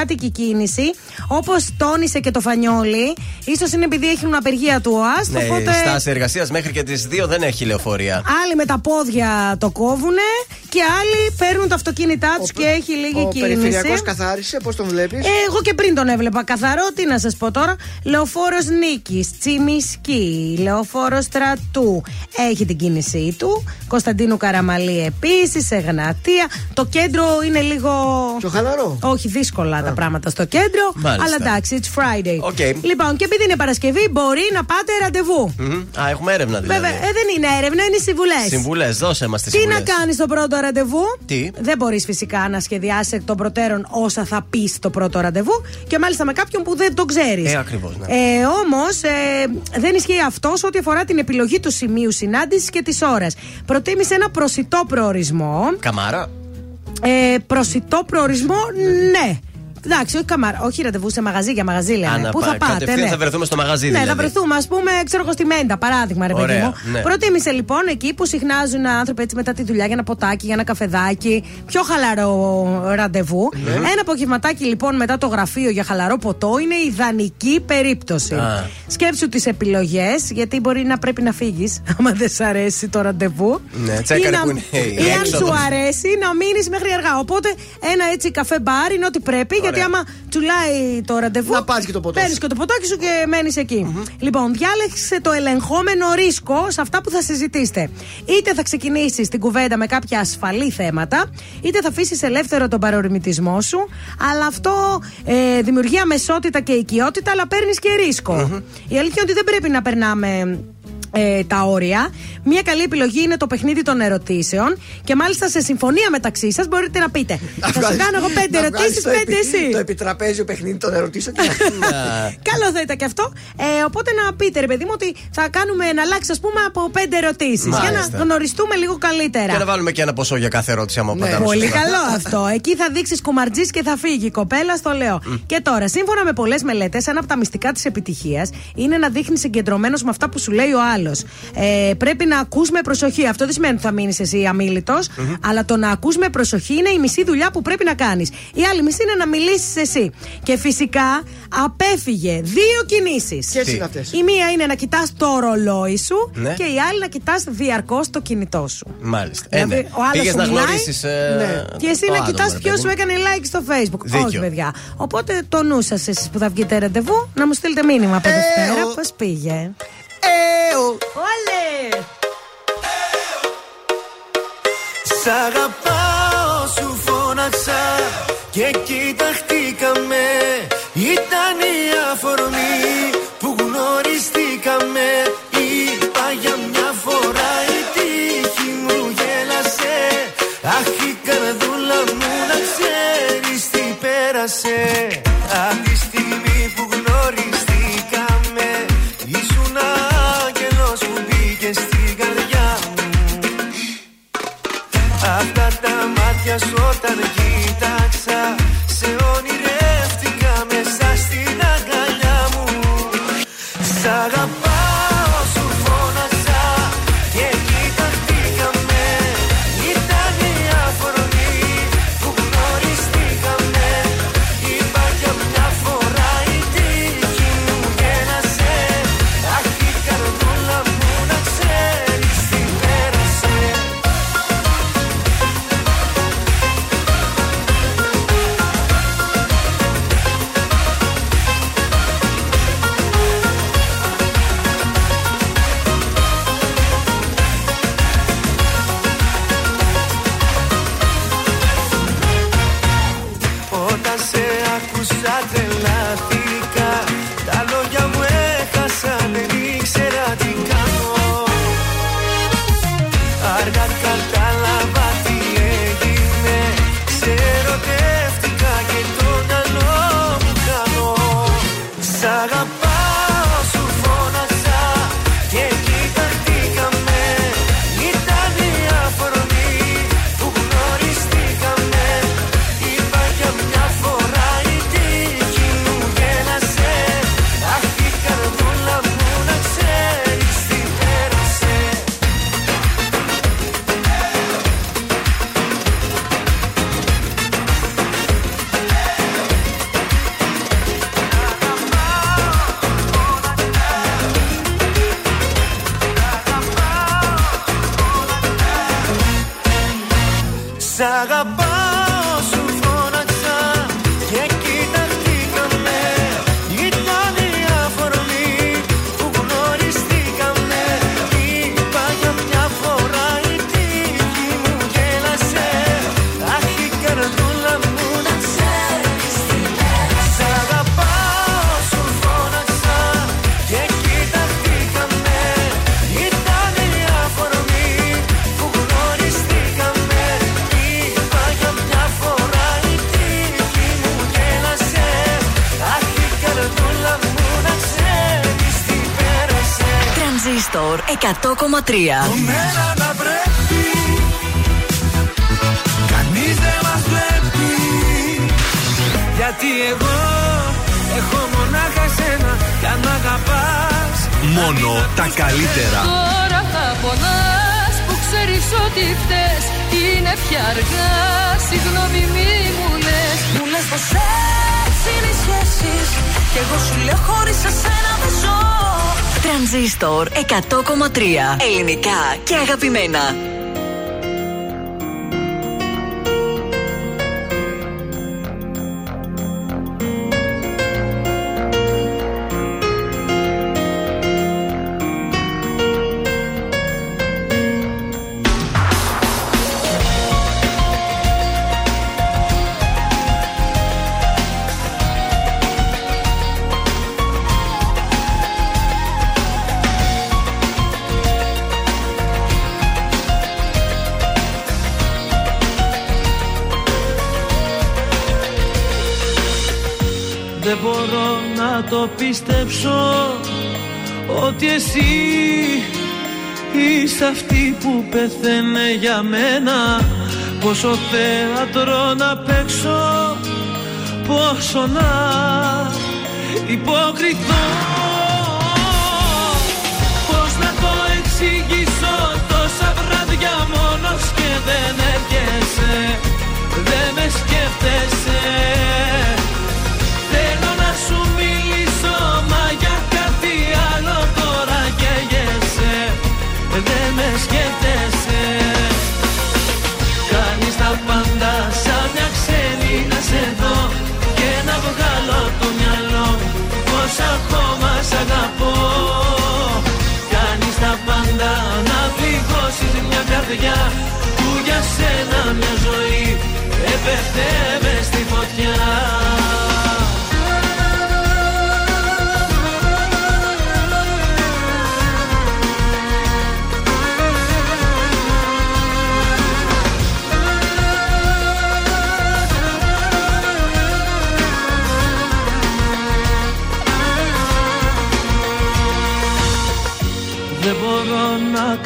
παρασκευιάτικη κίνηση. Όπως τόνισε και το Φανιόλι, ίσως είναι επειδή έχουν απεργία του ΟΑΣΤ. Ναι, οπότε η στάση εργασίας μέχρι και τις 2 δεν έχει λεωφορεία. άλλοι με τα πόδια το κόβουνε και άλλοι παίρνουν τα αυτοκίνητά τους και έχει λίγη Ο κίνηση. περιφερειακός καθάρισε, πώς τον βλέπεις; Ε, εγώ και πριν τον έβλεπα καθαρό. Τι να σας πω τώρα. Λεωφόρος Νίκης, Τσιμισκή, Λεωφόρος Στρατού. Έχει την κίνησή του. Κωνσταντίνου Καραμανλή επίσης, Εγνατία. Το κέντρο είναι λίγο. Πιο χαλαρό; Όχι, δύσκολα τα πράγματα στο κέντρο. Μάλιστα. Αλλά εντάξει, it's Friday. OK. Λοιπόν, και επειδή είναι Παρασκευή, μπορεί να πάτε ραντεβού. Μμμ. Α, έχουμε έρευνα δηλαδή. Βέβαια, ε, δεν είναι έρευνα, είναι συμβουλές. Συμβουλές, δώσε μας τις Τι συμβουλές. να κάνεις στο πρώτο ραντεβού; Τι; Δεν μπορείς φυσικά να σχεδιάσεις εκ των προτέρων όσα θα πεις στο πρώτο ραντεβού και μάλιστα με κάποιον που δεν τον ξέρεις. Ε, ακριβώς, ναι. Ε, Όμως ε, δεν ισχύει αυτός σε ό,τι αφορά την επιλογή του σημείου συνάντησης και της ώρας. Προτίμησε ένα προσιτό προορισμό. Καμάρα. Ε, προσιτό προορισμό, ναι. Εντάξει, όχι καμάρα. Όχι ραντεβού σε μαγαζί για μαγαζί λένε. Α, να Πού πά- θα πάτε, κατευθείαν ναι. θα βρεθούμε στο μαγαζί, Ναι, δηλαδή. θα βρεθούμε, ας πούμε, ξέρω εγώ στη Μέντα, παράδειγμα, ρε παιδί Ωραία, μου. ναι. Προτίμησε λοιπόν εκεί που συχνάζουν άνθρωποι έτσι μετά τη δουλειά για ένα ποτάκι, για ένα καφεδάκι. Πιο χαλαρό ραντεβού. Ναι. Ένα απογευματάκι λοιπόν μετά το γραφείο για χαλαρό ποτό είναι η ιδανική περίπτωση. Α. Σκέψου τις επιλογές, γιατί μπορεί να πρέπει να φύγεις, <laughs> άμα δεν σ' αρέσει το ραντεβού. Ναι, τσέκαρε Ή που να- είναι η Ή αν έξοδος. σου αρέσει να μείνεις μέχρι αργά. Οπότε ένα έτσι καφέ μπαρ είναι ό,τι πρέπει, γιατί άμα τσουλάει το ραντεβού. Να πάρεις και το ποτό Παίρνεις σου. και το ποτάκι σου και μένεις Λοιπόν, διάλεξε το ελεγχόμενο ρίσκο σε αυτά που θα συζητήσετε. Είτε θα ξεκινήσεις την κουβέντα με κάποια ασφαλή θέματα, είτε θα αφήσεις ελεύθερο τον παρορμητισμό σου. Αλλά αυτό ε, δημιουργεί αμεσότητα και οικειότητα, αλλά παίρνεις και ρισκο Η αλήθεια είναι ότι δεν πρέπει να περνάμε ε, τα όρια. Μία καλή επιλογή είναι το παιχνίδι των ερωτήσεων και μάλιστα σε συμφωνία μεταξύ σας μπορείτε να πείτε. Θα σου κάνω εγώ πέντε Να βγάλεις ερωτήσεις, το πέντε επι- εσύ. Το επιτραπέζιο παιχνίδι των ερωτήσεων. και να- <laughs> Καλό θα ήταν και αυτό. Ε, οπότε να πείτε, ρε παιδί μου, ότι θα κάνουμε να αλλάξει, ας πούμε, από πέντε ερωτήσεις. Για Μάλιστα. να γνωριστούμε λίγο καλύτερα. Και να βάλουμε και ένα ποσό για κάθε ερώτηση άμα απαντάμε Ναι, Πολύ σωστά. καλό αυτό. <laughs> Εκεί θα δείξεις κουμαρτζής και θα φύγει η κοπέλα, στο λέω. Και τώρα, σύμφωνα με πολλές μελέτες, ένα από τα μυστικά της επιτυχίας είναι να δείχνεις συγκεντρωμένος με αυτά που σου λέει ο άλλο. Ε, πρέπει να ακούς με προσοχή. Αυτό δεν σημαίνει ότι θα μείνεις εσύ αμήλυτος, αλλά το να ακούς με προσοχή είναι η μισή δουλειά που πρέπει να κάνεις. Η άλλη μισή είναι να μιλήσεις εσύ. Και φυσικά απέφυγε δύο κινήσεις. Ποιες είναι αυτές; Η μία είναι να κοιτάς το ρολόι σου Ναι. και η άλλη να κοιτάς διαρκώς το κινητό σου. Μάλιστα. Δηλαδή, ε, ναι. ο άλλος Πήγες σου να μιλάει, γνωρίσεις, ε, ναι. Και εσύ το να άτομο, κοιτάς ρε ποιος παιδί σου μου. έκανε like στο Facebook. Δίκιο. Όχι, παιδιά. Οπότε το νου σας, εσείς που θα βγείτε ραντεβού, να μου στείλετε μήνυμα από Ε, Δευτέρα ο- πώς πήγε; Εώ, Όλε. Σ' αγαπάω σου φώναξα και κοιταχτήκαμε. Ήταν η αφορμή που γνωριστήκαμε. Είπα για μια φορά η τύχη μου γέλασε. Αχ η καρδούλα μου να ξέρεις τι πέρασε. 3. αγαπημένα. έθαινε για μένα Πόσο θέατρο να παίξω Πόσο να υποκριθώ Πώς να το εξηγήσω Τόσα βράδια μόνος και δεν έρχεσαι Δεν με σκέφτεσαι. σ' Κάνεις τα πάντα να πληγώσεις μια καρδιά Που για σένα μια ζωή επεθαίνει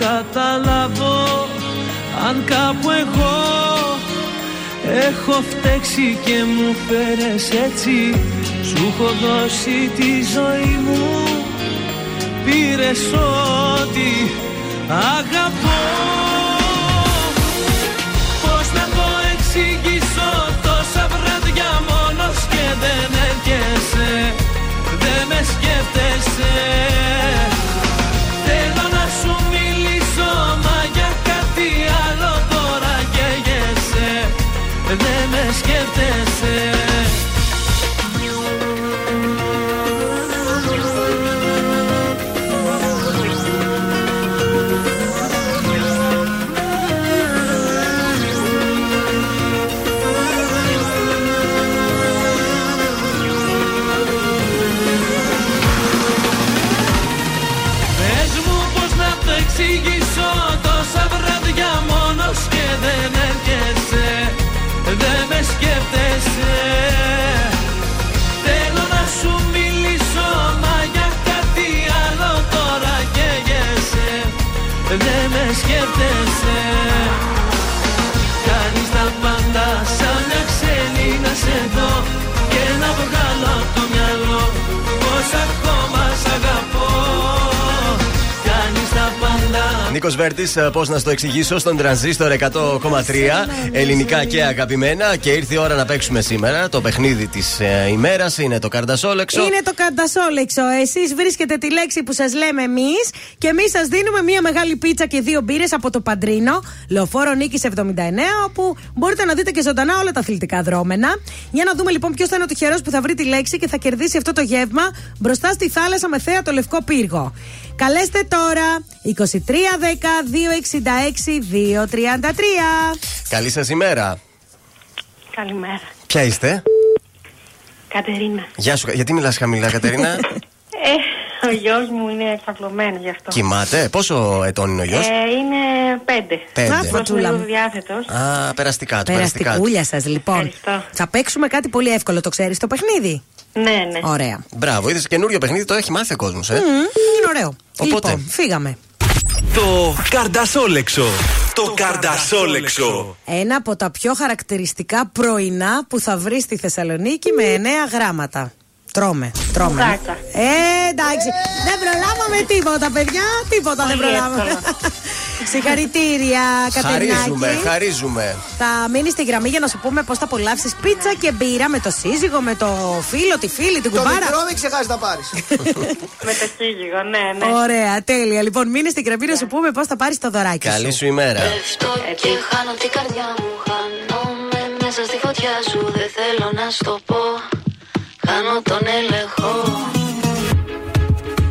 καταλάβω αν κάπου εγώ έχω φταίξει και μου φέρες έτσι Σου έχω δώσει τη ζωή μου. Πήρες ό,τι αγαπώ. Πώς να το εξηγήσω τόσα βράδια μόνος και δεν έρχεσαι Δεν με σκέφτεσαι Νίκο Βέρτη, πώς να σου το εξηγήσω στον τρανζίστορ 100,3 ελληνικά και αγαπημένα. Και ήρθε η ώρα να παίξουμε σήμερα. Το παιχνίδι της ημέρας είναι το Καρντασόλεξο. Είναι το καντασόλεξο. Εσείς βρίσκετε τη λέξη που σας λέμε εμείς και εμείς σας δίνουμε μία μεγάλη πίτσα και δύο μπύρες από το Παντρίνο, λεωφόρο Νίκης 79, όπου μπορείτε να δείτε και ζωντανά όλα τα αθλητικά δρόμενα. Για να δούμε λοιπόν ποιος θα είναι ο τυχερός που θα βρει τη λέξη και θα κερδίσει αυτό το γεύμα μπροστά στη θάλασσα με θέα το λευκό πύργο. Καλέστε τώρα 2310-266-233. Καλή σας ημέρα. Καλημέρα. Ποια είστε, Κατερίνα. Γεια σου. Γιατί μιλάς χαμηλά, Κατερίνα; <laughs> Ε, ο γιος μου είναι εξαπλωμένος γι' αυτό. Κοιμάται. Πόσο ετών είναι ο γιος; Ε, είναι πέντε. Πέντε. Απλώς Φωτούλα είναι μου. λίγο διάθετος. Α, περαστικά του. Περαστικά του. Περαστικούλια σας, λοιπόν. Ευχαριστώ. Θα παίξουμε κάτι πολύ εύκολο, το ξέρεις το παιχνίδι; Ναι, ναι. Ωραία. Μπράβο, είδες καινούριο παιχνίδι, το έχει μάθει ο κόσμος, ε. Μμμ, είναι ωραίο. Οπότε. Λοιπόν, φύγαμε. Το Καρντασόλεξο. Το Καρντασόλεξο. Ένα από τα πιο χαρακτηριστικά πρωινά που θα βρεις στη Θεσσαλονίκη με εννέα γράμματα. Τρώμε, τρώμε. Μπουγάτσα. Ε, εντάξει. Δεν προλάβαμε τίποτα, παιδιά. Τίποτα δεν Πολύ προλάβαμε. <laughs> Συγχαρητήρια, Χαρίζουμε, Κατερινάκη. χαρίζουμε. Θα μείνεις στη γραμμή για να σου πούμε πώς θα απολαύσεις πίτσα και μπύρα με το σύζυγο, με το φίλο, τη φίλη, την Το κουμπάρα. μικρό μην ξεχάσει να πάρεις. <laughs> Με το σύζυγο, ναι, ναι. Ωραία, τέλεια. Λοιπόν, μείνε στην γραμμή να σου πούμε πώς θα πάρεις το δωράκι Καλή σου. σου ημέρα. Πέφτω και χάνω την καρδιά μου Χάνομαι μέσα στη φωτιά σου Δεν θέλω να στο πω Χάνω τον έλεγχο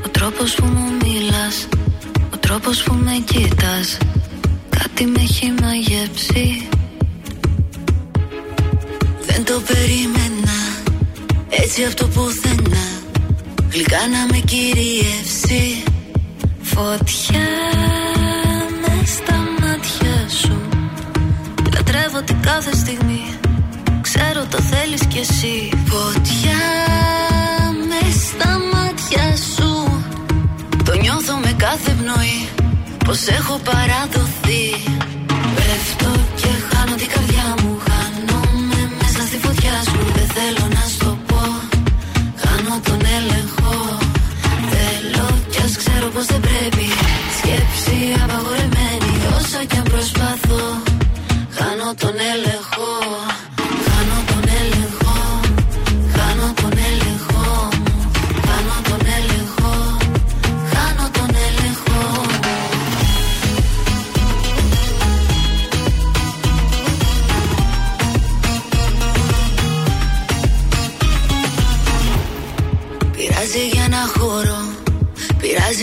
Ο τρόπος που μου μιλάς Ο τρόπος που με κοίτας Κάτι με έχει μαγεύσει Δεν το περίμενα Έτσι από το πουθενά. Γλυκά να με κυριεύσει. Φωτιά με στα μάτια σου. Λατρεύω την κάθε στιγμή. Ξέρω το θέλεις κι εσύ. Φωτιά με στα μάτια σου. Το νιώθω με κάθε πνοή Πως έχω παραδοθεί. Πέφτω και χάνω την καρδιά μου Χάνομαι μέσα στη φωτιά σου. Δεν θέλω να στο πω Χάνω τον έλεγχο. Θέλω κι ας ξέρω πως δεν πρέπει. Σκέψη απαγορεμένη Όσα κι αν προσπαθώ Χάνω τον έλεγχο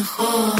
mejor.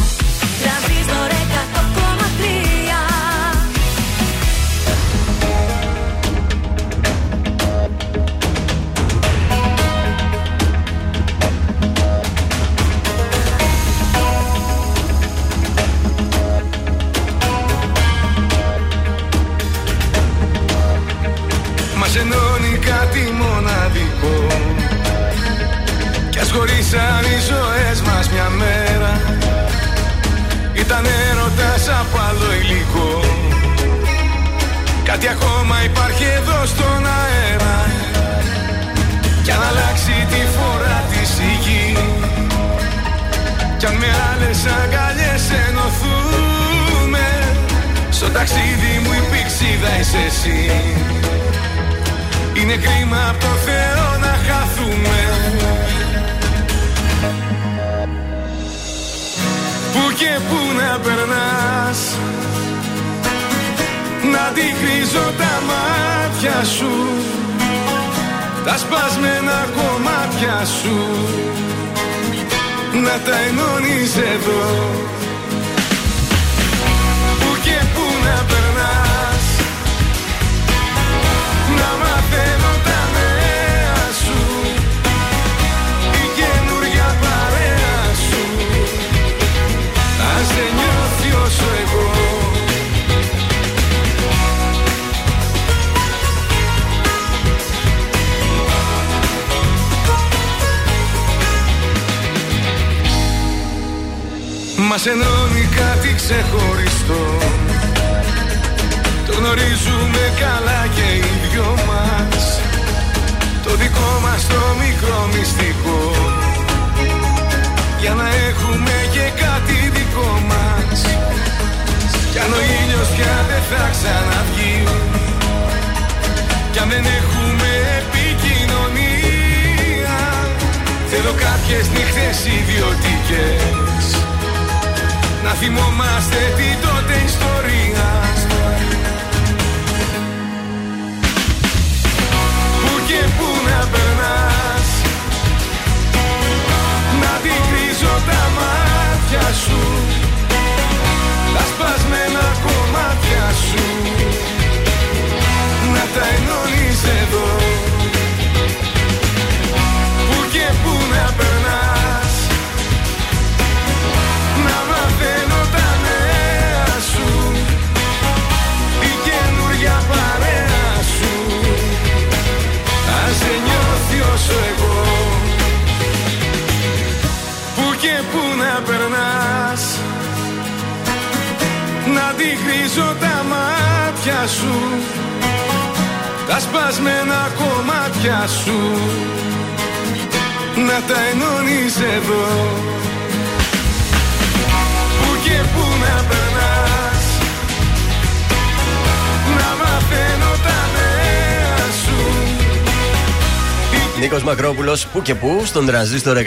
Που και που, στον τρανζίστορ 100,3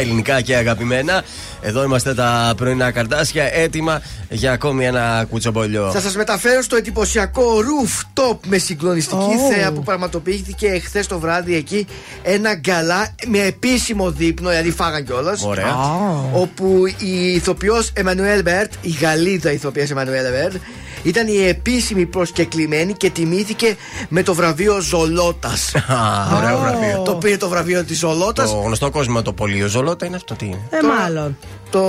ελληνικά και αγαπημένα. Εδώ είμαστε τα πρωινά καρντάσια, έτοιμα για ακόμη ένα κουτσομπολιό. Θα σας μεταφέρω στο εντυπωσιακό rooftop με συγκλονιστική Oh. θέα που πραγματοποιήθηκε εχθές το βράδυ εκεί. Ένα γκαλά με επίσημο δείπνο, δηλαδή φάγαν κιόλας. Ωραία. Όπου η ηθοποιός Εμμανουέλ Μπεάρ, η Γαλλίδα ηθοποιό Εμμανουέλ Μπεάρ, ήταν η επίσημη προσκεκλημένη και τιμήθηκε με το βραβείο Ζολότας. Α, ωραίο βραβείο. Το πήρε το βραβείο της Ζολότας. Το γνωστό κόσμο το πολίο Ζολότα είναι αυτό τι είναι; Ε, μάλλον. Το...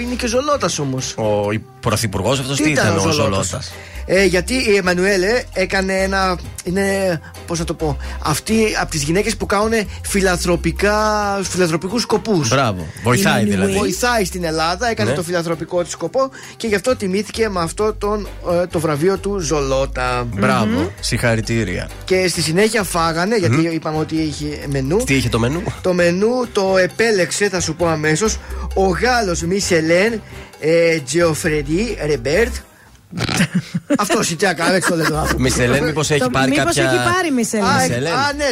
Είναι και Ζολότας όμως. Ο πρωθυπουργός αυτός τι ήταν, ο Ζολότας; Ε, γιατί η Εμμανουέλε έκανε ένα. Είναι. Πώς να το πω. Αυτή από τις γυναίκες που κάνουν φιλανθρωπικά. φιλανθρωπικούς σκοπούς. Μπράβο. Βοηθάει δηλαδή. Βοηθάει στην Ελλάδα, έκανε Ναι. το φιλανθρωπικό της σκοπό και γι' αυτό τιμήθηκε με αυτό τον, ε, το βραβείο του Ζολότα. Μπράβο. Συγχαρητήρια. Και στη συνέχεια φάγανε, γιατί είπαμε ότι είχε μενού. Τι είχε το μενού; Το μενού το επέλεξε, θα σου πω αμέσως, ο Γάλλος Μισελέν ε, Τζεοφρεντή Ρεμπέρτ. Αυτός η τι έκανε, το λέω άνθρωπο. Μισελέν, μήπως έχει Το- πάρει μήπως κάποια. έχει πάρει Μισελέν. Α, Μισελέν. α, ναι.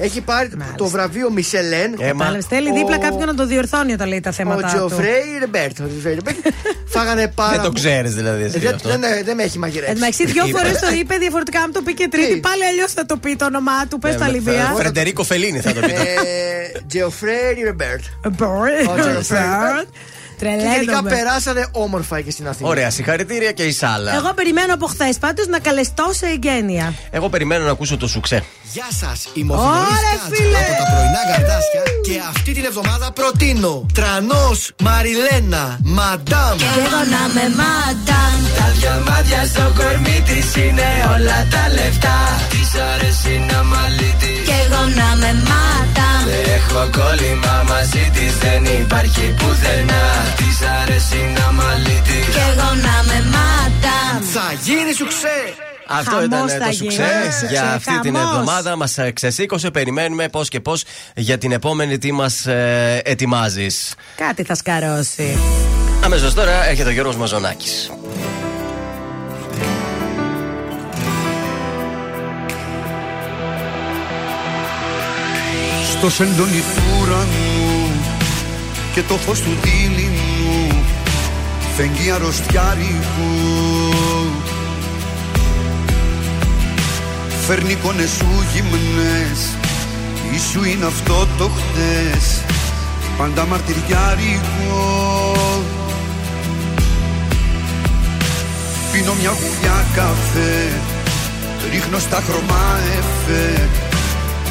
Έχει πάρει το βραβείο Μισελέν. Έμα. Κατάλαβες, Θέλει δίπλα Ο- κάποιον να το διορθώνει όταν λέει τα Ο θέματα του. Τζεοφρέι Ρεμπέρτ. ο Τζεοφρέι Ρεμπέρτ. <laughs> Φάγανε πάρα Δεν το ξέρεις δηλαδή. εσύ Ε, Δεν αυτό. δεν- δεν- δεν με έχει Εν μαγειρέψει. τω μεταξύ, δύο Είπε. φορές το είπε διαφορετικά. Αν το πει και τρίτη, Τι; πάλι αλλιώς θα το πει το όνομά του. Πες Ε, τα με- Λιβία. Φρεντερίκο Φελίνη θα το πει. Ε, Τζεοφρέι Ρεμπέρτ. Και Τρελαίνομαι. γενικά περάσανε όμορφα και στην Αθήνα. Ωραία, συγχαρητήρια και η Σάλα. Εγώ περιμένω από χθες πάντως να καλεστώ σε εγγένεια. Εγώ περιμένω να ακούσω το σουξέ. Γεια σας, είμαι ο Θοδωρής Ωρε, Κάτς φίλε! από τα πρωινά γαρδάσια και αυτή την εβδομάδα προτείνω Τρανός, Μαριλένα, Μαντάμ. Και εγώ να με μάνταμ. Τα διαμάτια στο κορμί της είναι όλα τα λεφτά. Της αρέσει να μαλίτη. Και εγώ να με μάνταμ. Έχω κόλλημα μαζί της, δεν υπάρχει πουθενά. Της αρέσει να μαλίτη. Και εγώ να με μάνταμ. Θα γίνει σου ξέ. Αυτό Χαμός ήταν θα το γίνει. σουξέ Σουξέ, για αυτή την χαμός. εβδομάδα. Μας ξεσήκωσε. Περιμένουμε πώς και πώς για την επόμενη τι μας ετοιμάζεις. Κάτι θα σκαρώσει. Αμέσως τώρα έρχεται ο Γιώργος Μαζονάκης. Στο σεντόνι του ουρανού και το φως του δίληνου φεγγεί αρρωστιάρικου. Φέρνει εικόνες σου γυμνές ή σου είναι αυτό το χτες πάντα μαρτυριάρικο Πίνω μια γουλιά καφέ ρίχνω στα χρώμα εφέ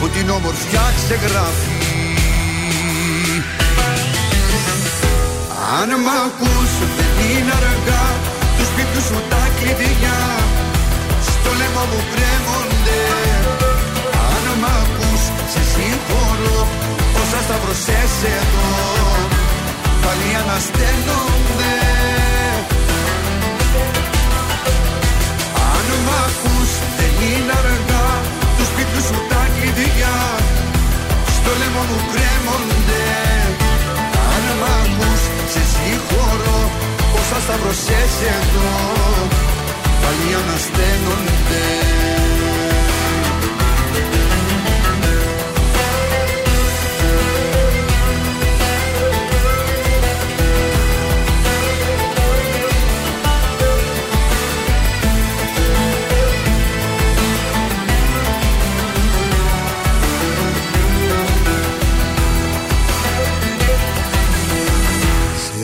που την όμορφιά ξεγράφει. Αν μ' ακούς δεν είναι αργά τους σπίτους σου τα κλειδιά στο λαιμό μου κρέμονται. Αν μ' ακούς σε συγχωρώ όσα σταυρωσές εδώ πάλι ανασταίνονται. Αν μ' ακούς δεν είναι αργά τους σπίτους σου τα κλειδιά στο λαιμό μου κρέμονται. Αν μ' ακούς σε συγχωρώ όσα σταυρωσές εδώ πάλι ανασταίνονται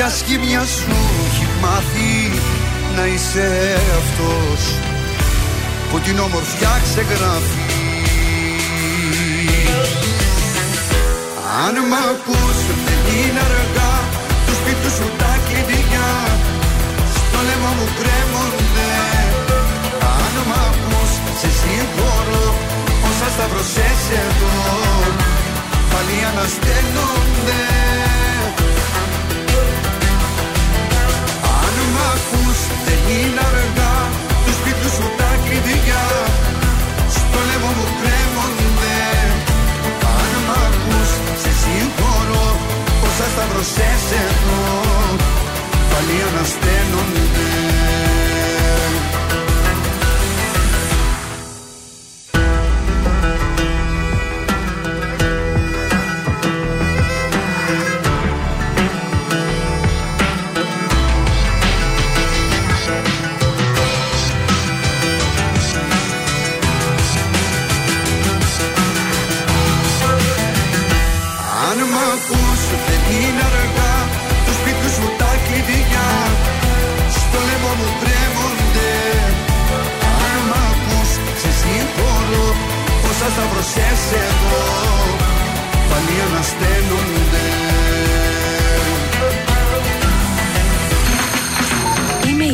Ποια σχήμια σου έχει μάθει να είσαι αυτός Που την ομορφιά ξεγράφει; Αν μ' ακούς δεν είναι αργά Του σπίτου σου τα κλειδιά. Στο λαιμό μου κρέμονται. Αν μ' ακούς σε συγχωρώ Όσα σταυρωσές εδώ Πάλι ανασταίνονται ακούς δεν είναι αργά. Του σπίτου σου τα κλειδιά. Στο λαιμό μου κρέμονται. Αν μ' ακούς σε συγχωρώ. Όσα σταυρωσές εδώ Πάλι ανασταίνονται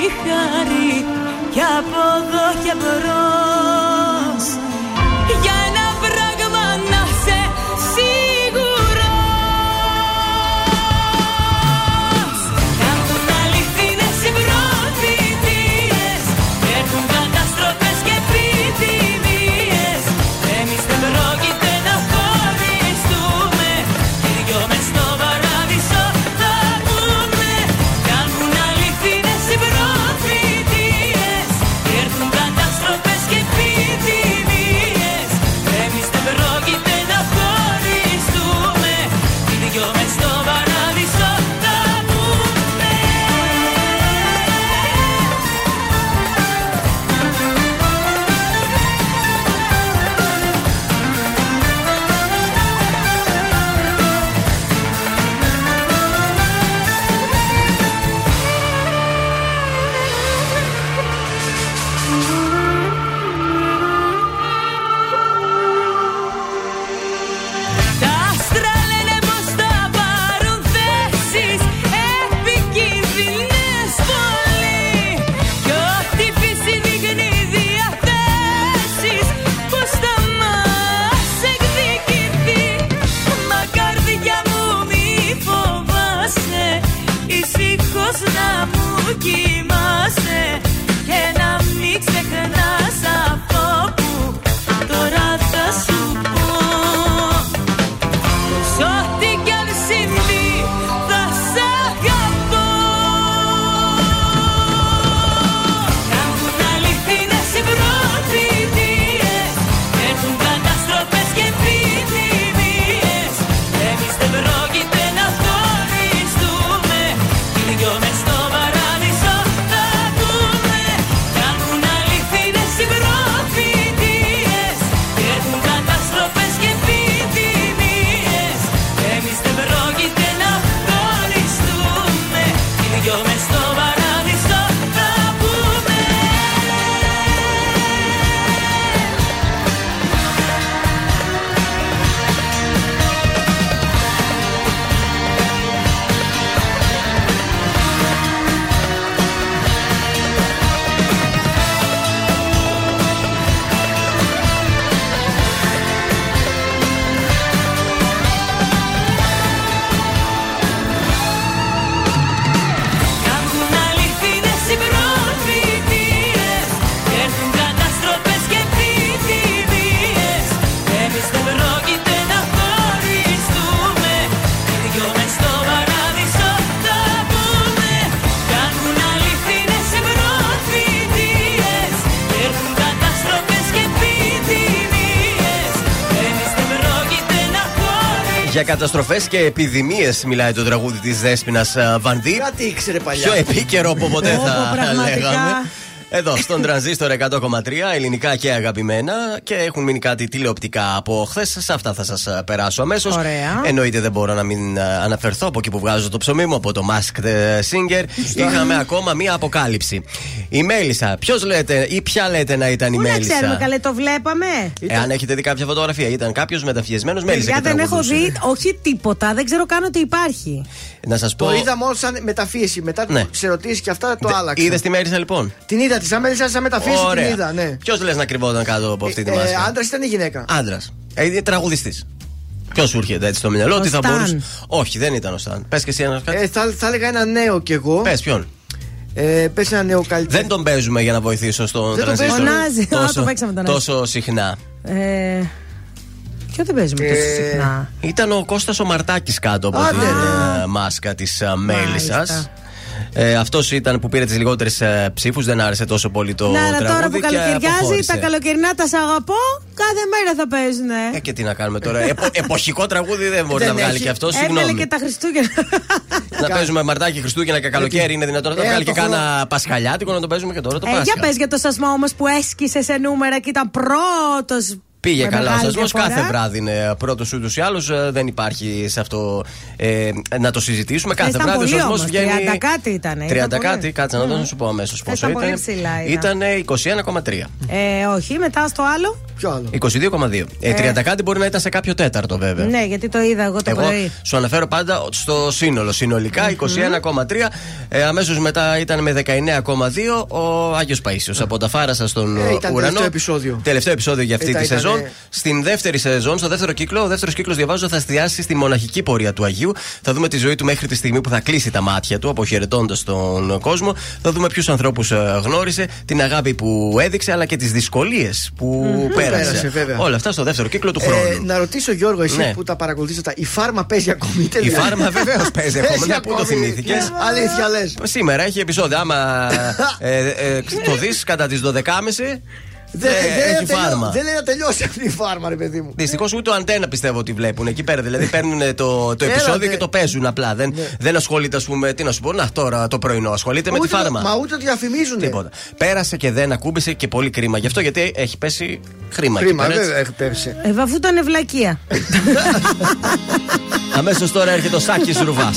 Τη χάρη και από εδώ και μπρος καταστροφές και επιδημίες μιλάει το τραγούδι της Δέσπινας Βανδί. Κάτι ήξερε παλιά. Πιο επίκαιρο από ποτέ Όπο, θα πραγματικά. λέγαμε. Εδώ στον τρανζίστορ 100,3 ελληνικά και αγαπημένα και έχουν μείνει κάτι τηλεοπτικά από χθες. Σε αυτά θα σας περάσω αμέσως. Ωραία. Εννοείται δεν μπορώ να μην α, αναφερθώ από εκεί που βγάζω το ψωμί μου, από το Masked Singer. Είχαμε ακόμα μία αποκάλυψη. Η Μέλισσα, ποιος λέτε ή ποια λέτε να ήταν η Πού να Μέλισσα; ξέρουμε, καλέ, το βλέπαμε. Εάν έχετε δει κάποια φωτογραφία, ήταν κάποιος μεταφιεσμένο Μέλισσα. Παιδιά, και δεν έχω τραγουδούσε. δει, όχι τίποτα. Δεν ξέρω καν ότι υπάρχει. Να σας πω. Το είδα μόνο σαν μεταφίεση. Μετά Ναι. τις ερωτήσεις και αυτά το άλλαξα. Είδες τη Μέλισσα λοιπόν; Την είδα, της αμέλησα σαν μεταφίεση Ωραία. την είδα, ναι. Ποιος λες να κρυβόταν κάτω από αυτή τη Ε, μάσκα; Άντρας ήταν ή γυναίκα; Άντρας. Ε, τραγουδιστής. Ποιος σου έρχεται έτσι στο μυαλό, Ο τι θα Σταν. μπορούσε. Όχι, δεν ήταν ο Σταν. Πες και εσύ ένα κάτι. Ε, θα, θα έλεγα ένα νέο κι εγώ. Πες ποιον; Ε, Πες ένα νέο καλλιτέχνη. Δεν τον παίζουμε για να βοηθήσω στον Δεν τον τρανζίστορ. παίζουμε. Φωνάζει. Α, το παίξαμε τον Νάζι. τόσο συχνά. Ε, ποιο δεν παίζουμε τόσο Ε, συχνά. Ήταν ο Κώστας ο Μαρτάκης κάτω από Άντε, την ρε. ε, μάσκα της uh, Μέλισσας. Μάλιστα. Ε, Αυτός ήταν που πήρε τις λιγότερες ψήφους, δεν άρεσε τόσο πολύ το Να, αλλά τραγούδι. τώρα που και καλοκαιριάζει, αποχώρησε. τα καλοκαιρινά τα σ' αγαπώ, κάθε μέρα θα παίζουν. Ε, και τι να κάνουμε τώρα. Επο, <laughs> εποχικό τραγούδι δεν μπορεί Δεν να βγάλει έχει. και αυτός. Έβγαλε Συγγνώμη. και τα Χριστούγεννα. Να παίζουμε Μαρτάκι Χριστούγεννα και καλοκαίρι είναι δυνατόν να το Ε, βγάλει το και χρόνο- κάνα Πασχαλιάτικο να το παίζουμε και τώρα το Ε, για Πάσχα. πες για το σασμό όμως που έσκησε σε νούμερα και ήταν πρώτος. Πήγε καλά ο σασμό. Κάθε βράδυ είναι πρώτος ούτως ή άλλως. Δεν υπάρχει σε αυτό ε, να το συζητήσουμε. Κάθε ήταν βράδυ ο πολύ σασμό όμως, βγαίνει. 30 κάτι ήτανε, 30 ήταν κάτι, πολύ. κάτσε να Μμμ. το σου πω αμέσως πόσο Ήταν πολύ ήταν. ψηλά ήταν. Ήταν 21,3. Ε, όχι, μετά στο άλλο. Ποιο άλλο; 22,2. Ε, 30 κάτι μπορεί να ήταν σε κάποιο τέταρτο βέβαια. Ναι, γιατί το είδα εγώ το Εγώ πρωί. σου αναφέρω πάντα στο σύνολο. Συνολικά 21,3. Ε, Αμέσως μετά ήταν με 19,2 ο Άγιος Παίσιος από τα Φάρασα στον Ε, ήταν ουρανό. τελευταίο επεισόδιο. Τελευταίο επεισόδιο για αυτή Ήταν- τη σεζόν. Ήτανε- Στην δεύτερη σεζόν, στο δεύτερο κύκλο, ο δεύτερος κύκλος διαβάζω θα εστιάσει στη μοναχική πορεία του Αγίου. Θα δούμε τη ζωή του μέχρι τη στιγμή που θα κλείσει τα μάτια του, αποχαιρετώντας τον κόσμο. Θα δούμε ποιους ανθρώπους γνώρισε, την αγάπη που έδειξε, αλλά και τις δυσκολίες που Μμμ. πέρασε. Πέρασε, βέβαια. Όλα αυτά στο δεύτερο κύκλο του χρόνου. Ε, να ρωτήσω Γιώργο, εσύ Ναι. που τα παρακολουθείς αυτά, η φάρμα παίζει ακόμη Η τελικά. φάρμα βεβαίως παίζει ακόμα. Ναι, πού το θυμήθηκες; Αλήθεια λες. Σήμερα έχει επεισόδιο. Άμα <laughs> ε, ε, το δεις κατά τις 12.30. Δεν, ε, δεν, λέει να έχει τελειώ- φάρμα. δεν λέει να τελειώσει αυτή η φάρμα, ρε παιδί μου. Δυστυχώς ούτε ο αντένα πιστεύω ότι βλέπουν εκεί πέρα. Δηλαδή παίρνουν το, το Έλα, επεισόδιο ναι. και το παίζουν απλά. Δεν, δεν ασχολείται, ας πούμε, τι να σου πω, να τώρα το πρωινό. Ασχολείται με τη Ούτε το- φάρμα. Μα ούτε το διαφημίζουν. Τίποτα. Πέρασε και δεν ακούμπησε και πολύ κρίμα. Γι' αυτό γιατί έχει πέσει χρήμα. Κρίμα, βέβαια έχει πέσει. Ε, αφού ήταν ευλακία. <laughs> Αμέσως τώρα έρχεται ο Σάκης Ρουβάς.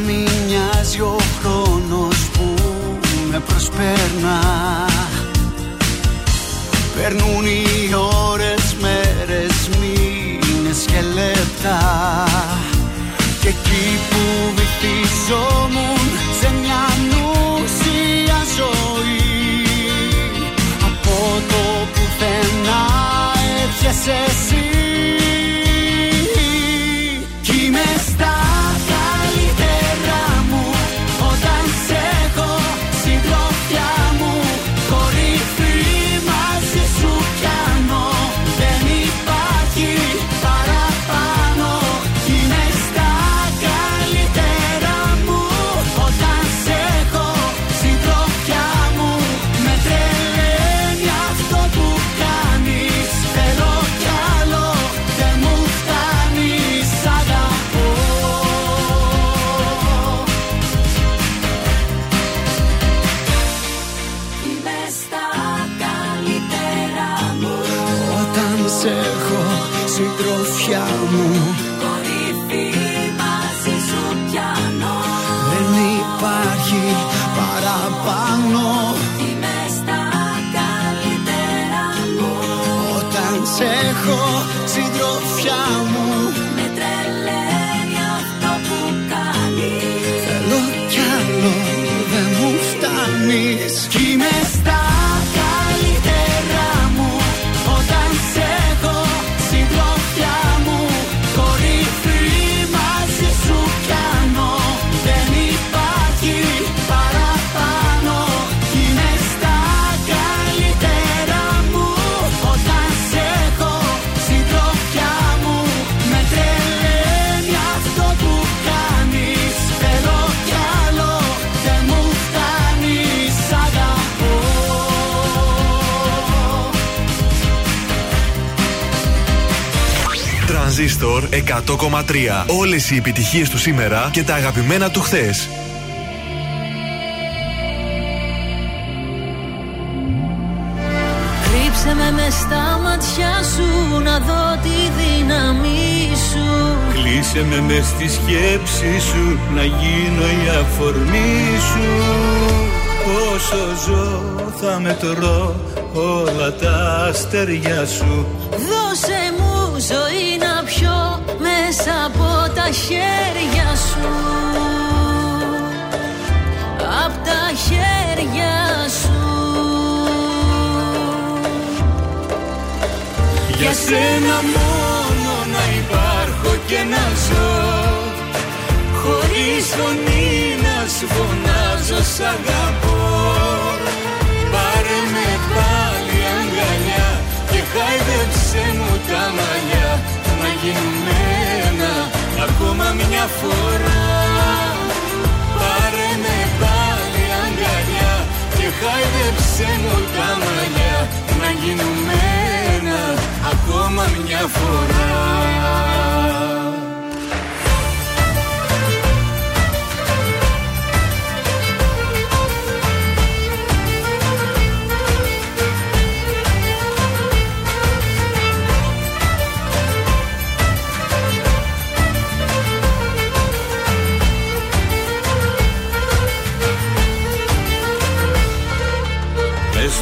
Όταν μη μοιάζει ο χρόνος που με προσπέρνα Περνούν οι ώρες, μέρες, μήνες και λεπτά. Και εκεί που βυθιζόμουν σε μια νουσία ζωή Από το πουθενά έρχεσαι εσύ Τρανζίστορ 100,3. Όλες οι επιτυχίες του σήμερα και τα αγαπημένα του χθες. Κρύψε με μες στα μάτια σου να δω τη δύναμή σου Κλείσε με μες στη σκέψη σου Να γίνω η αφορμή σου Όσο ζω θα μετρώ όλα τα αστέρια σου Δώσε μου ζωή να πιω μέσα από τα χέρια σου. Απ' τα χέρια σου. Για σένα μόνο να υπάρχω και να ζω. Χωρίς φωνή να σου φωνάζω σ' αγαπώ. Πάρε με πάλι αγκαλιά Και χάιδεψε μου τα μαλλιά Να γίνουμε ένα ακόμα μια φορά. Πάρε με πάλι αγκαλιά Και χάιδεψε μου τα μαλλιά Να γίνουμε ένα ακόμα μια φορά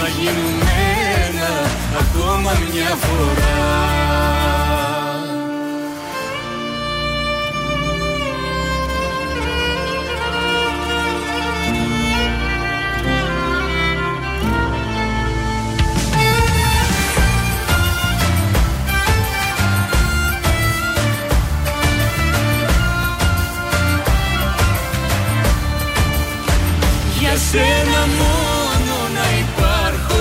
Να γίνουμε ένα ακόμα μια φορά. Για σένα μόνο να υπάρχω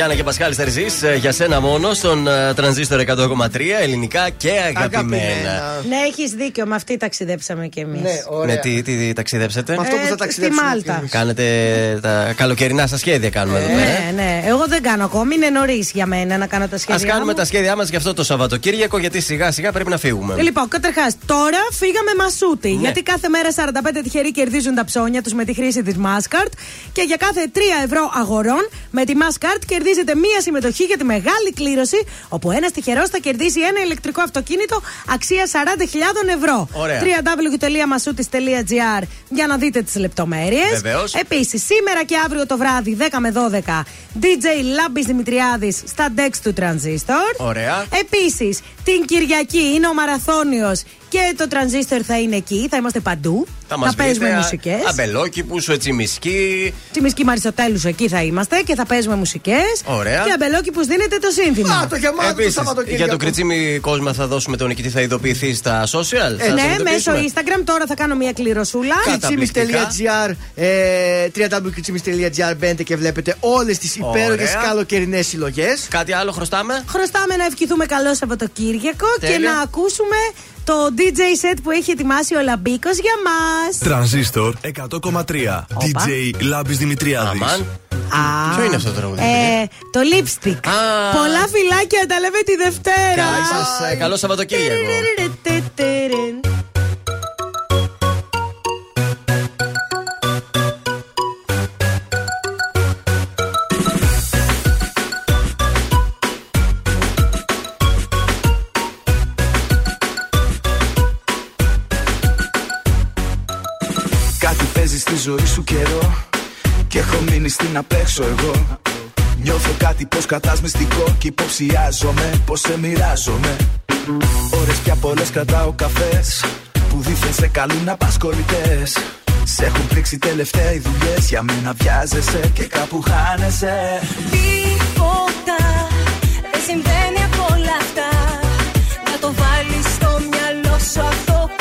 Γιάννα και Πασχάλη Στερζή, για σένα μόνο στον ε, τρανζίστορ 100,3 ελληνικά και αγαπημένα. Ναι, έχεις δίκιο. Με αυτή ταξιδέψαμε κι εμείς. Ναι, ωραία. Ναι, τι, τι, τι ταξιδέψετε. Με αυτό που θα Ε, ταξιδέψουμε. στη Μάλτα. Κάνετε τα καλοκαιρινά σας σχέδια κάνουμε εδώ πέρα. Ναι, ναι. Εγώ δεν κάνω ακόμη. Είναι νωρίς για μένα να κάνω τα Α σχέδια. κάνουμε μου. τα σχέδια μας για αυτό το Σαββατοκύριακο, γιατί σιγά σιγά πρέπει να φύγουμε. Λοιπόν, καταρχάς, τώρα φύγαμε μασούτι. Ναι. Γιατί κάθε μέρα 45 τυχεροί κερδίζουν τα ψώνια τους με τη χρήση της Maskart. Και για κάθε 3 ευρώ αγορών με τη Maskart κερδίζετε μία συμμετοχή για τη μεγάλη κλήρωση. Όπου ένας τυχερός θα κερδίσει ένα ηλεκτρικό αυτοκίνητο αξία 40.000 ευρώ. Ωραία. www.masutis.gr για να δείτε τις λεπτομέρειες. Βεβαίως. Επίσης, σήμερα και αύριο το βράδυ 10 με 12 DJ Λάμπης Δημητριάδης στα Dex του Transistor. Ωραία. Επίσης, την Κυριακή είναι ο Μαραθώνιος και το Transistor θα είναι εκεί. Θα είμαστε παντού. Θα μας παίζουμε μουσικές. Αμπελόκηπους, έτσι μισκή. Τη Μισκή Μαριστοτέλους εκεί θα είμαστε και θα παίζουμε μουσικές. Ωραία. Και αμπελόκηπους δίνετε το σύνθημα. Α, το γεμάτο το Επίσης, Σαββατοκύριακο. για το κριτσίμι κόσμο θα δώσουμε τον νικητή, θα ειδοποιηθεί στα social. θα ναι, σας μέσω ειδοποιήσουμε. Instagram τώρα θα κάνω μια κληροσούλα. Κριτσίμις.gr ε, www.κριτσίμις.gr μπαίνετε και βλέπετε όλες τις υπέροχες Ωραία. καλοκαιρινές συλλογές Κάτι άλλο χρωστάμε; Χρωστάμε να ευχηθούμε καλό Σαββατοκύριακο και Τέλεια. να ακούσουμε το DJ set που έχει ετοιμάσει ο Λαμπίκος για μας. Τρανζίστορ 100,3. DJ Λάμπης Δημητριάδης. Αμάν. Α, Ποιο είναι αυτό το τραγούδι. Ε, το lipstick. Α. Πολλά φυλάκια, τα λέμε τη Δευτέρα. Καλή σας, ε, καλό Σαββατοκύριακο. Και έχω μείνει στην απέξω εγώ. Νιώθω κάτι πως κατάς μυστικό Κι υποψιάζομαι πως σε μοιράζομαι. Ώρες πια πολλές κρατάω καφές Που δίθεν σε καλούν απασχολητές. Σε έχουν πλήξει τελευταία οι δουλειές Για μένα βιάζεσαι και κάπου χάνεσαι. Τίποτα δεν συμβαίνει από όλα αυτά. Να το βάλεις στο μυαλό σου αυτό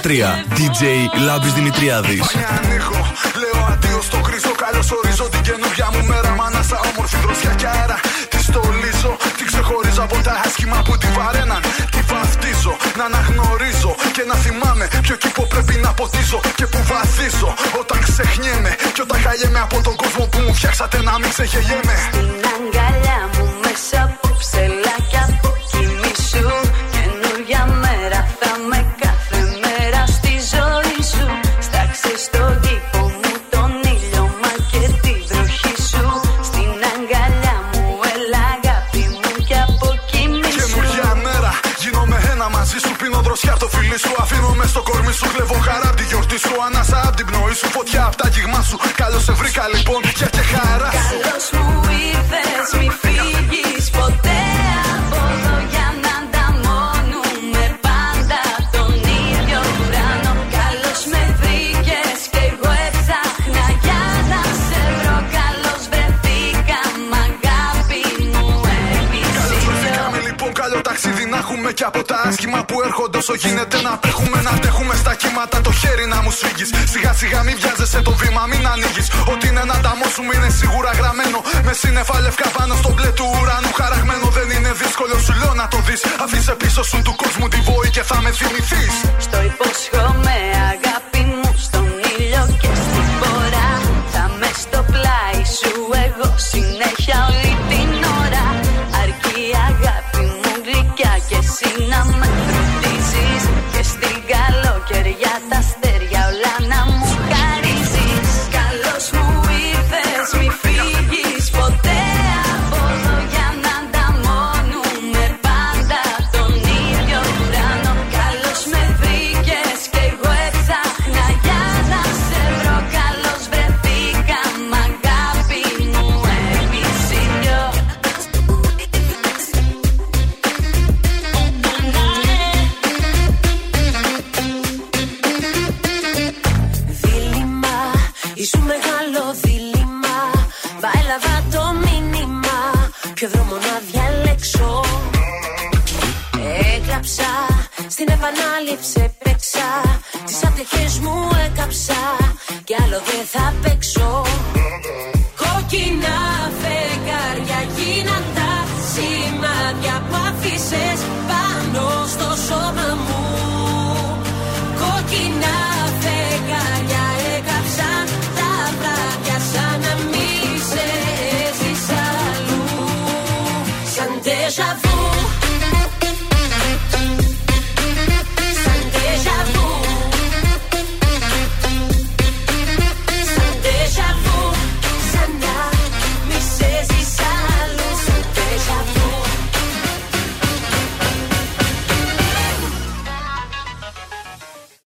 DJ Λάμπης Δημητριάδης. ανοίγω, λέω αντίο στο κρίζο. Καλώ ορίζω την καινούργια μου μέρα. Μάνασα όμορφη δροσιά και αέρα. Τη στολίζω, τη ξεχωρίζω από τα άσχημα που τη βαρέναν. Τη βαφτίζω, να αναγνωρίζω και να θυμάμαι ποιο κήπο πρέπει να ποτίζω και που βαθίζω. Όταν ξεχνιέμαι και όταν χαλιέμαι από τον κόσμο που μου φτιάξατε να μην ξεγελιέμαι. όσο γίνεται να τρέχουμε να αντέχουμε στα κύματα. Το χέρι να μου σφίγγεις. Σιγά σιγά μην βιάζεσαι το βήμα, μην ανοίγεις. Ό,τι είναι να ταμώσουμε είναι σίγουρα γραμμένο. Με σύννεφα λευκά πάνω στο μπλε του ουρανού χαραγμένο. Δεν είναι δύσκολο, σου λέω να το δεις. Αφήσε πίσω σου του κόσμου τη βόη και θα με θυμηθείς. Στο